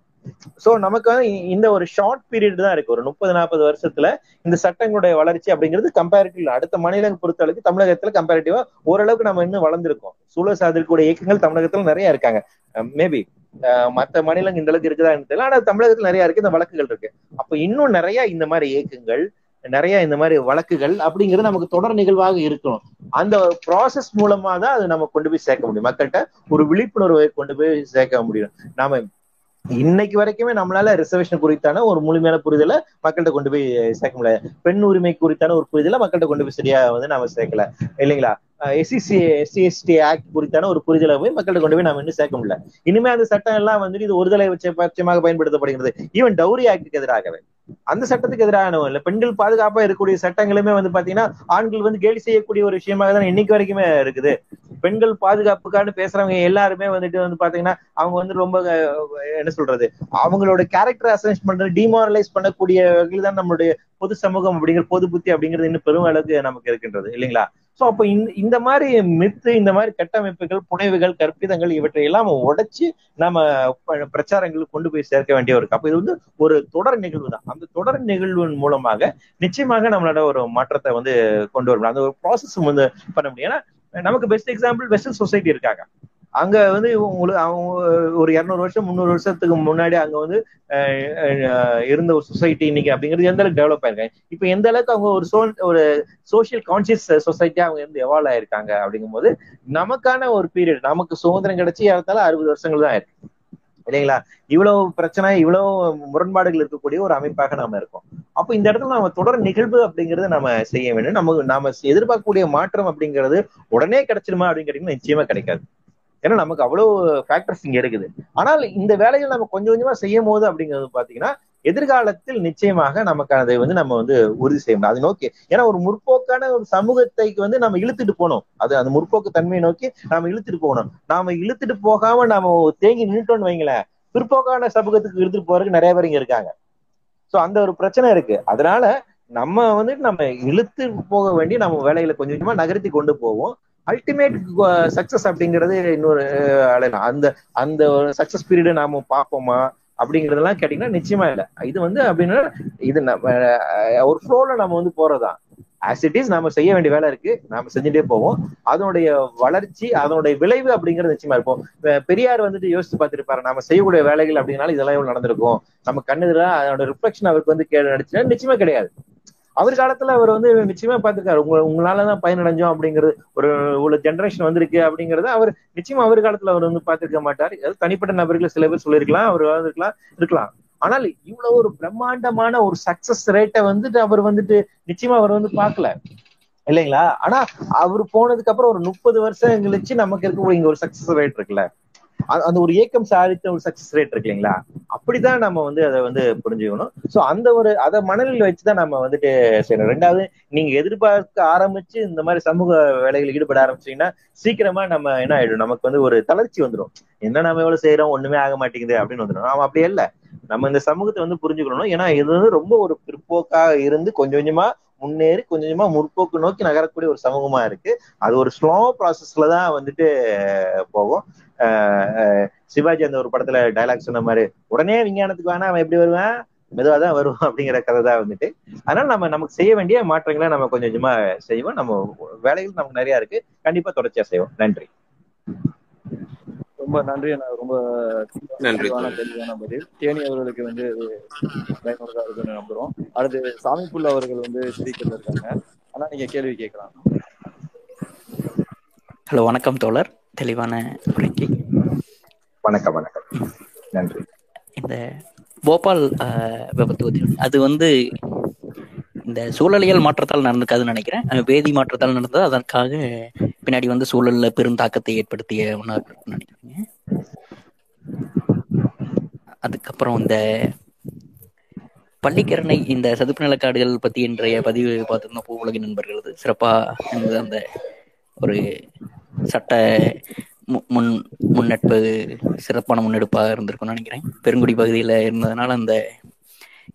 சோ நமக்கு வந்து இந்த ஒரு ஷார்ட் பீரியட் தான் இருக்கு. ஒரு முப்பது நாற்பது வருஷத்துல இந்த சட்டங்களுடைய வளர்ச்சி அப்படிங்கிறது கம்பேரிட்டிவ் அடுத்த மாநிலங்கள் பொறுத்த அளவுக்கு தமிழகத்துல கம்பேரிட்டிவா ஓரளவுக்கு நம்ம இன்னும் வளர்ந்துருக்கோம். சூழல் சார்ந்திருக்கக்கூடிய இயக்கங்கள் தமிழகத்துல நிறைய இருக்காங்க. மேபி மற்ற மாநிலங்கள் இந்த அளவுக்கு இருக்குதா தெரியல. ஆனா தமிழகத்துல நிறைய இருக்கு. இந்த வழக்குகள் இருக்கு. அப்ப இன்னும் நிறைய இந்த மாதிரி இயக்கங்கள் நிறைய இந்த மாதிரி வழக்குகள் அப்படிங்கிறது நமக்கு தொடர் நிகழ்வாக இருக்கணும். அந்த ப்ராசஸ் மூலமா தான் அது நம்ம கொண்டு போய் சேர்க்க முடியும். மக்கள்கிட்ட ஒரு விழிப்புணர்வை கொண்டு போய் சேர்க்க முடியும். நாம இன்னைக்கு வரைக்குமே நம்மளால ரிசர்வேஷன் குறித்தான ஒரு முழுமையான புரிதலை மக்கள்கிட்ட கொண்டு போய் சேர்க்க முடியாது பெண் உரிமை குறித்தான ஒரு புரிதலை மக்கள்கிட்ட கொண்டு போய் சரியா வந்து நாம சேர்க்கல. இல்லைங்களா? எஸ்சிசி எஸ்சி எஸ்டி ஆக்ட் குறித்தான ஒரு புரிதலை போய் மக்கள்கிட்ட கொண்டு போய் நாம இன்னும் சேர்க்க முடியல. இனிமே அந்த சட்டம் எல்லாம் வந்துட்டு இது ஒருதலை பட்சமாக பயன்படுத்தப்படுகிறது. ஈவன் டவுரி ஆக்டுக்கு எதிராகவே. அந்த சட்டத்துக்கு எதிரான இல்ல. பெண்கள் பாதுகாப்பா இருக்கக்கூடிய சட்டங்களுமே வந்து பாத்தீங்கன்னா ஆண்கள் வந்து கேலி செய்யக்கூடிய ஒரு விஷயமாக தான் இன்னைக்கு வரைக்குமே இருக்குது. பெண்கள் பாதுகாப்புக்கான பேசுறவங்க எல்லாருமே வந்துட்டு வந்து பாத்தீங்கன்னா அவங்க வந்து ரொம்ப என்ன சொல்றது அவங்களோட கேரக்டர் அசைன்ஸ் பண்றது டிமாரலைஸ் பண்ணக்கூடிய வகையில் தான் நம்மளுடைய பொது சமூகம் அப்படிங்கிற பொது புத்தி அப்படிங்கிறது இன்னும் பெரும் அளவுக்கு நமக்கு இருக்கின்றது இல்லைங்களா? சோ அப்ப இந்த இந்த மாதிரி மித்து இந்த மாதிரி கட்டமைப்புகள் புனைவுகள் கற்பிதங்கள் இவற்றை எல்லாம் உடைச்சு நம்ம பிரச்சாரங்களுக்கு கொண்டு போய் சேர்க்க வேண்டிய ஒரு அப்ப இது வந்து ஒரு தொடர் நிகழ்வு தான். அந்த தொடர் நிகழ்வின் மூலமாக நிச்சயமாக நம்மளோட ஒரு மாற்றத்தை வந்து கொண்டு வரும் அந்த ஒரு ப்ராசஸ் வந்து பண்ண முடியும். ஏன்னா நமக்கு பெஸ்ட் எக்ஸாம்பிள் வெஸ்டர்ன் சொசைட்டி இருக்காங்க. அங்க வந்து உங்களுக்கு அவங்க ஒரு இருநூறு வருஷம் முந்நூறு வருஷத்துக்கு முன்னாடி அங்க வந்து இருந்த ஒரு சொசைட்டி இன்னைக்கு அப்படிங்கிறது எந்த அளவுக்கு டெவலப் ஆயிருக்காங்க இப்ப எந்த அளவுக்கு அவங்க ஒரு சோ ஒரு சோசியல் கான்சியஸ் சொசைட்டியா அவங்க இருந்து எவால்வ் ஆயிருக்காங்க அப்படிங்கும் போது நமக்கான ஒரு பீரியட் நமக்கு சுதந்திரம் கிடைச்சி ஏறத்தால அறுபது வருஷங்கள் தான் இருக்கு. இல்லைங்களா? இவ்வளவு பிரச்சனை இவ்வளவு முரண்பாடுகள் இருக்கக்கூடிய ஒரு அமைப்பாக நாம இருக்கோம். அப்போ இந்த இடத்துல நம்ம தொடர் நிகழ்வு அப்படிங்கறத நம்ம செய்ய வேண்டும். நம்ம நாம எதிர்பார்க்கக்கூடிய மாற்றம் அப்படிங்கிறது உடனே கிடைச்சிருமா அப்படின்னு நிச்சயமா கிடைக்காது. ஏன்னா நமக்கு அவ்வளவு ஃபேக்டர்ஸ் இங்க இருக்குது. ஆனால் இந்த வேலைகள் நம்ம கொஞ்சம் கொஞ்சமா செய்யும் போது அப்படிங்கிறது பாத்தீங்கன்னா எதிர்காலத்தில் நிச்சயமாக நமக்கு அதை வந்து நம்ம வந்து உறுதி செய்ய முடியும். அது நோக்கி ஏன்னா ஒரு முற்போக்கான ஒரு சமூகத்தைக்கு வந்து நம்ம இழுத்துட்டு போகணும். அது அந்த முற்போக்கு தன்மையை நோக்கி நாம இழுத்துட்டு போகணும். நாம இழுத்துட்டு போகாம நாம தேங்கி நின்றுட்டோம்னு வைங்களேன் பிற்போக்கான சமூகத்துக்கு இழுத்துட்டு போறதுக்கு நிறைய பேர் இங்க இருக்காங்க. சோ அந்த ஒரு பிரச்சனை இருக்கு. அதனால நம்ம வந்து நம்ம இழுத்து போக வேண்டிய நம்ம வேலைகளை கொஞ்சம் கொஞ்சமா நகர்த்தி கொண்டு போவோம். அல்டிமேட் சக்சஸ் uh, அப்படிங்கிறது இன்னொரு uh, அந்த அந்த ஒரு சக்சஸ் பீரியடை நாம பார்ப்போமா அப்படிங்கறதெல்லாம் கேட்டீங்கன்னா நிச்சயமா இல்லை. இது வந்து அப்படின்னா இது ஒரு ஃப்ளோல நம்ம வந்து போறதுதான் ஆஸ் இட் இஸ் நாம செய்ய வேண்டிய வேலை இருக்கு. நாம செஞ்சுட்டே போவோம். அதனுடைய வளர்ச்சி அதனுடைய விளைவு அப்படிங்கிறது நிச்சயமா இருக்கும். பெரியார் வந்துட்டு யோசிச்சு பார்த்துருப்பாரு நாம செய்யக்கூடிய வேலைகள் அப்படின்னால இதெல்லாம் இவ்வளவு நடந்திருக்கும். நம்ம கண்ணுதுல அதனோட ரிஃப்ளெக்ஷன் அவருக்கு வந்து நடிச்சுன்னா நிச்சயமா கிடையாது. அவர் காலத்துல அவர் வந்து நிச்சயமா பார்த்திருக்காரு. உங்க உங்களாலதான் பயனடைஞ்சோம் அப்படிங்கிறது. ஒரு உள்ள ஜென்ரேஷன் வந்திருக்கு அப்படிங்கறத அவர் நிச்சயமா அவர் காலத்துல அவர் வந்து பார்த்திருக்க மாட்டார். தனிப்பட்ட நபர்கள் சில பேர் சொல்லியிருக்கலாம் அவர் இருக்கலாம் இருக்கலாம். ஆனால் இவ்வளவு ஒரு பிரம்மாண்டமான ஒரு சக்சஸ் ரேட்டை வந்துட்டு அவர் வந்துட்டு நிச்சயமா அவர் வந்து பார்க்கல. இல்லைங்களா? ஆனா அவர் போனதுக்கு அப்புறம் ஒரு முப்பது வருஷம் கழிச்சு நமக்கு இருக்கக்கூடிய இங்க ஒரு சக்சஸ் ரேட் இருக்குல்ல. அந்த ஒரு ஏக்கம் சாதித்த ஒரு சக்சஸ் ரேட் இருக்கு இல்லைங்களா? அப்படிதான் நம்ம வந்து அதை வந்து புரிஞ்சுக்கணும். சோ அந்த ஒரு அதை மனநிலையில் வச்சுதான் நம்ம வந்துட்டு செய்யணும். ரெண்டாவது நீங்க எதிர்பார்க்க ஆரம்பிச்சு இந்த மாதிரி சமூக வேலைகள் ஈடுபட ஆரம்பிச்சீங்கன்னா சீக்கிரமா நம்ம என்ன ஆயிடும்? நமக்கு வந்து ஒரு தளர்ச்சி வந்துடும் என்ன நம்ம எவ்வளவு செய்யறோம் ஒண்ணுமே ஆக மாட்டேங்குது அப்படின்னு வந்துடும் நாம அப்படி இல்ல நம்ம இந்த சமூகத்தை வந்து புரிஞ்சுக்கணும். ஏன்னா இது வந்து ரொம்ப ஒரு பிற்போக்கா இருந்து கொஞ்சம் கொஞ்சமா முன்னேறி கொஞ்சம் கொஞ்சமா முற்போக்கு நோக்கி நகரக்கூடிய ஒரு சமூகமா இருக்கு. அது ஒரு ஸ்லோ ப்ராசஸ்ல தான் வந்துட்டு போகும். சிவாஜி அந்த ஒரு படத்துல டைலாக் சொன்ன மாதிரி உடனே விஞ்ஞானத்துக்கு வேணா அவன் எப்படி வருவான்? மெதுவாக தான் வருவோம் அப்படிங்கிற கதை தான் வந்துட்டு. அதனால நம்ம நமக்கு செய்ய வேண்டிய மாற்றங்களை நம்ம கொஞ்சம் கொஞ்சமா செய்வோம். நம்ம வேலைகள் நமக்கு நிறைய இருக்கு. கண்டிப்பா தொடர்ச்சியா செய்வோம். நன்றி.
ரொம்ப நன்றி. ரொம்ப தெளிவான தெளிவான பதில். தேனி அவர்களுக்கு வந்து பயனுள்ளதா இருக்குன்னு நம்புறோம். அடுத்து சாமிப்புள்ள அவர்கள் வந்து ஸ்பீக்கர்ல இருக்காங்க. ஆனா நீங்க கேள்வி கேட்கலாம்.
ஹலோ வணக்கம் தோழர். தெளிவான உரைக்கு.
வணக்கம் வணக்கம். நன்றி.
இந்த போபால் விபத்து அது வந்து இந்த சூழலியல் மாற்றத்தால் நடந்திருக்காதுன்னு நினைக்கிறேன். வேதி மாற்றத்தால் நடந்தது. அதற்காக பின்னாடி வந்து சூழல்ல பெரும் தாக்கத்தை ஏற்படுத்திய ஒன்றா நினைக்கிறேங்க. அதுக்கப்புறம் இந்த பள்ளிக்கரணை இந்த சதுப்பு நிலக்காடுகள் பத்தி இன்றைய பதிவு பார்த்திருந்தோம். பூ உலக நண்பர்களது சிறப்பா அந்த ஒரு சட்ட முன் முன்னெடுப்பு சிறப்பான முன்னெடுப்பாக இருந்திருக்கும்னு நினைக்கிறேன். பெருங்குடி பகுதியில் இருந்ததுனால அந்த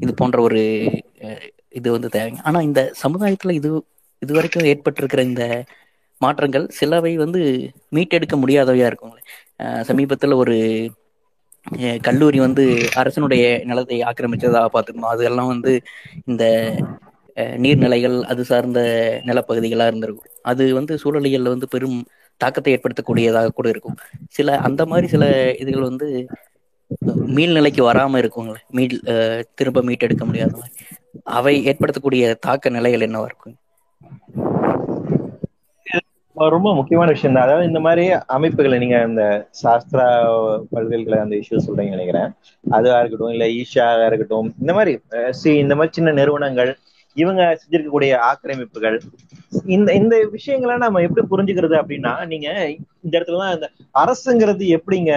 இது போன்ற ஒரு இது வந்து தேவைங்க. ஆனால் இந்த சமுதாயத்தில் இது இது வரைக்கும் ஏற்பட்டிருக்கிற இந்த மாற்றங்கள் சிலவை வந்து மீட்டெடுக்க முடியாதவையா இருக்குங்களே. சமீபத்தில் ஒரு கல்லூரி வந்து அரசனுடைய நிலத்தை ஆக்கிரமிச்சதா பார்த்துருந்தோம். அதெல்லாம் வந்து இந்த நீர்நிலைகள் அது சார்ந்த நிலப்பகுதிகளாக இருந்திருக்கும். அது வந்து சூழலியல்ல வந்து பெரும் தாக்கத்தை ஏற்படுத்தக்கூடியதாக கூட இருக்கும். சில அந்த மாதிரி சில இதுகள் வந்து மீள்நிலைக்கு வராம இருக்குங்களே. மீள் திரும்ப மீட்டெடுக்க முடியாத மாதிரி. அவை ஏற்படுத்தக்கூடிய தாக்க நிலைகள் என்னவா இருக்கும்?
ரொம்ப முக்கியமான விஷயம் தான். அதாவது இந்த மாதிரி அமைப்புகளை நீங்க அந்த சாஸ்திரா பல்கலைகளை அந்த இஷ்யூ சொல்றீங்க நினைக்கிறேன். அதுவா இருக்கட்டும் இல்ல ஈஷாவா இருக்கட்டும் இந்த மாதிரி சி இந்த மாதிரி சின்ன நிறுவனங்கள் இவங்க செஞ்சிருக்கக்கூடிய ஆக்கிரமிப்புகள். இந்த இந்த விஷயங்களை நம்ம எப்படி புரிஞ்சுக்கிறது அப்படின்னா நீங்க இந்த இடத்துலதான் இந்த அரசுங்கிறது எப்படிங்க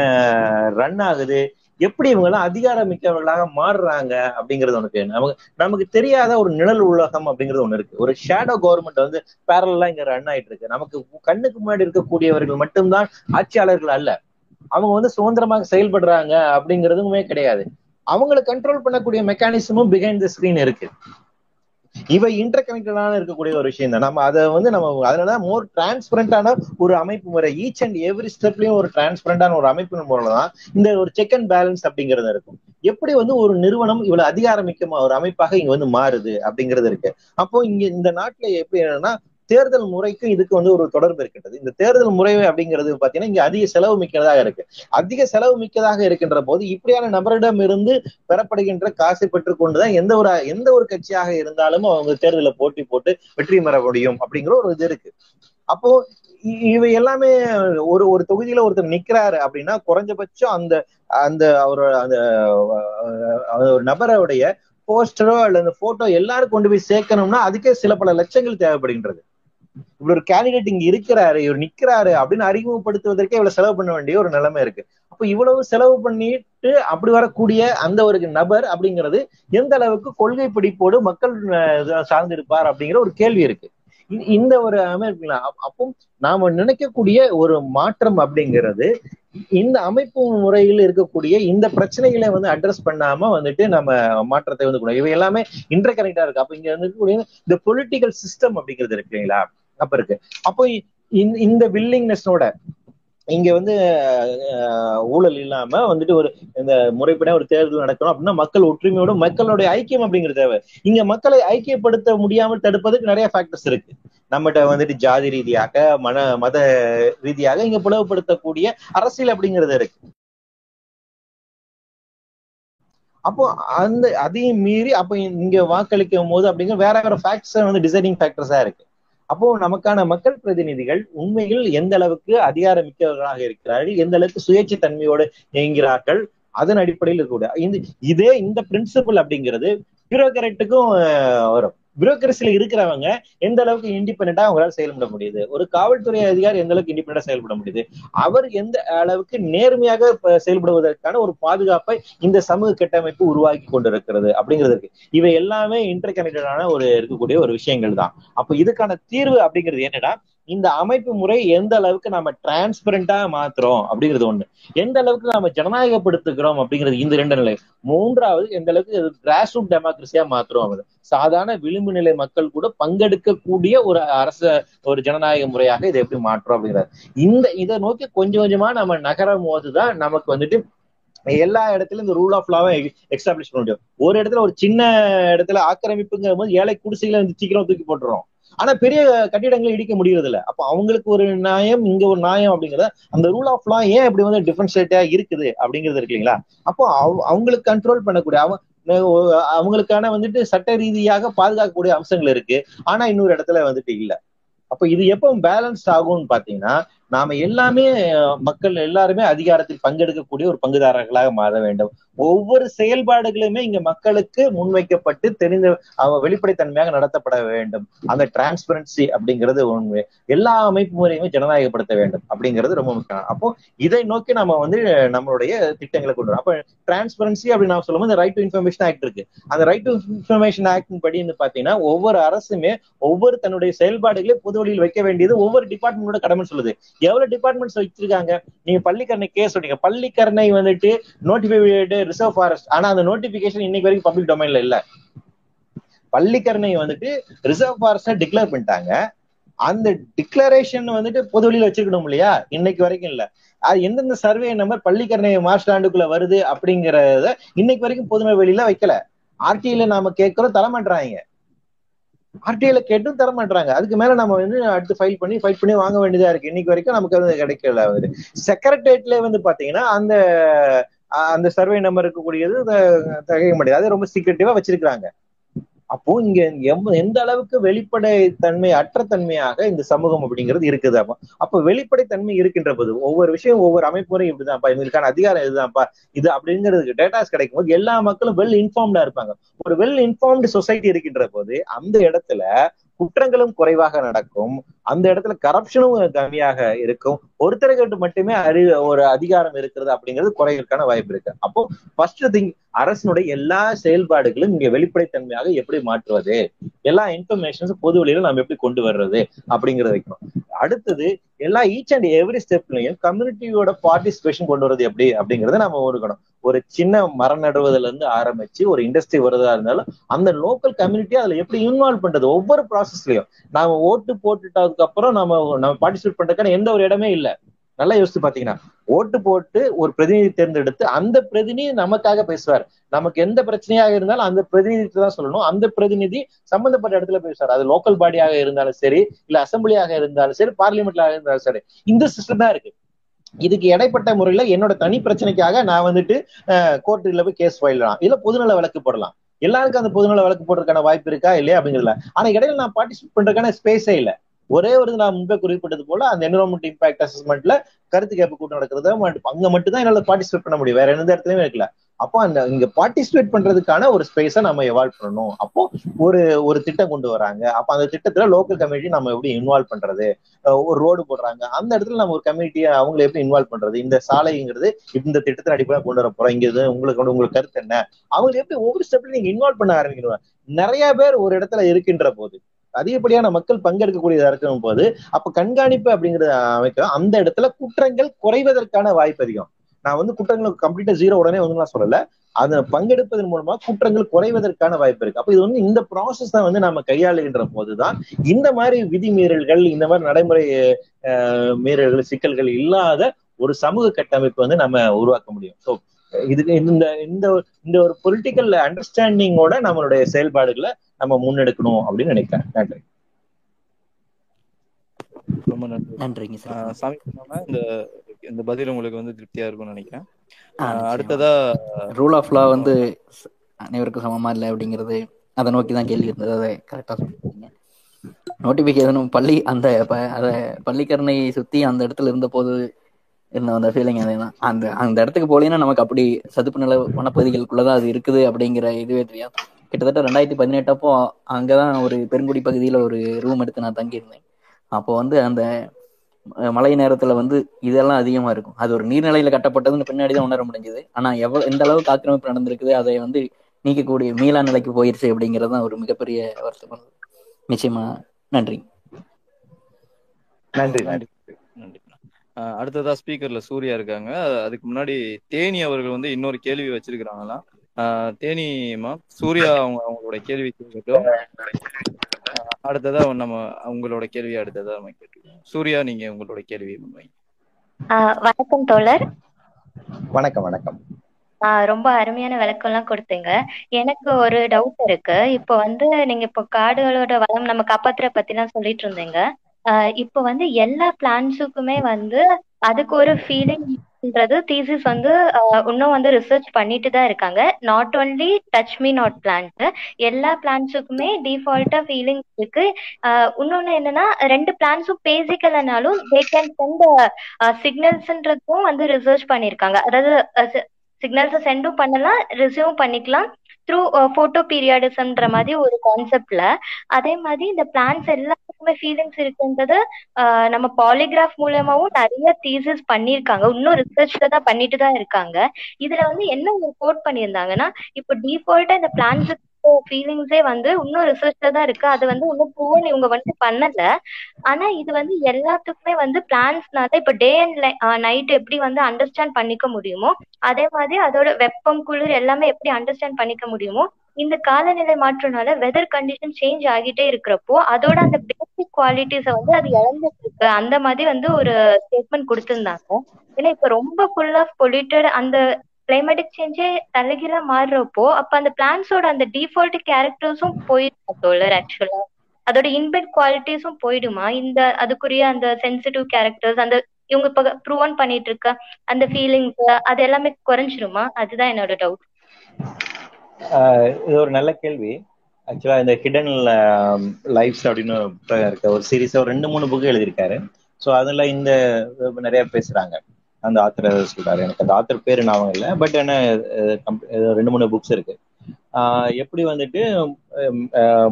ரன் ஆகுது? எப்படி இவங்க எல்லாம் அதிகாரம் மிக்கவர்களாக மாறுறாங்க அப்படிங்கிறது உனக்கு நமக்கு நமக்கு தெரியாத ஒரு நிழல் உலகம் அப்படிங்கிறது ஒண்ணு இருக்கு. ஒரு ஷேடோ கவர்மெண்ட் வந்து பேரலா இங்க ரன் ஆயிட்டு இருக்கு. நமக்கு கண்ணுக்கு முன்னாடி இருக்கக்கூடியவர்கள் மட்டும்தான் ஆட்சியாளர்கள் அல்ல. அவங்க வந்து சுதந்திரமாக செயல்படுறாங்க அப்படிங்கிறதுமே கிடையாது. அவங்களை கண்ட்ரோல் பண்ணக்கூடிய மெக்கானிசமும் பிஹைண்ட் த ஸ்கிரீன் இருக்கு. இவை இன்டர் கனெக்டடான இருக்கக்கூடிய ஒரு விஷயம் தான் நம்ம அதை வந்து நம்ம அதனால மோர் டிரான்ஸ்பரண்டான ஒரு அமைப்பு முறை ஈச் அண்ட் எவ்ரி ஸ்டெப்லயும் ஒரு டிரான்ஸ்பரண்டான ஒரு அமைப்பு முறை தான் இந்த ஒரு செக் அண்ட் பேலன்ஸ் அப்படிங்கிறது இருக்கும். எப்படி வந்து ஒரு நிறுவனம் இவ்வளவு அதிகாரமிக்க ஒரு அமைப்பாக இங்க வந்து மாறுது அப்படிங்கிறது இருக்கு. அப்போ இங்க இந்த நாட்டுல எப்படி என்னன்னா தேர்தல் முறைக்கும் இதுக்கு வந்து ஒரு தொடர்பு இருக்கின்றது. இந்த தேர்தல் முறை அப்படிங்கிறது பாத்தீங்கன்னா இங்க அதிக செலவு மிக்கதாக இருக்கு. அதிக செலவு மிக்கதாக இருக்கின்ற போது இப்படியான நபரிடம் இருந்து பெறப்படுகின்ற காசை பெற்றுக்கொண்டுதான் எந்த ஒரு எந்த ஒரு கட்சியாக இருந்தாலும் அவங்க தேர்தலில் போட்டி போட்டு வெற்றி பெற முடியும் அப்படிங்கிற ஒரு இது இருக்கு. அப்போ இவை எல்லாமே ஒரு ஒரு தொகுதியில ஒருத்தர் நிக்கிறாரு அப்படின்னா குறைஞ்சபட்சம் அந்த அந்த அவரோட அந்த ஒரு நபருடைய போஸ்டரோ அல்லது போட்டோ எல்லாரும் கொண்டு போய் சேர்க்கணும்னா அதுக்கே சில பல லட்சங்கள் தேவைப்படுகின்றது. இவ்வளவு ஒரு கேண்டிடேட் இங்க இருக்கிறாரு இவர் நிக்கிறாரு அப்படின்னு அறிமுகப்படுத்துவதற்கே இவ்வளவு செலவு பண்ண வேண்டிய ஒரு நிலைமை இருக்கு. அப்ப இவ்வளவு செலவு பண்ணிட்டு அப்படி வரக்கூடிய அந்த ஒரு நபர் அப்படிங்கிறது எந்த அளவுக்கு கொள்கை பிடிப்போடு மக்கள் சார்ந்திருப்பார் அப்படிங்கிற ஒரு கேள்வி இருக்கு. இந்த ஒரு அமைப்புல அப்போ நாம நினைக்கக்கூடிய ஒரு மாற்றம் அப்படிங்கிறது இந்த அமைப்பு முறையில் இருக்கக்கூடிய இந்த பிரச்சனைகளை வந்து அட்ரஸ் பண்ணாம வந்துட்டு நம்ம மாற்றத்தை வந்து இவை எல்லாமே இன்டர் கனெக்டா இருக்கு. அப்ப இங்க இருக்கக்கூடிய இந்த பொலிட்டிக்கல் சிஸ்டம் அப்படிங்கிறது இருக்கு இல்லைங்களா? அப்ப இருக்கு. அப்போ இந்த வில்லிங்னஸோட இங்க வந்து ஊழல் இல்லாம வந்துட்டு ஒரு இந்த முறைப்பட ஒரு தேர்தல் நடக்கணும் அப்படின்னா மக்கள் ஒற்றுமையோட மக்களுடைய ஐக்கியம் அப்படிங்கிறது தேவை. இங்க மக்களை ஐக்கியப்படுத்த முடியாமல் தடுப்பதற்கு நிறைய ஃபேக்டர்ஸ் இருக்கு. நம்மகிட்ட வந்துட்டு ஜாதி ரீதியாக மன மத ரீதியாக இங்க பிளவுபடுத்தக்கூடிய அரசியல் அப்படிங்கிறது இருக்கு. அப்போ அந்த அதையும் மீறி அப்போ இங்க வாக்களிக்கும் போது அப்படிங்கிற வேற வேற ஃபேக்டர்ஸ் வந்து டிசைடிங் ஃபேக்டர்ஸா இருக்கு. அப்போ நமக்கான மக்கள் பிரதிநிதிகள் உண்மையில் எந்த அளவுக்கு அதிகார மிக்கவர்களாக இருக்கிறார்கள் எந்த அளவுக்கு சுயேட்சை தன்மையோடு இயங்குகிறார்கள் அதன் அடிப்படையில் இருக்கக்கூடிய இந்த இதே இந்த பிரின்சிபல் அப்படிங்கிறது பியூரோகிராட்டுக்கும் வரும். பியூரோக்ரஸில இருக்கிறவங்க எந்த அளவுக்கு இண்டிபெண்டா அவங்களால செயல்பட முடியுது? ஒரு காவல்துறை அதிகாரி எந்த அளவுக்கு இண்டிபெண்டா செயல்பட முடியுது? அவர் எந்த அளவுக்கு நேர்மையாக செயல்படுவதற்கான ஒரு பாதுகாப்பை இந்த சமூக கட்டமைப்பு உருவாக்கி கொண்டிருக்கிறது அப்படிங்கிறது இருக்கு. இவை எல்லாமே இன்டர் கனெக்டடான ஒரு இருக்கக்கூடிய ஒரு விஷயங்கள் தான். அப்ப இதுக்கான தீர்வு அப்படிங்கிறது என்னன்னா இந்த அமைப்பு முறை எந்த அளவுக்கு நம்ம டிரான்ஸ்பரண்டா மாத்துறோம் அப்படிங்கிறது ஒண்ணு. எந்த அளவுக்கு நம்ம ஜனநாயகப்படுத்துகிறோம் அப்படிங்கிறது இந்த ரெண்டு நிலை. மூன்றாவது எந்த அளவுக்கு கிராஸ் ரூட் டெமோக்ரஸியா மாத்துறோம் சாதாரண விளிம்பு நிலை மக்கள் கூட பங்கெடுக்கக்கூடிய ஒரு அரச ஒரு ஜனநாயக முறையாக இதை எப்படி மாற்றோம் அப்படிங்கிறது. இந்த இதை நோக்கி கொஞ்சம் கொஞ்சமா நம்ம நகரும் போதுதான் நமக்கு வந்துட்டு எல்லா இடத்துலயும் இந்த ரூல் ஆஃப் லாவை எக்ஸ்டாப்ளிஷ் பண்ண முடியும். ஒரு இடத்துல ஒரு சின்ன இடத்துல ஆக்கிரமிப்புங்கிற போது ஏழை குடிசைகளை வந்து சீக்கிரம் தூக்கி போட்டுறோம். ஆனா பெரிய கட்டிடங்களை இடிக்க முடியறது இல்ல அப்ப அவங்களுக்கு ஒரு நியாயம் இங்க ஒரு நியாயம் அப்படிங்கறத அந்த ரூல் ஆஃப் லா ஏன் இப்படி வந்து டிஃபரன்ஷியேட்டா இருக்குது அப்படிங்கிறது இருக்கு இல்லைங்களா? அப்போ அவங்களுக்கு கண்ட்ரோல் பண்ணக்கூடிய அவன் அவங்களுக்கான வந்துட்டு சட்ட ரீதியாக பாதுகாக்கக்கூடிய அம்சங்கள் இருக்கு. ஆனா இன்னொரு இடத்துல வந்துட்டு இல்ல. அப்ப இது எப்போ பேலன்ஸ்ட் ஆகும்னு பாத்தீங்கன்னா நாம எல்லாமே மக்கள் எல்லாருமே அதிகாரத்தில் பங்கெடுக்கக்கூடிய ஒரு பங்குதாரர்களாக மாற வேண்டும். ஒவ்வொரு செயல்பாடுகளுமே இங்க மக்களுக்கு முன்வைக்கப்பட்டு தெரிந்த வெளிப்படைத்தன்மையாக நடத்தப்பட வேண்டும். அந்த டிரான்ஸ்பரன்சி அப்படிங்கிறது உண்மை. எல்லா அமைப்பு முறையுமே ஜனநாயகப்படுத்த வேண்டும் அப்படிங்கிறது ரொம்ப முக்கியம். அப்போ இதை நோக்கி நம்ம வந்து நம்மளுடைய திட்டங்களை கொண்டு வரோம். அப்ப டிரான்ஸ்பரன்சி அப்படின்னு நான் சொல்லும்போது ரைட் டு இன்ஃபர்மேஷன் ஆக்ட் இருக்கு. அந்த ரைட் டு இன்ஃபர்மேஷன் ஆக்ட் படி பாத்தீங்கன்னா ஒவ்வொரு அரசுமே ஒவ்வொரு தன்னுடைய செயல்பாடுகளை பொது வழியில் வைக்க வேண்டியது ஒவ்வொரு டிபார்ட்மெண்டோட கடமை சொல்லுது. எவ்வளவு டிபார்ட்மெண்ட்ஸ் வச்சிருக்காங்க? நீங்க பள்ளிக்கரணை கேஸ் சொன்னீங்க பள்ளிக்கரணை வந்துட்டு நோட்டிபிகேட் ரிசர்வ் ஃபாரஸ்ட் ஆனா அந்த நோட்டிபிகேஷன் இன்னைக்கு வரைக்கும் பப்ளிக் டொமைன்ல இல்ல. பள்ளிக்கரணை வந்துட்டு ரிசர்வ் ஃபாரஸ்ட் டிக்ளேர் பண்ணிட்டாங்க. அந்த டிக்ளரேஷன் வந்துட்டு பொது வழியில வச்சிருக்கணும் இல்லையா? இன்னைக்கு வரைக்கும் இல்ல. அது எந்தெந்த சர்வே நம்பர் பள்ளிக்கரணை மாஸ்டாண்டுக்குள்ள வருது அப்படிங்கறத இன்னைக்கு வரைக்கும் பொதுமை வெளியில வைக்கல. ஆர்டிஐல நாம கேட்கிறோம் தரமாட்டாங்க ஆர்டிஐல கேட்டும் தர மாட்டாங்க அதுக்கு மேல நம்ம வந்து அடுத்து ஃபைல் பண்ணி ஃபைல் பண்ணி வாங்க வேண்டியதா இருக்கு. இன்னைக்கு வரைக்கும் நமக்கு அது கிடைக்கல. வந்து செக்ரட்டேரியட்ல வந்து பாத்தீங்கன்னா அந்த அந்த சர்வே நம்பர் இருக்கக்கூடியது தகைய முடியாது அது ரொம்ப சீக்கிரட்டிவா வச்சிருக்கிறாங்க. அப்போ இங்க எந்த அளவுக்கு வெளிப்படை தன்மை அற்ற தன்மையாக இந்த சமூகம் அப்படிங்கிறது இருக்குது. அப்போ அப்ப வெளிப்படை தன்மை இருக்கின்ற போது ஒவ்வொரு விஷயம் ஒவ்வொரு அமைப்புறையும் இப்படிதான்ப்பா. இவங்களுக்கான அதிகாரம் இதுதான்ப்பா. இது அப்படிங்கிறதுக்கு டேட்டாஸ் கிடைக்கும் போது எல்லா மக்களும் வெல் இன்ஃபார்ம்டா இருப்பாங்க. ஒரு வெல் இன்ஃபார்ம்டு சொசைட்டி இருக்கின்ற போது அந்த இடத்துல குற்றங்களும் குறைவாக நடக்கும். அந்த இடத்துல கரப்ஷனும் கம்மியாக இருக்கும். ஒருத்தருக்கு மட்டுமே அறிவு ஒரு அதிகாரம் இருக்கிறது அப்படிங்கிறது குறைகளுக்கான வாய்ப்பு இருக்கு. அப்போ ஃபர்ஸ்ட் திங் அரசனுடைய எல்லா செயல்பாடுகளும் இங்க வெளிப்படைத்தன்மையாக எப்படி மாற்றுவது? எல்லா இன்ஃபர்மேஷன்ஸ் பொது வழியில நம்ம எப்படி கொண்டு வர்றது? அப்படிங்கறத வைக்கணும். அடுத்தது எல்லா ஈச் அண்ட் எவ்ரி ஸ்டெப்லயும் கம்யூனிட்டியோட பார்ட்டிசிபேஷன் கொண்டு வர்றது எப்படி? அப்படிங்கறத நம்ம ஒருக்கணும் ஒரு சின்ன மரம் நடுவதுல இருந்து ஆரம்பிச்சு ஒரு இண்டஸ்ட்ரி வருதா இருந்தாலும் அந்த லோக்கல் கம்யூனிட்டி அதுல எப்படி இன்வால்வ் பண்றது? ஒவ்வொரு ப்ராசஸ்லயும் நாம ஓட்டு போட்டுட்டதுக்கு அப்புறம் நம்ம நம்ம பார்ட்டிசிபேட் பண்றதுக்கான எந்த ஒரு இடமே இல்லை. நல்லா யோசிச்சு பாத்தீங்கன்னா ஓட்டு போட்டு ஒரு பிரதிநிதி தேர்ந்தெடுத்து அந்த பிரதிநிதி நமக்காக பேசுவார். நமக்கு எந்த பிரச்சனையாக இருந்தாலும் அந்த பிரதிநிதி தான் சொல்லணும். அந்த பிரதிநிதி சம்பந்தப்பட்ட இடத்துல பேசுவார். அது லோக்கல் பாடியாக இருந்தாலும் சரி இல்ல அசம்பிளியாக இருந்தாலும் சரி பார்லிமெண்ட்ல இருந்தாலும் சரி. இந்த சிஸ்டம் தான் இருக்கு. இதுக்கு இடைப்பட்ட முறையில என்னோட தனி பிரச்சனைக்காக நான் வந்துட்டு கோர்ட்டுல போய் கேஸ் ஃபைல்லாம் இல்ல பொதுநல வழக்கு போடலாம். எல்லாருக்கும் அந்த பொதுநல வழக்கு போடுறதுக்கான வாய்ப்பு இருக்கா? இல்லையா? அப்படிங்கிறதுல. ஆனா இடையில நான் பார்ட்டிசிபேட் பண்றதுக்கான ஸ்பேஸே இல்லை. ஒரே ஒரு நான் முன்பே குறிப்பிட்டது போல அந்த என்விரான்மெண்ட் இம்பாக்ட் அசஸ்மெண்ட்ல கருத்து கேட்பு கூட்டம் நடக்கிறது அங்க மட்டும் தான் என்னால பார்ட்டிசிபேட் பண்ண முடியும். வேற எந்த இடத்துலயும் இருக்கல. அப்போ அந்த இங்க பார்ட்டிசிபேட் பண்றதுக்கான ஒரு ஸ்பேஸை நம்ம எவால்வ் பண்ணணும். அப்போ ஒரு ஒரு திட்டம் கொண்டு வராங்க. அப்ப அந்த திட்டத்துல லோக்கல் கம்யூனிட்டி நம்ம எப்படி இன்வால்வ் பண்றது? ஒரு ரோடு போடுறாங்க. அந்த இடத்துல நம்ம ஒரு கம்யூனிட்டியை அவங்களை எப்படி இன்வால்வ் பண்றது? இந்த சாலைங்கிறது இந்த திட்டத்தின் அடிப்படையில் கொண்டு வர போறோம். இங்க இது உங்களுக்கு உங்களுக்கு கருத்து என்ன? அவங்களை எப்படி ஒவ்வொரு ஸ்டெப்ல நீங்க இன்வால்வ் பண்ண ஆரம்பிக்கணும்? நிறைய பேர் ஒரு இடத்துல இருக்கின்ற போது அதிகப்படியான மக்கள் பங்கெடுக்கக்கூடியதா இருக்கும் போது அப்ப கண்காணிப்பு அப்படிங்கறத அமைக்கிறோம் அந்த இடத்துல குற்றங்கள் குறைவதற்கான வாய்ப்பு அதிகம். நான் வந்து குற்றங்கள் கம்ப்ளீட்டா ஜீரோ உடனே வந்து நான் சொல்லல. அதை பங்கெடுப்பதன் மூலமா குற்றங்கள் குறைவதற்கான வாய்ப்பு இருக்கு. அப்ப இது வந்து இந்த ப்ராசஸ் தான் வந்து நாம கையாளுகின்ற போதுதான் இந்த மாதிரி விதிமீறல்கள் இந்த மாதிரி நடைமுறை மீறல்கள் சிக்கல்கள் இல்லாத ஒரு சமூக கட்டமைப்பு வந்து நம்ம உருவாக்க முடியும். ஸோ இதுக்கு இந்த இந்த இந்த ஒரு பொலிட்டிக்கல் அண்டர்ஸ்டாண்டிங்கோட நம்மளுடைய செயல்பாடுகளை நம்ம முன்னெடுக்கணும் அப்படின்னு நினைக்கிறேன். நன்றி.
ரொம்ப நன்றி.
நன்றிங்க சார்.
சாமி இந்த இந்த பதில் உங்களுக்கு வந்து திருப்தியா இருக்கும்னு நினைக்கிறேன். அடுத்ததா
ரூல் ஆஃப் லா வந்து அனைவருக்கும் சமமா இல்லை அப்படிங்கிறது அதை நோக்கி தான் கேள்வி இருந்தது. அதை கரெக்டா சொல்லிருக்கீங்க நோட்டிபிகேஷனும் பள்ளி அந்த அதை பள்ளிக்கரணை சுத்தி அந்த இடத்துல இருந்த போது இருந்த அந்த ஃபீலிங் அதே தான் அந்த அந்த இடத்துக்கு போலீங்கன்னா நமக்கு அப்படி சதுப்பு நில வனப்பகுதிகளுக்குள்ளதான் அது இருக்குது அப்படிங்கிற இதுவே தெரியாது. கிட்டத்தட்ட ரெண்டாயிரத்தி பதினெட்டப்போ அங்கதான் ஒரு பெருங்குடி பகுதியில ஒரு ரூம் எடுத்து நான் தங்கியிருந்தேன். அப்போ வந்து அந்த மழை நேரத்துல வந்து இதெல்லாம் அதிகமா இருக்கும். அது ஒரு நீர்நிலையில கட்டப்பட்டதுன்னு பின்னாடி தான் உணர முடிஞ்சது. ஆனா எவ்வளவு எந்த அளவுக்கு ஆக்கிரமிப்பு நடந்திருக்குது அதை வந்து நீக்கக்கூடிய மீளா நிலைக்கு போயிருச்சு அப்படிங்கிறது தான் ஒரு மிகப்பெரிய வருத்தம். நிச்சயமா நன்றி.
நன்றி.
நன்றி. அடுத்ததா ஸ்பீக்கர்ல சூர்யா இருக்காங்க. அதுக்கு முன்னாடி தேனி அவர்கள் வந்து இன்னொரு கேள்வி வச்சிருக்கிறாங்களாம். தேனிமா சூர்யா அவங்க அவங்களோட கேள்வி கேட்கட்டும் அடுத்ததா நம்ம உங்களோட கேள்வி அடுத்ததா நம்ம கேட்டுருக்கோம் சூர்யா நீங்க உங்களோட கேள்வி
வணக்கம் தோழர்.
வணக்கம் வணக்கம்.
ரொம்ப அருமையான விளக்கம் எல்லாம் கொடுத்தீங்க. எனக்கு ஒரு டவுட் இருக்கு. இப்போ வந்து நீங்க இப்போ காடுகளோட வளம் நம்ம காப்பாத்துற பத்தி எல்லாம் சொல்லிட்டு இருந்தீங்க. இப்போ வந்து எல்லா பிளான்ஸுக்குமே வந்து அதுக்கு ஒரு ஃபீலிங்ன்றது தீசிஸ் வந்து இன்னும் வந்து ரிசர்ச் பண்ணிட்டு தான் இருக்காங்க. Not only touch me not plant எல்லா பிளான்ஸுக்குமே டிஃபால்ட்டா ஃபீலிங் இருக்கு. இன்னொன்னு என்னன்னா ரெண்டு பிளான்ஸும் பேசிக்கலனாலும் தே கேன் சென்ட் சிக்னல்ஸ்ன்றதும் வந்து ரிசர்ச் பண்ணியிருக்காங்க அதாவது சிக்னல்ஸை சென்டும் பண்ணலாம் ரிசீவும் பண்ணிக்கலாம். த்ரூ போட்டோ பீரியாடிசம்ன்ற மாதிரி ஒரு கான்செப்ட்ல அதே மாதிரி இந்த பிளான்ஸ் எல்லாத்துக்குமே ஃபீலிங்ஸ் இருக்குன்றது நம்ம பாலிகிராஃப் மூலமாவும் நிறைய தீசஸ் பண்ணியிருக்காங்க. இன்னும் ரிசர்ச்ல தான் பண்ணிட்டு தான் இருக்காங்க. இதுல வந்து என்ன ஒரு கோட் பண்ணியிருந்தாங்கன்னா இப்போ டிஃபால்ட்டா இந்த பிளான்ஸுக்கு ஃபீலிங்ஸே வந்து இன்னும் ரிசர்ச்ல தான் இருக்கு. அது வந்து இன்னும் ப்ரூவன் இவங்க வந்து பண்ணல. ஆனா இது வந்து எல்லாத்துக்குமே வந்து பிளான்ஸ்னால இப்ப டே அண்ட் நைட் எப்படி வந்து அண்டர்ஸ்டாண்ட் பண்ணிக்க முடியுமோ அதே மாதிரி அதோட வெப்பம் குளிர் எல்லாமே எப்படி அண்டர்ஸ்டாண்ட் பண்ணிக்க முடியுமோ இந்த காலநிலை மாற்றம்னால வெதர் கண்டிஷன் சேஞ்ச் ஆகிட்டே இருக்கிறப்போ அதோட அந்த பேசிக் குவாலிட்டிஸை வந்து அது இழந்துட்டு இருக்கு அந்த மாதிரி வந்து ஒரு ஸ்டேட்மெண்ட் கொடுத்திருந்தாங்க. ஏன்னா இப்ப ரொம்ப ஃபுல் ஆஃப் பொல்யூட்டட் அந்த கிளைமேட்டிக் சேஞ்சே தலைகீழா மாறுறப்போ அப்ப அந்த பிளான்ஸோட அந்த டிஃபால்ட் கேரக்டர்ஸும் போயிடும் தோழர் ஆக்சுவலா அதோட இன்பெட் குவாலிட்டிஸும் போயிடுமா? இந்த அதுக்குரிய அந்த சென்சிட்டிவ் கேரக்டர்ஸ் அந்த இவங்க இப்ப ப்ரூவன் பண்ணிட்டு இருக்க அந்த ஃபீலிங் அது எல்லாமே குறைஞ்சிருமா? அதுதான் என்னோட டவுட்
இது ஒரு நல்ல கேள்வி. ஆக்சுவலா இந்த ஹிடன் லைஃப்ஸ் அப்படின்னு இருக்க. ஒரு சீரீஸ் ஒரு ரெண்டு மூணு புக்கு எழுதியிருக்காரு. ஸோ அதுல இந்த நிறைய பேசுறாங்க. அந்த ஆத்தர் சொல்றாரு. எனக்கு அந்த ஆத்தர் பேரு ஞாபகம் இல்லை. பட் என்ன ரெண்டு மூணு புக்ஸ் இருக்கு. எப்படி வந்துட்டு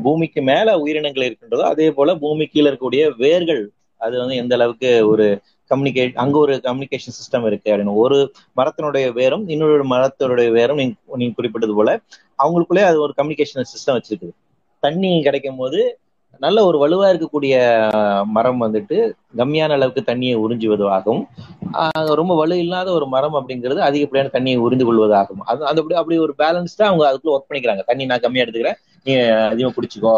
பூமிக்கு மேல உயிரினங்கள் இருக்கின்றதோ அதே போல பூமி கீழே இருக்கக்கூடிய வேர்கள் அது வந்து எந்த அளவுக்கு ஒரு கம்யூனிகேட் அங்க ஒரு கம்யூனிகேஷன் சிஸ்டம் இருக்கு அப்படின்னு. ஒரு மரத்தினுடைய வேரும் இன்னொரு மரத்தினுடைய வேரும் நீங்க குறிப்பிட்டது போல அவங்களுக்குள்ளே அது ஒரு கம்யூனிகேஷன் சிஸ்டம் வச்சிருக்குது. தண்ணி கிடைக்கும் போது நல்ல ஒரு வலுவா இருக்கக்கூடிய மரம் வந்துட்டு கம்மியான அளவுக்கு தண்ணியை உறிஞ்சுவதாகவும் ரொம்ப வலு இல்லாத ஒரு மரம் அப்படிங்கிறது அதிகப்படியான தண்ணியை உறிந்து கொள்வதாகும் அது அந்த அப்படி அப்படி ஒரு பேலன்ஸ்டா அவங்க அதுக்குள்ள ஒர்க் பண்ணிக்கிறாங்க. தண்ணி நான் கம்மியா எடுத்துக்கிறேன் நீ அதிகமா பிடிச்சிக்கோ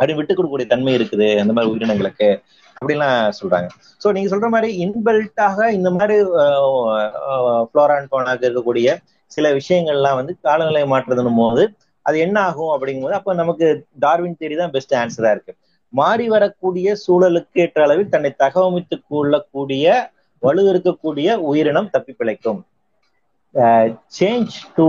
அப்படி விட்டு கொடுக்கக்கூடிய தன்மை இருக்குது அந்த மாதிரி உயிரினங்களுக்கு. அப்படிலாம் சொல்றாங்க. ஸோ நீங்க சொல்ற மாதிரி இன்பில்ட்டாக இந்த மாதிரி ஃப்ளோரா போனாக்கு இருக்கக்கூடிய சில விஷயங்கள்லாம் வந்து காலநிலை மாற்றுறதும் போது அது என்ன ஆகும் அப்படிங்கும்போது அப்ப நமக்கு டார்வின் தேடி தான் பெஸ்ட் ஆன்சரா இருக்கு. மாறி வரக்கூடிய சூழலுக்கு ஏற்ற அளவில் தன்னை தகவமைத்துக் கொள்ளக்கூடிய வலு இருக்கக்கூடிய உயிரினம் தப்பி பிழைக்கும். சேஞ்ச் டு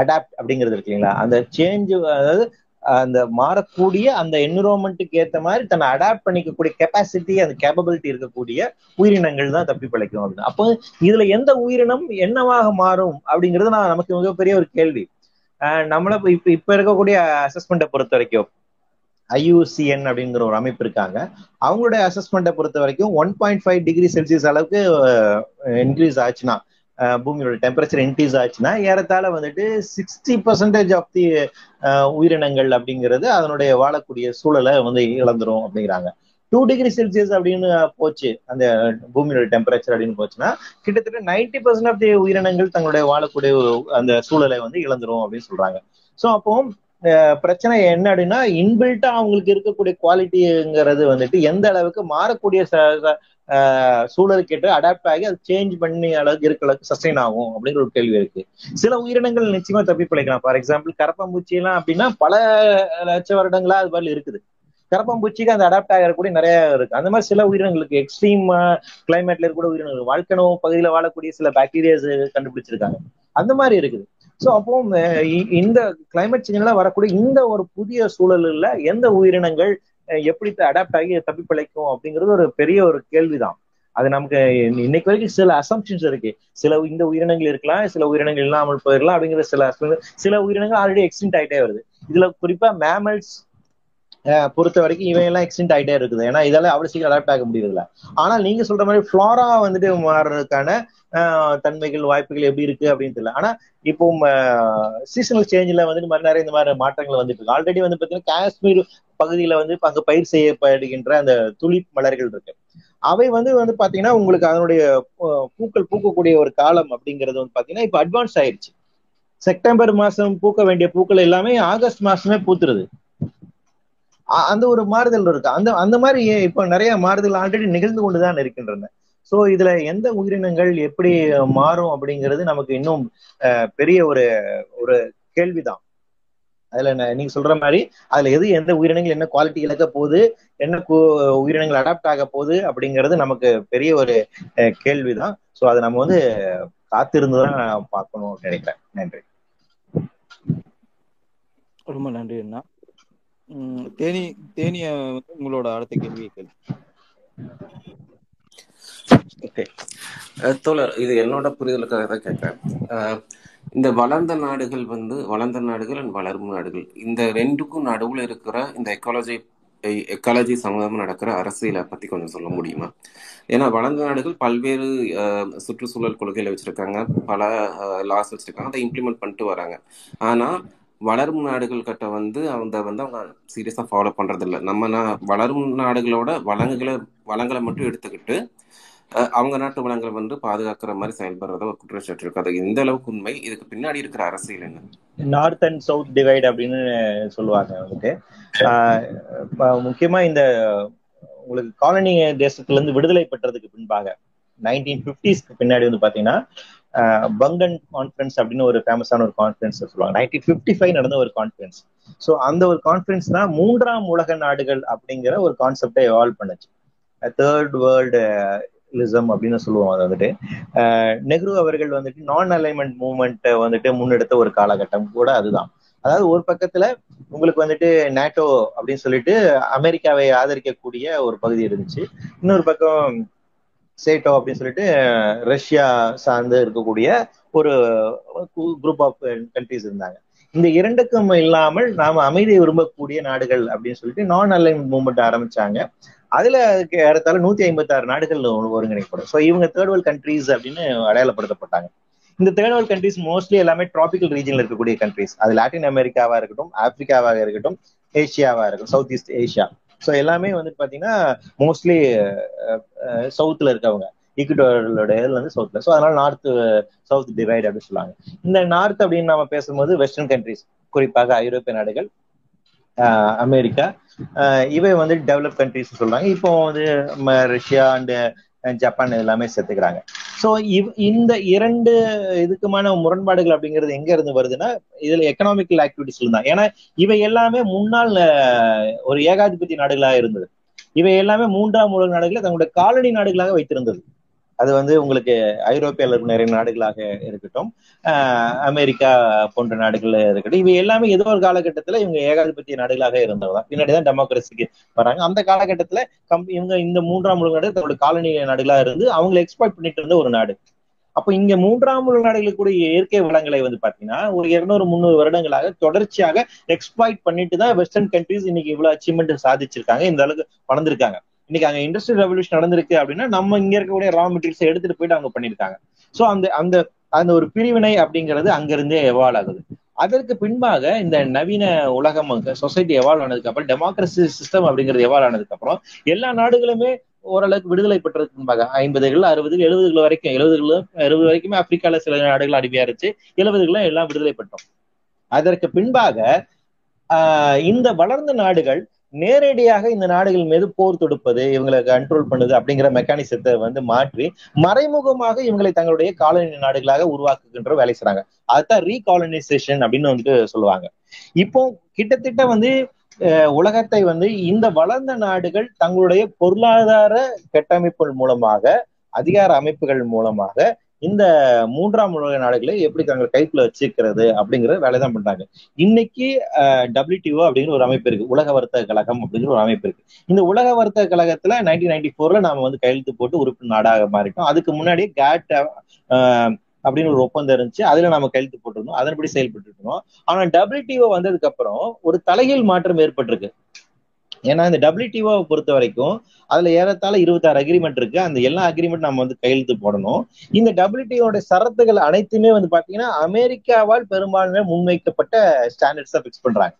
அடாப்ட் அப்படிங்கிறது இருக்கு இல்லைங்களா? அந்த சேஞ்ச் அதாவது அந்த மாறக்கூடிய அந்த என்விரான்மெண்ட்டுக்கு ஏற்ற மாதிரி தன்னை அடாப்ட் பண்ணிக்கக்கூடிய கெப்பாசிட்டி அந்த கேப்பபிலிட்டி இருக்கக்கூடிய உயிரினங்கள் தான் தப்பி பிழைக்கும் அப்படின்னு. அப்போ இதுல எந்த உயிரினம் என்னவாக மாறும் அப்படிங்கிறது நான் நமக்கு மிகப்பெரிய ஒரு கேள்வி. நம்மள இப்ப இப்ப இருக்கக்கூடிய அசஸ்மெண்ட்டை பொறுத்த வரைக்கும் ஐயூசிஎன் அப்படிங்கிற ஒரு அமைப்பு இருக்காங்க. அவங்களுடைய அசஸ்மெண்ட்டை பொறுத்த வரைக்கும் one point five degree Celsius அளவுக்கு இன்க்ரீஸ் ஆச்சுன்னா பூமியோட டெம்பரேச்சர் இன்க்ரீஸ் ஆச்சுன்னா ஏறத்தாழ வந்துட்டு சிக்ஸ்டி பர்சன்டேஜ் ஆஃப் தி உயிரினங்கள் அப்படிங்கிறது அதனுடைய வாழக்கூடிய சூழலை வந்து இழந்துரும் அப்படிங்கிறாங்க. டூ டிகிரி செல்சியஸ் அப்படின்னு போச்சு. அந்த பூமியோட டெம்பரேச்சர் அப்படின்னு போச்சுன்னா கிட்டத்தட்ட நைன்டி பர்சன்ட் ஆஃப் தி உயிரினங்கள் தங்களுடைய வாழக்கூடிய அந்த சூழலை வந்து இழந்துரும் அப்படின்னு சொல்றாங்க. ஸோ அப்போ பிரச்சனை என்ன அப்படின்னா இன்பில்ட்டா அவங்களுக்கு இருக்கக்கூடிய குவாலிட்டிங்கிறது வந்துட்டு எந்த அளவுக்கு மாறக்கூடிய சூழலுக்கேற்று அடாப்ட் ஆகி அது சேஞ்ச் பண்ணி அளவுக்கு இருக்க அளவுக்கு சஸ்டைன் ஆகும் அப்படிங்கிற ஒரு கேள்வி இருக்கு. சில உயிரினங்கள் நிச்சயமா தப்பி பிழைக்கலாம் ஃபார் எக்ஸாம்பிள் கரப்பாம்பூச்சி எல்லாம் அப்படின்னா பல லட்ச வருடங்களா அது மாதிரி இருக்குது. கரப்பாம்பூச்சிக்கு அந்த அடாப்ட் ஆகக்கூடிய நிறைய இருக்கு. அந்த மாதிரி சில உயிரினங்களுக்கு எக்ஸ்ட்ரீம் கிளைமேட்ல இருக்கக்கூடிய உயிரினங்கள் வாழ்க்கணும் பகுதியில் வாழக்கூடிய சில பாக்டீரியாஸ் கண்டுபிடிச்சிருக்காங்க. அந்த மாதிரி இருக்குது. ஸோ அப்போ இந்த கிளைமேட் சேஞ்ச்ல வரக்கூடிய இந்த ஒரு புதிய சூழலில் எந்த உயிரினங்கள் எப்படி அடாப்ட் ஆகி தப்பி பிழைக்கும் அப்படிங்கிறது ஒரு பெரிய ஒரு கேள்விதான். அது நமக்கு இன்னைக்கு வரைக்கும் சில அசம்ஷன்ஸ் இருக்கு. சில இந்த உயிரினங்கள் இருக்கலாம் சில உயிரினங்கள் இல்லாமல் போயிடலாம் அப்படிங்கிற சில சில உயிரினங்கள் ஆல்ரெடி எக்ஸ்டென்ட் ஆகிட்டே வருது. இதுல குறிப்பா மேமல்ஸ் பொறுத்த வரைக்கும் இவன் எல்லாம் எக்ஸ்டென்ட் ஆகிட்டே இருக்குது. ஏன்னா இதெல்லாம் அவ்வளவு சீக்கிரம் அடாப்ட் ஆக முடியுதுல்ல ஆனால் நீங்க சொல்ற மாதிரி ஃபிளாரா வந்துட்டு மாறுறதுக்கான தன்மைகள் வாய்ப்புகள் எப்படி இருக்கு அப்படின்னு தெரியல. ஆனா இப்போ சீசனல் சேஞ்சில் வந்து மாதிரி நிறைய இந்த மாதிரி மாற்றங்கள் வந்துட்டு இருக்கு. ஆல்ரெடி வந்து பாத்தீங்கன்னா காஷ்மீர் பகுதியில வந்து அங்க பயிர் செய்யப்படுகின்ற அந்த துளிப் மலர்கள் இருக்கு. அவை வந்து வந்து பாத்தீங்கன்னா உங்களுக்கு அதனுடைய பூக்கள் பூக்கக்கூடிய ஒரு காலம் அப்படிங்கிறது வந்து பாத்தீங்கன்னா இப்ப அட்வான்ஸ் ஆயிடுச்சு. செப்டம்பர் மாசம் பூக்க வேண்டிய பூக்கள் எல்லாமே ஆகஸ்ட் மாசமே பூத்துருது. அந்த ஒரு மாறுதல் இருக்கு. அந்த அந்த மாதிரி இப்போ நிறைய மாறுதல் ஆல்ரெடி நிகழ்ந்து கொண்டுதான் இருக்கின்றன. சோ இதுல எந்த உயிரினங்கள் எப்படி மாறும் அப்படிங்கிறது நமக்கு இன்னும் பெரிய ஒரு ஒரு கேள்விதான். அதுல நீங்க சொல்ற மாதிரி அதுல எது எந்த உயிரினங்கள் என்ன குவாலிட்டி இழக்க போகுது என்ன உயிரினங்கள் அடாப்ட் ஆக போகுது அப்படிங்கிறது நமக்கு பெரிய ஒரு கேள்விதான். ஸோ அதை நம்ம வந்து காத்திருந்து தான் பார்க்கணும் நினைக்கிறேன். நன்றி.
ரொம்ப நன்றி அண்ணா. தேனி தேனிய வந்து உங்களோட அடுத்த கேள்வியை கேள்வி
ஓகே. தோழர் இது என்னோட புரிதலுக்காக தான் கேட்கிறேன். இந்த வளர்ந்த நாடுகள் வந்து வளர்ந்த நாடுகள் அண்ட் வளரும் நாடுகள் இந்த ரெண்டுக்கும் நடுவில் இருக்கிற இந்த எக்காலஜி எக்காலஜி சம்மந்தமாக நடக்கிற அரசியலை பற்றி கொஞ்சம் சொல்ல முடியுமா? ஏன்னா வளர்ந்த நாடுகள் பல்வேறு சுற்றுச்சூழல் கொள்கைகளை வச்சுருக்காங்க பல லாஸ் வச்சுருக்காங்க அதை இம்ப்ளிமெண்ட் பண்ணிட்டு வராங்க. ஆனால் வளரும் நாடுகள் கிட்ட வந்து அவங்க வந்து அவங்க சீரியஸாக ஃபாலோ பண்ணுறதில்ல நம்ம நான் வளரும் நாடுகளோட வளங்களை வளங்களை மட்டும் எடுத்துக்கிட்டு அவங்க நாட்டு வளங்களை வந்து பாதுகாக்கிற மாதிரி செயல்படுறத ஒரு குற்றச்சாட்டு இருக்கு. அது எந்த அளவுக்கு உண்மை? இதுக்கு பின்னாடி இருக்கிற அரசியல் என்ன?
நார்த் அண்ட் சவுத் டிவைட் அப்படின்னு சொல்லுவாங்க. வந்துட்டு முக்கியமா இந்த உங்களுக்கு காலனி தேசத்துல இருந்து விடுதலை பெற்றதுக்கு பின்பாக நைன்டீன் பிப்டிஸ்க்கு பின்னாடி வந்து பாத்தீங்கன்னா பங்கன் கான்ஃபரன்ஸ் அப்படின்னு ஒரு ஃபேமஸான ஒரு கான்ஃபரன்ஸ் சொல்லுவாங்க. நைன்டீன் ஃபிஃப்டி ஃபைவ் நடந்த ஒரு கான்ஃபரன்ஸ் ஸோ அந்த ஒரு கான்ஃபரன்ஸ் தான் மூன்றாம் உலக நாடுகள் அப்படிங்கிற ஒரு கான்செப்டை எவால்வ் பண்ணுச்சு. தேர்ட் வேர்ல்டு லிசம் அப்படின்னு சொல்லுவோம் அது வந்துட்டு. நெஹ்ரு அவர்கள் வந்துட்டு நான் அலைன்மெண்ட் மூவ்மெண்ட்டை வந்துட்டு முன்னெடுத்த ஒரு காலகட்டம் கூட அதுதான். அதாவது ஒரு பக்கத்துல உங்களுக்கு வந்துட்டு நேட்டோ அப்படின்னு சொல்லிட்டு அமெரிக்காவை ஆதரிக்கக்கூடிய ஒரு பகுதி இருந்துச்சு. இன்னொரு பக்கம் சேட்டோ அப்படின்னு சொல்லிட்டு ரஷ்யா சார்ந்து இருக்கக்கூடிய ஒரு குரூப் ஆஃப் கண்ட்ரிஸ் இருந்தாங்க. இந்த இரண்டுக்கும் இல்லாமல் நாம அமைதியை விரும்பக்கூடிய நாடுகள் அப்படின்னு சொல்லிட்டு நான் அலைன் மூவ்மெண்ட் ஆரம்பிச்சாங்க. அதுல ஏறத்தாழ நூத்தி ஐம்பத்தி ஆறு நாடுகள் ஒருங்கிணைப்படும் ஸோ இவங்க தேர்ட் வேர்ல்ட் கண்ட்ரீஸ் அப்படின்னு அடையாளப்படுத்தப்பட்டாங்க. இந்த தேர்ட் வேர்ல்ட் கண்ட்ரிஸ் மோஸ்ட்லி எல்லாமே டிராபிக்கல் ரீஜன்ல இருக்கக்கூடிய கண்ட்ரிஸ் அது லாட்டின் அமெரிக்காவா இருக்கட்டும் ஆப்பிரிக்காவாக இருக்கட்டும் ஏஷியாவா இருக்கும் சவுத் ஈஸ்ட் ஏஷியா ஸோ எல்லாமே வந்து பாத்தீங்கன்னா மோஸ்ட்லி சவுத்துல இருக்கவங்க. ஈக்குவட்டோட இதுல இருந்து சவுத்ல ஸோ அதனால நார்த் சவுத் டிவைட் அப்படின்னு சொல்லுவாங்க. இந்த நார்த் அப்படின்னு நம்ம பேசும்போது வெஸ்டர்ன் கண்ட்ரிஸ் குறிப்பாக ஐரோப்பிய நாடுகள் அமெரிக்கா இவை வந்து டெவலப் கண்ட்ரிஸ் சொல்றாங்க. இப்போ வந்து ரஷ்யா அண்டு ஜப்பான் எல்லாமே சேர்த்துக்கிறாங்க. ஸோ இவ் இந்த இரண்டு இதுக்குமான முரண்பாடுகள் அப்படிங்கிறது எங்க இருந்து வருதுன்னா இதுல எக்கனாமிக்கல் ஆக்டிவிட்டிஸ்ல தான். ஏன்னா இவை எல்லாமே முன்னாள் ஒரு ஏகாதிபத்திய நாடுகளாக இருந்தது. இவை எல்லாமே மூன்றாம் உலக நாடுகளை தங்களுடைய காலனி நாடுகளாக வைத்திருந்தது. அது வந்து உங்களுக்கு ஐரோப்பியால இருக்கும் நிறைய நாடுகளாக இருக்கட்டும் அமெரிக்கா போன்ற நாடுகள் இருக்கட்டும் இவை எல்லாமே ஏதோ ஒரு காலகட்டத்தில் இவங்க ஏகாதிபத்திய நாடுகளாக இருந்தவங்க பின்னாடிதான் டெமோக்ரஸிக்கு வராங்க. அந்த காலகட்டத்தில் கம் இவங்க இந்த மூன்றாம் உலக நாடு தங்களோட காலனி நாடுகளாக இருந்து அவங்களை எக்ஸ்போர்ட் பண்ணிட்டு இருந்த ஒரு நாடு. அப்போ இங்க மூன்றாம் உலக நாடுகளுக்கு கூட இயற்கை வளங்களை வந்து பாத்தீங்கன்னா ஒரு இருநூறு முந்நூறு வருடங்களாக தொடர்ச்சியாக எக்ஸ்பிளாய்ட் பண்ணிட்டு தான் வெஸ்டர்ன் கண்ட்ரிஸ் இன்னைக்கு இவ்வளவு அச்சீவ்மெண்ட் சாதிச்சிருக்காங்க. இந்த அளவுக்கு வளர்ந்துருக்காங்க. இன்னைக்கு அங்க இண்டஸ்ட்ரியல் ரெவல்யூஷன் நடந்திருக்கு அப்படின்னா நம்ம இங்க இருக்கக்கூடிய ரா மெட்டீரியல்ஸ் எடுத்துட்டு போயிட்டு அவங்க பண்ணிருக்காங்க சோ அந்த அந்த அந்த ஒரு பிரிவினை அப்படிங்கிறது அங்கிருந்தே எவால்வ் ஆகுது. அதற்கு பின்பாக இந்த நவீன உலகம் சொசைட்டி எவால்வ் ஆனதுக்கு அப்புறம் டெமோக்ரஸி சிஸ்டம் அப்படிங்கிறது எவால்வ் ஆனதுக்கு அப்புறம் எல்லா நாடுகளுமே ஓரளவுக்கு விடுதலை பெற்றதுக்கு முன்பாக ஐம்பதுகள் அறுபதுகள் எழுபதுகள் வரைக்கும் எழுபதுகள் அறுபது வரைக்குமே ஆப்பிரிக்கால சில நாடுகள் அடிமையா இருந்துச்சு எழுபதுகளும் எல்லாம் விடுதலை பெற்றோம். அதற்கு பின்பாக ஆஹ் இந்த வளர்ந்த நாடுகள் நேரடியாக இந்த நாடுகள் மீது போர் தொடுப்பது இவங்களை கண்ட்ரோல் பண்ணுது அப்படிங்கிற மெக்கானிசத்தை வந்து மாற்றி மறைமுகமாக இவங்களை தங்களுடைய காலனி நாடுகளாக உருவாக்குகின்ற வேலை செய்றாங்க. அதுதான் ரீகாலனைசேஷன் அப்படின்னு வந்துட்டு சொல்லுவாங்க. இப்போ கிட்டத்தட்ட வந்து உலகத்தை வந்து இந்த வளர்ந்த நாடுகள் தங்களுடைய பொருளாதார கட்டமைப்புகள் மூலமாக அதிகார அமைப்புகள் மூலமாக இந்த மூன்றாம் உலக நாடுகளை எப்படி தங்கள் கைக்குள்ள வச்சுக்கிறது அப்படிங்கிற வேலைதான் பண்றாங்க. இன்னைக்கு டபிள்யூடிஓ அப்படிங்கிற ஒரு அமைப்பு இருக்கு. உலக வர்த்தக கழகம் அப்படிங்கிற ஒரு அமைப்பு இருக்கு. இந்த உலக வர்த்தக கழகத்துல நைன்டீன் நைன்டி ஃபோர்ல நாம வந்து கையெழுத்து போட்டு உறுப்பு நாடாக மாறிட்டோம். அதுக்கு முன்னாடியே கேட் அப்படின்னு ஒரு ஒப்பந்தம் இருந்துச்சு. அதுல நம்ம கையெழுத்து போட்டிருந்தோம். அதன்படி செயல்பட்டு இருந்தோம். ஆனா டபிள்யூடிஓ வந்ததுக்கு அப்புறம் ஒரு தலைகீழ் மாற்றம் ஏற்பட்டிருக்கு. ஏன்னா இந்த டபிள்யூடிஓவை பொறுத்த வரைக்கும் அதுல ஏறத்தாழ இருபத்தாறு அக்ரிமெண்ட் இருக்கு. அந்த எல்லா அக்ரிமெண்ட் நம்ம வந்து கையெழுத்து போடணும். இந்த டபிள்யூடிஓட சரத்துகள் அனைத்துமே வந்து பாத்தீங்கன்னா அமெரிக்காவால் பெரும்பான்மை முன்வைக்கப்பட்ட ஸ்டாண்டர்ட்ஸ் ஃபிக்ஸ் பண்றாங்க.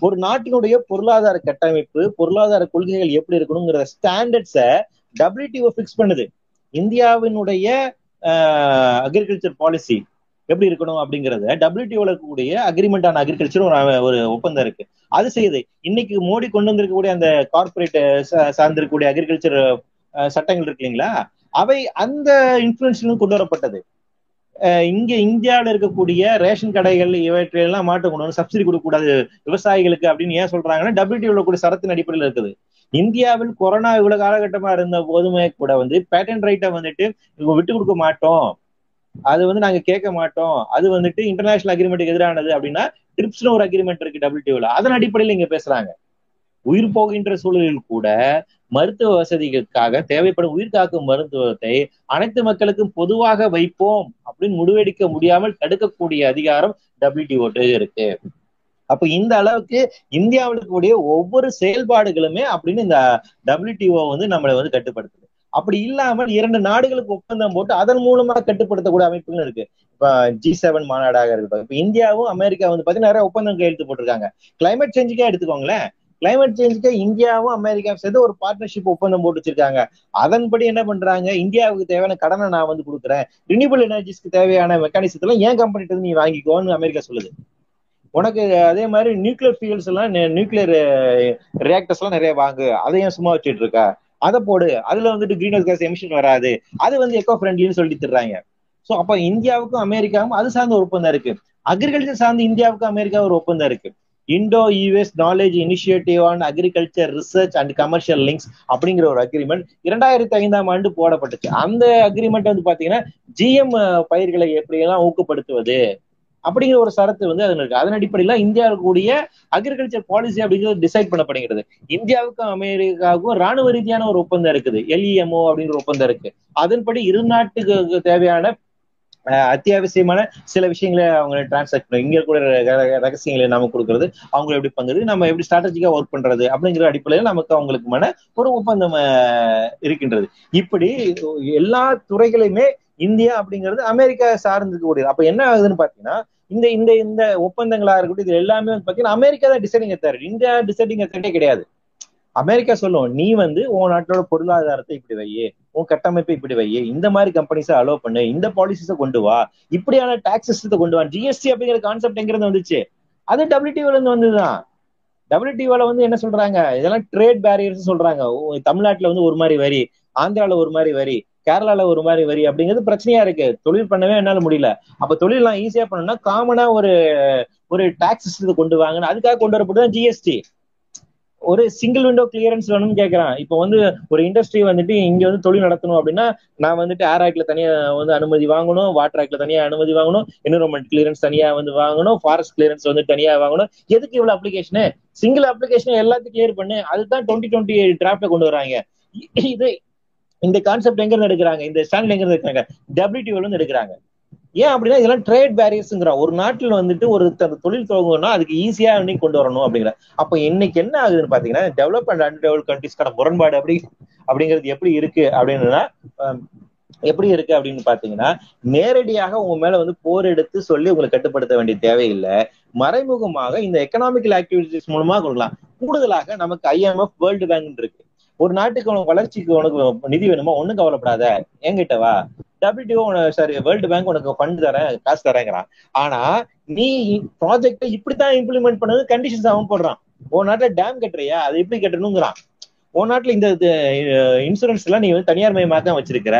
ஒரு நாட்டினுடைய பொருளாதார கட்டமைப்பு பொருளாதார கொள்கைகள் எப்படி இருக்கணுங்கிற ஸ்டாண்டர்ட்ஸை டபிள்யூடிஓ ஃபிக்ஸ் பண்ணுது. இந்தியாவினுடைய அக்ரிகல்ச்சர் பாலிசி எப்படி இருக்கணும் அப்படிங்கறத டபிள்யூடிஓல இருக்கக்கூடிய அக்ரிமெண்ட் ஆன் அக்ரிகல்ச்சர் ஒரு ஒரு ஒப்பந்தம் இருக்கு. அது செய்யுது. இன்னைக்கு மோடி கொண்டு வந்திருக்கக்கூடிய அந்த கார்பரேட் சார்ந்திருக்கக்கூடிய அக்ரிகல்ச்சர் சட்டங்கள் இருக்கு இல்லைங்களா? அவை அந்த இன்ஃபுளுன்ஸ்ல கொண்டு வரப்பட்டது. இங்க இந்தியாவில இருக்கக்கூடிய ரேஷன் கடைகள் இவற்றையெல்லாம் மாட்ட கொண்டு வந்து சப்சிடி கொடுக்கக்கூடாது விவசாயிகளுக்கு அப்படின்னு ஏன் சொல்றாங்கன்னா டபிள்யூடிஓல கூட சரத்தின் அடிப்படையில் இருக்குது. இந்தியாவில் கொரோனா இவ்வளவு காலகட்டமா இருந்த போதுமே கூட வந்து பேட்டன் ரைட்டை வந்துட்டு விட்டு கொடுக்க மாட்டோம். அது வந்து நாங்க கேட்க மாட்டோம். அது வந்துட்டு இன்டர்நேஷனல் அக்ரிமெண்ட்டுக்கு எதிரானது அப்படின்னா ட்ரிப்ஸ்னு ஒரு அக்ரிமெண்ட் இருக்கு டபிள்யூடிஓல அதன் அடிப்படையில் இங்க பேசுறாங்க. உயிர் போகின்ற சூழலில் கூட மருத்துவ வசதிகளுக்காக தேவைப்படும் உயிர் காக்கும் மருத்துவத்தை அனைத்து மக்களுக்கும் பொதுவாக வைப்போம் அப்படின்னு முடிவெடுக்க முடியாமல் தடுக்கக்கூடிய அதிகாரம் டபிள்யூடிஓ இருக்கு. அப்ப இந்த அளவுக்கு இந்தியாவில் இருக்கக்கூடிய ஒவ்வொரு செயல்பாடுகளுமே அப்படின்னு இந்த டபிள்யூடிஓ வந்து நம்மளை வந்து கட்டுப்படுத்துது. அப்படி இல்லாமல் இரண்டு நாடுகளுக்கு ஒப்பந்தம் போட்டு அதன் மூலமா கட்டுப்படுத்தக்கூடிய அமைப்புகள் இருக்கு. இப்ப ஜி செவன் மாநாடாக இருக்கட்டும் இப்ப இந்தியாவும் அமெரிக்கா வந்து பாத்தீங்கன்னா நிறைய ஒப்பந்தம் கையெழுத்து போட்டிருக்காங்க. கிளைமேட் சேஞ்சுக்கே எடுத்துக்கோங்களேன். கிளைமேட் சேஞ்சுக்கு இந்தியாவும் அமெரிக்காவும் சேர்ந்து ஒரு பார்ட்னர்ஷிப் ஒப்பந்தம் போட்டு வச்சிருக்காங்க. அதன்படி என்ன பண்றாங்க? இந்தியாவுக்கு தேவையான கடனை நான் வந்து கொடுக்குறேன். ரினியூபிள் எனர்ஜிஸ்க்கு தேவையான மெக்கானிசத்துல ஏன் கம்பெனிட்டு நீ வாங்கிக்கோன்னு அமெரிக்கா சொல்லுது. உனக்கு அதே மாதிரி நியூக்ளியர் ஃபியூல்ஸ் எல்லாம் நியூக்ளியர் ரியாக்டர்ஸ் எல்லாம் நிறைய வாங்கு. அதையும் சும்மா வச்சுட்டு இருக்க? அதை போடு. அதுல வந்துட்டு கிரீன் ஹவுஸ் கேஸ் எமிஷன் வராது. அது வந்து எக்கோ ஃப்ரெண்ட்லின்னு சொல்லி தர்றாங்க. சோ அப்ப இந்தியாவுக்கும் அமெரிக்காவும் அது சார்ந்த ஒரு ஒப்பந்தம் இருக்கு. அக்ரிகல்ச்சர் சார்ந்து இந்தியாவுக்கும் அமெரிக்கா ஒரு ஒப்பந்தம் இருக்கு. Indo US knowledge initiative on agriculture research and commercial links அப்படிங்கிற ஒரு அக்ரிமெண்ட் இரண்டாயிரத்தி ஐந்தாம் ஆண்டு போடப்பட்டுச்சு. அந்த அக்ரிமெண்ட் வந்து பாத்தீங்கன்னா ஜிஎம் பயிர்களை எப்படியெல்லாம் ஊக்கப்படுத்துவது? அப்படிங்கிற ஒரு சரத்து வந்து அதுல இருக்கு. அதன் அடிப்படையில இந்தியாவுக்கு கூடிய அக்ரிகல்ச்சர் பாலிசி அப்படிங்கிறது டிசைட் பண்ணப்படுகிறது. இந்தியாவுக்கும் அமெரிக்காவுக்கும் ராணுவ ரீதியான ஒரு ஒப்பந்தம் இருக்குது. எல்இஎம்ஓ அப்படிங்கிற ஒப்பந்தம் இருக்கு. அதன்படி இரு நாட்டுக்கு தேவையான அத்தியாவசியமான சில விஷயங்களை அவங்க டிரான்சாக்ட் பண்ண இங்க கூட ரகசியங்களை நாம கொடுக்கறது. அவங்க எப்படி பங்குறது நம்ம எப்படி ஸ்ட்ராட்டஜிக்கா ஒர்க் பண்றது? அப்படிங்கிற அடிப்படையில் நமக்கு அவங்களுக்குமான ஒரு ஒப்பந்தம் இருக்கின்றது. இப்படி எல்லா துறைகளையுமே இந்தியா அப்படிங்கிறது அமெரிக்கா சார்ந்து கூடியது அப்ப என்ன ஆகுதுன்னு பாத்தீங்கன்னா இந்த இந்த இந்த ஒப்பந்தங்களா இருக்கட்டும் இது எல்லாமே வந்து பாத்தீங்கன்னா அமெரிக்கா தான் deciding authority India deciding authority கிடையாது. அமெரிக்கா சொல்லும் நீ வந்து உன் நாட்டோட பொருளாதாரத்தை இப்படி வையே உன் கட்டமைப்பை இப்படி வையே இந்த மாதிரி கம்பெனிஸை அலோவ் பண்ணு இந்த பாலிசிஸை கொண்டு வா இப்படியான டாக்ஸ் சிஸ்டத்தை கொண்டு வா. ஜிஎஸ்டி அப்படிங்கிற கான்செப்ட் எங்கிறது வந்துச்சு? அது டபிள்யூடிஓல இருந்து வந்துதான் டபிள்யூடிஓல வந்து என்ன சொல்றாங்க? இதெல்லாம் ட்ரேட் பேரியர்ஸ் சொல்றாங்க. தமிழ்நாட்டுல வந்து ஒரு மாதிரி வரி ஆந்திரால ஒரு மாதிரி வரி கேரளால ஒரு மாதிரி வரி அப்படிங்கிறது பிரச்சனையா இருக்கு. தொழில் பண்ணவே என்னால முடியல. அப்ப தொழில் எல்லாம் ஈஸியா பண்ணணும்னா காமனா ஒரு ஒரு டாக்ஸ் சிஸ்டத்தை கொண்டு வாங்கன்னு அதுக்காக கொண்டு வரப்பட்டதான் ஜிஎஸ்டி ஒரு சிங்கிள் விண்டோ கிளியரன்ஸ் வேணும்னு கேட்கறான் இப்போ வந்து ஒரு இண்டஸ்ட்ரி வந்துட்டு இங்க வந்து தொழில் நடத்தணும் அப்படின்னா நான் வந்துட்டு ஏர் ஆக்ட்ல தனியா வந்து அனுமதி வாங்கணும் வாட்டர் ஆக்ட்ல தனியா அனுமதி வாங்கணும் என்விரான்மெண்ட் கிளியரன்ஸ் தனியா வந்து வாங்கணும் ஃபாரஸ்ட் கிளியரன்ஸ் வந்து தனியா வாங்கணும். எதுக்கு இவ்வளவு அப்ளிகேஷனு சிங்கிள் அப்ளிகேஷன் எல்லாத்தையும் கிளியர் பண்ணு. அதுதான் டுவெண்ட்டி டுவெண்ட்டி டிராப்ட்ல கொண்டு வராங்க இது இந்த கான்செப்ட் எங்க இருந்து எடுக்கிறாங்க? இந்த ஸ்டாண்ட் எங்க இருந்து எடுக்கிறாங்க டபிள்யூடிஓல இருந்து எடுக்கிறாங்க. ஏன் அப்படின்னா இதெல்லாம் ட்ரேட் பேரியர்ஸ்ங்கிறான் ஒரு நாட்டில் வந்துட்டு ஒரு தொழில் துவங்கணும்னா அதுக்கு ஈஸியா இன்னைக்கு கொண்டு வரணும் அப்படிங்கிற. அப்ப இன்னைக்கு என்ன ஆகுதுன்னு பாத்தீங்கன்னா டெவலப் அண்ட் அன்டெவலப் கண்ட்ரிஸ்க்கான முரண்பாடு அப்படி அப்படிங்கிறது எப்படி இருக்கு அப்படின்னா எப்படி இருக்கு அப்படின்னு பாத்தீங்கன்னா நேரடியாக உங்க மேல வந்து போர் எடுத்து சொல்லி உங்களை கட்டுப்படுத்த வேண்டிய தேவையில்லை. மறைமுகமாக இந்த எக்கனாமிக்கல் ஆக்டிவிட்டிஸ் மூலமா கொடுக்கலாம். கூடுதலாக நமக்கு ஐஎம்எஃப் வேர்ல்டு பேங்க் இருக்கு. ஒரு நாட்டுக்கு உனக்கு வளர்ச்சிக்கு உனக்கு நிதி வேணுமா? ஒண்ணும் கவலைப்படாத. என்கிட்ட வா. டபிள்யூடிஓ சாரி வேர்ல்டு பேங்க் உனக்கு ஃபண்ட் தரேன் காசு தரேங்கிறான். ஆனா நீ ப்ராஜெக்டை இப்படித்தான் இம்ப்ளிமெண்ட் பண்ணது கண்டிஷன்ஸ் அவன் போடுறான். உன் நாட்டுல டேம் கட்டுறியா? அதை எப்படி கட்டணுங்கிறான். உன் நாட்டுல இந்த இன்சூரன்ஸ் எல்லாம் நீ வந்து தனியார் மயமாக்க வச்சிருக்கிற.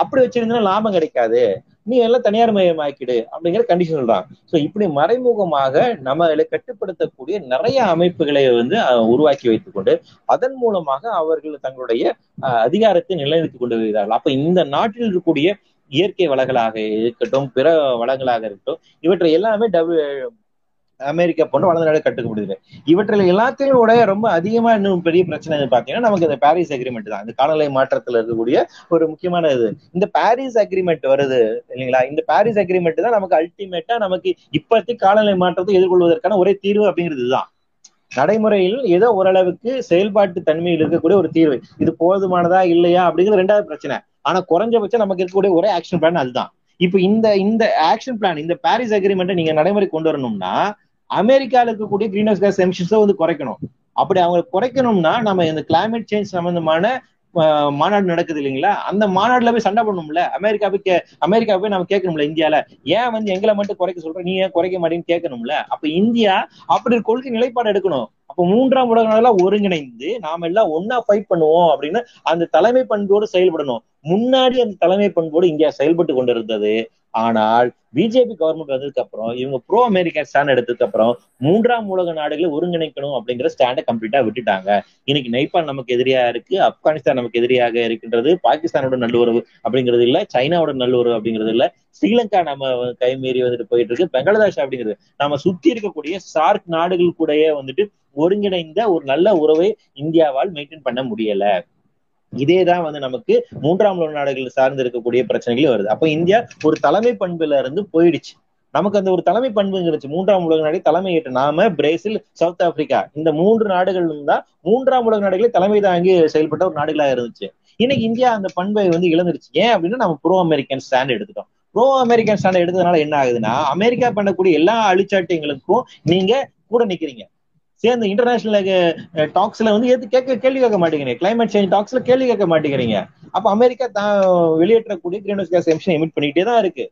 அப்படி வச்சிருந்தா லாபம் கிடைக்காது. நீ எல்லாம் தனியார் மயமாக்கிடு அப்படிங்கிற கண்டிஷன் சொல்றான் சோ இப்படி மறைமுகமாக நம்ம கட்டுப்படுத்தக்கூடிய நிறைய அமைப்புகளை வந்து உருவாக்கி வைத்துக் கொண்டு அதன் மூலமாக அவர்கள் தங்களுடைய அதிகாரத்தை நிலைநிறுத்திக் கொண்டு வருகிறார்கள். அப்ப இந்த நாட்டில் இருக்கக்கூடிய இயற்கை வளங்களாக இருக்கட்டும் பிற வளங்களாக இருக்கட்டும் இவற்றை எல்லாமே டபுள் அமெரிக்கா போன்ற வளர்ந்த நாடு கட்டுக்கப்படுது இவற்றில் எல்லாத்தையும் கூட ரொம்ப அதிகமா இன்னும் பெரிய பிரச்சனை பாத்தீங்கன்னா நமக்கு இந்த பாரிஸ் அக்ரிமெண்ட் தான். இந்த காலநிலை மாற்றத்துல இருக்கக்கூடிய ஒரு முக்கியமான இது. இந்த பாரிஸ் அக்ரிமெண்ட் வருது இல்லைங்களா? இந்த பாரிஸ் அக்ரிமெண்ட் தான் நமக்கு அல்டிமேட்டா நமக்கு இப்பத்தி காலநிலை மாற்றத்தை எதிர்கொள்வதற்கான ஒரே தீர்வு அப்படிங்கிறது தான் நடைமுறையில் ஏதோ ஓரளவுக்கு செயல்பாட்டு தன்மையில் இருக்கக்கூடிய ஒரு தீர்வு. இது போதுமானதா இல்லையா அப்படிங்கிறது ரெண்டாவது பிரச்சனை. ஆனா குறைஞ்சபட்சம் நமக்கு இருக்கக்கூடிய ஒரே ஆக்ஷன் பிளான் அதுதான். இப்ப இந்த இந்த ஆக்ஷன் பிளான் இந்த பாரிஸ் அக்ரிமெண்ட்டை நீங்க நடைமுறை கொண்டு வரணும்னா அமெரிக்கால இருக்கக்கூடிய கிரீன் ஹவுஸ் கேஸ் எமிஷன்ஸை வந்து குறைக்கணும். அப்படி அவங்க குறைக்கணும்னா நம்ம இந்த கிளைமேட் சேஞ்ச் சம்பந்தமான மாநாடு நடக்குது இல்லைங்களா? அந்த மாநாடுல போய் சண்டை பண்ணணும்ல அமெரிக்கா போய் அமெரிக்கா போய் நம்ம கேட்கணும்ல இந்தியால? ஏன் வந்து எங்களை மட்டும் குறைக்க சொல்ற? நீ ஏன் குறைக்க மாட்டேன்னு கேட்கணும்ல? அப்ப இந்தியா அப்படி கொள்கை நிலைப்பாடு எடுக்கணும். அப்ப மூன்றாம் உலக நாளெல்லாம் ஒருங்கிணைந்து நாம எல்லாம் ஒன்னா ஃபைட் பண்ணுவோம் அப்படின்னு அந்த தலைமை பண்போடு செயல்படணும். முன்னாடி அந்த தலைமை பண்போடு இந்தியா செயல்பட்டு கொண்டிருந்தது. ஆனால் பிஜேபி கவர்மெண்ட் வந்ததுக்கு அப்புறம் இவங்க ப்ரோ அமெரிக்கா ஸ்டாண்ட் எடுத்ததுக்கு அப்புறம் மூன்றாம் உலக நாடுகளை ஒருங்கிணைக்கணும் அப்படிங்கிற ஸ்டாண்டை கம்ப்ளீட்டா விட்டுட்டாங்க. இன்னைக்கு நேபாள் நமக்கு எதிரியா இருக்கு ஆப்கானிஸ்தான் நமக்கு எதிரியாக இருக்கின்றது பாகிஸ்தானோட நல்லுறவு அப்படிங்கிறது இல்ல சைனாவோட நல்லுறவு அப்படிங்கிறது இல்ல ஸ்ரீலங்கா நம்ம கைமீறி வந்துட்டு போயிட்டு இருக்கு பங்களாதேஷ் அப்படிங்கிறது. நம்ம சுத்தி இருக்கக்கூடிய சார்க் நாடுகள் கூடயே வந்துட்டு ஒருங்கிணைந்த ஒரு நல்ல உறவை இந்தியாவால் மெயின்டைன் பண்ண முடியல. இதேதான் வந்து நமக்கு மூன்றாம் உலக நாடுகள் சார்ந்து இருக்கக்கூடிய பிரச்சனைகளும் வருது. அப்ப இந்தியா ஒரு தலைமை பண்புல இருந்து போயிடுச்சு. நமக்கு அந்த ஒரு தலைமை பண்புங்கிறச்சு மூன்றாம் உலக நாடு தலைமை ஏற்று. நாம பிரேசில் சவுத் ஆப்பிரிக்கா இந்த மூன்று நாடுகள் தான் மூன்றாம் உலக நாடுகளே தலைமை தாங்கி செயல்பட்ட ஒரு நாடுகளா இருந்துச்சு. இன்னைக்கு இந்தியா அந்த பண்பை வந்து இழந்துருச்சு. ஏன் அப்படின்னா நம்ம ப்ரோ அமெரிக்கன் ஸ்டாண்ட் எடுத்துட்டோம். ப்ரோ அமெரிக்கன் ஸ்டாண்ட் எடுத்ததுனால என்ன ஆகுதுன்னா அமெரிக்கா பண்ணக்கூடிய எல்லா அழிச்சாட்டியங்களுக்கும் நீங்க கூட நிக்கிறீங்க. சேர்ந்து இன்டர்நேஷனல் டாக்ஸ்ல வந்து எது கேட்க கேள்வி கேட்க மாட்டேங்கிறீங்க? கிளைமேட் சேஞ்ச் டாக்ஸ்ல கேள்வி கேட்க மாட்டேங்கிறீங்க. அப்ப அமெரிக்கா தான் வெளியேற்றக்கூடிய greenhouse gas emission emit பண்ணிட்டே தான் இருக்கு.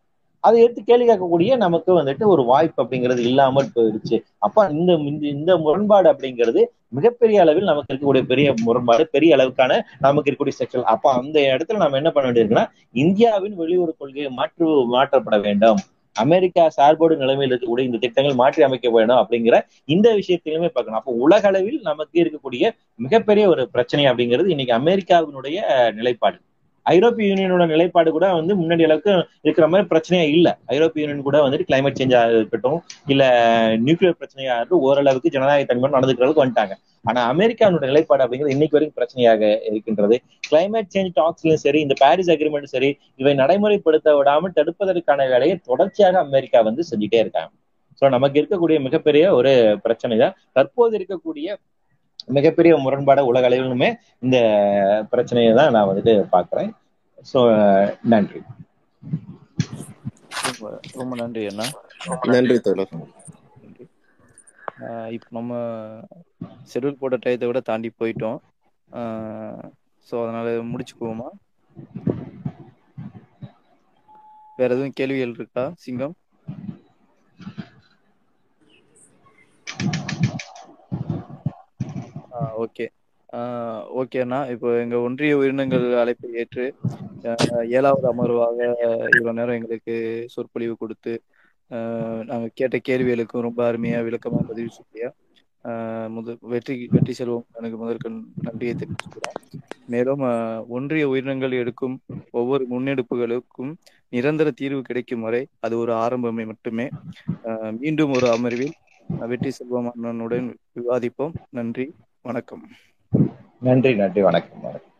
அதை எடுத்து கேள்வி கேட்கக்கூடிய நமக்கு வந்துட்டு ஒரு வாய்ப்பு அப்படிங்கிறது இல்லாமல் போயிடுச்சு. அப்ப இந்த இந்த முரண்பாடு அப்படிங்கிறது மிகப்பெரிய அளவில் நமக்கு இருக்கக்கூடிய பெரிய முரண்பாடு பெரிய அளவுக்கான நமக்கு இருக்கக்கூடிய செக்ஷன் அப்ப அந்த இடத்துல நம்ம என்ன பண்ண வேண்டியிருக்குன்னா இந்தியாவின் வெளியுறவு கொள்கையை மாற்று மாற்றப்பட வேண்டும். அமெரிக்கா சார்போடு நிலைமையில் இருக்கக்கூடிய இந்த திட்டங்கள் மாற்றி அமைக்க வேண்டும் அப்படிங்கிற இந்த விஷயத்திலுமே பார்க்கணும். அப்போ உலக அளவில் நமக்கு இருக்கக்கூடிய மிகப்பெரிய ஒரு பிரச்சனை அப்படிங்கிறது இன்னைக்கு அமெரிக்காவினுடைய நிலைப்பாடு. ஐரோப்பிய யூனியனோட நிலைப்பாடு கூட வந்து முன்னாடி அளவுக்கு இருக்கிற மாதிரி பிரச்சனையா இல்ல. ஐரோப்பிய யூனியன் கூட வந்துட்டு கிளைமேட் சேஞ்சா இருக்கட்டும் இல்ல நியூக்ளியர் பிரச்சனையா இருக்கட்டும் ஓரளவுக்கு ஜனநாயக தன்மை நடந்துக்கிற அளவுக்கு வந்துட்டாங்க. ஆனா அமெரிக்காவோட நிலைப்பாடு அப்படிங்கிறது இன்னைக்கு வரைக்கும் பிரச்சனையாக இருக்கின்றது. கிளைமேட் சேஞ்ச் டாக்ஸ்லயும் சரி இந்த பாரிஸ் அக்ரிமெண்ட் சரி இவை நடைமுறைப்படுத்த விடாமல் தடுப்பதற்கான வேலையை தொடர்ச்சியாக அமெரிக்கா வந்து செஞ்சுட்டே இருக்காங்க. சோ நமக்கு இருக்கக்கூடிய மிகப்பெரிய ஒரு பிரச்சனை தான் தற்போது இருக்கக்கூடிய மிகப்பெரிய முரண்பாடு உலக அளவிலுமே இந்த பிரச்சனையை தான் நான் வந்துட்டு பாக்குறேன் ஸோ நன்றி.
ரொம்ப நன்றி அண்ணா.
நன்றி தோழர்.
இப்போ நம்ம ஷெடியூல் போட்ட டயத்தை விட தாண்டி போயிட்டோம். ஸோ அதனால முடிச்சுக்குவோமா வேற எதுவும் கேள்விகள் இருக்கா சிங்கம்? ஓகே. ஓகேண்ணா இப்போ எங்க ஒன்றிய உயிரினங்கள் அழைப்பை ஏற்று ஏழாவது அமர்வாக இவ்வளவு நேரம் எங்களுக்கு சொற்பொழிவு கொடுத்து நாங்க கேட்ட கேள்விகளுக்கும் ரொம்ப அருமையா விளக்கமா பதிவு சொல்லியா. அஹ், முத வெற்றி வெற்றி செல்வம். எனக்கு முதற்கு நன்றியை தெரிவிச்சுக்கிறோம். மேலும் ஒன்றிய உயிரினங்கள் எடுக்கும் ஒவ்வொரு முன்னெடுப்புகளுக்கும் நிரந்தர தீர்வு கிடைக்கும் வரை அது ஒரு ஆரம்பமே மட்டுமே. மீண்டும் ஒரு அமர்வில் வெற்றி செல்வம் அண்ணனுடன் விவாதிப்போம். நன்றி. வணக்கம்.
நன்றி நன்றி. வணக்கம் வணக்கம்.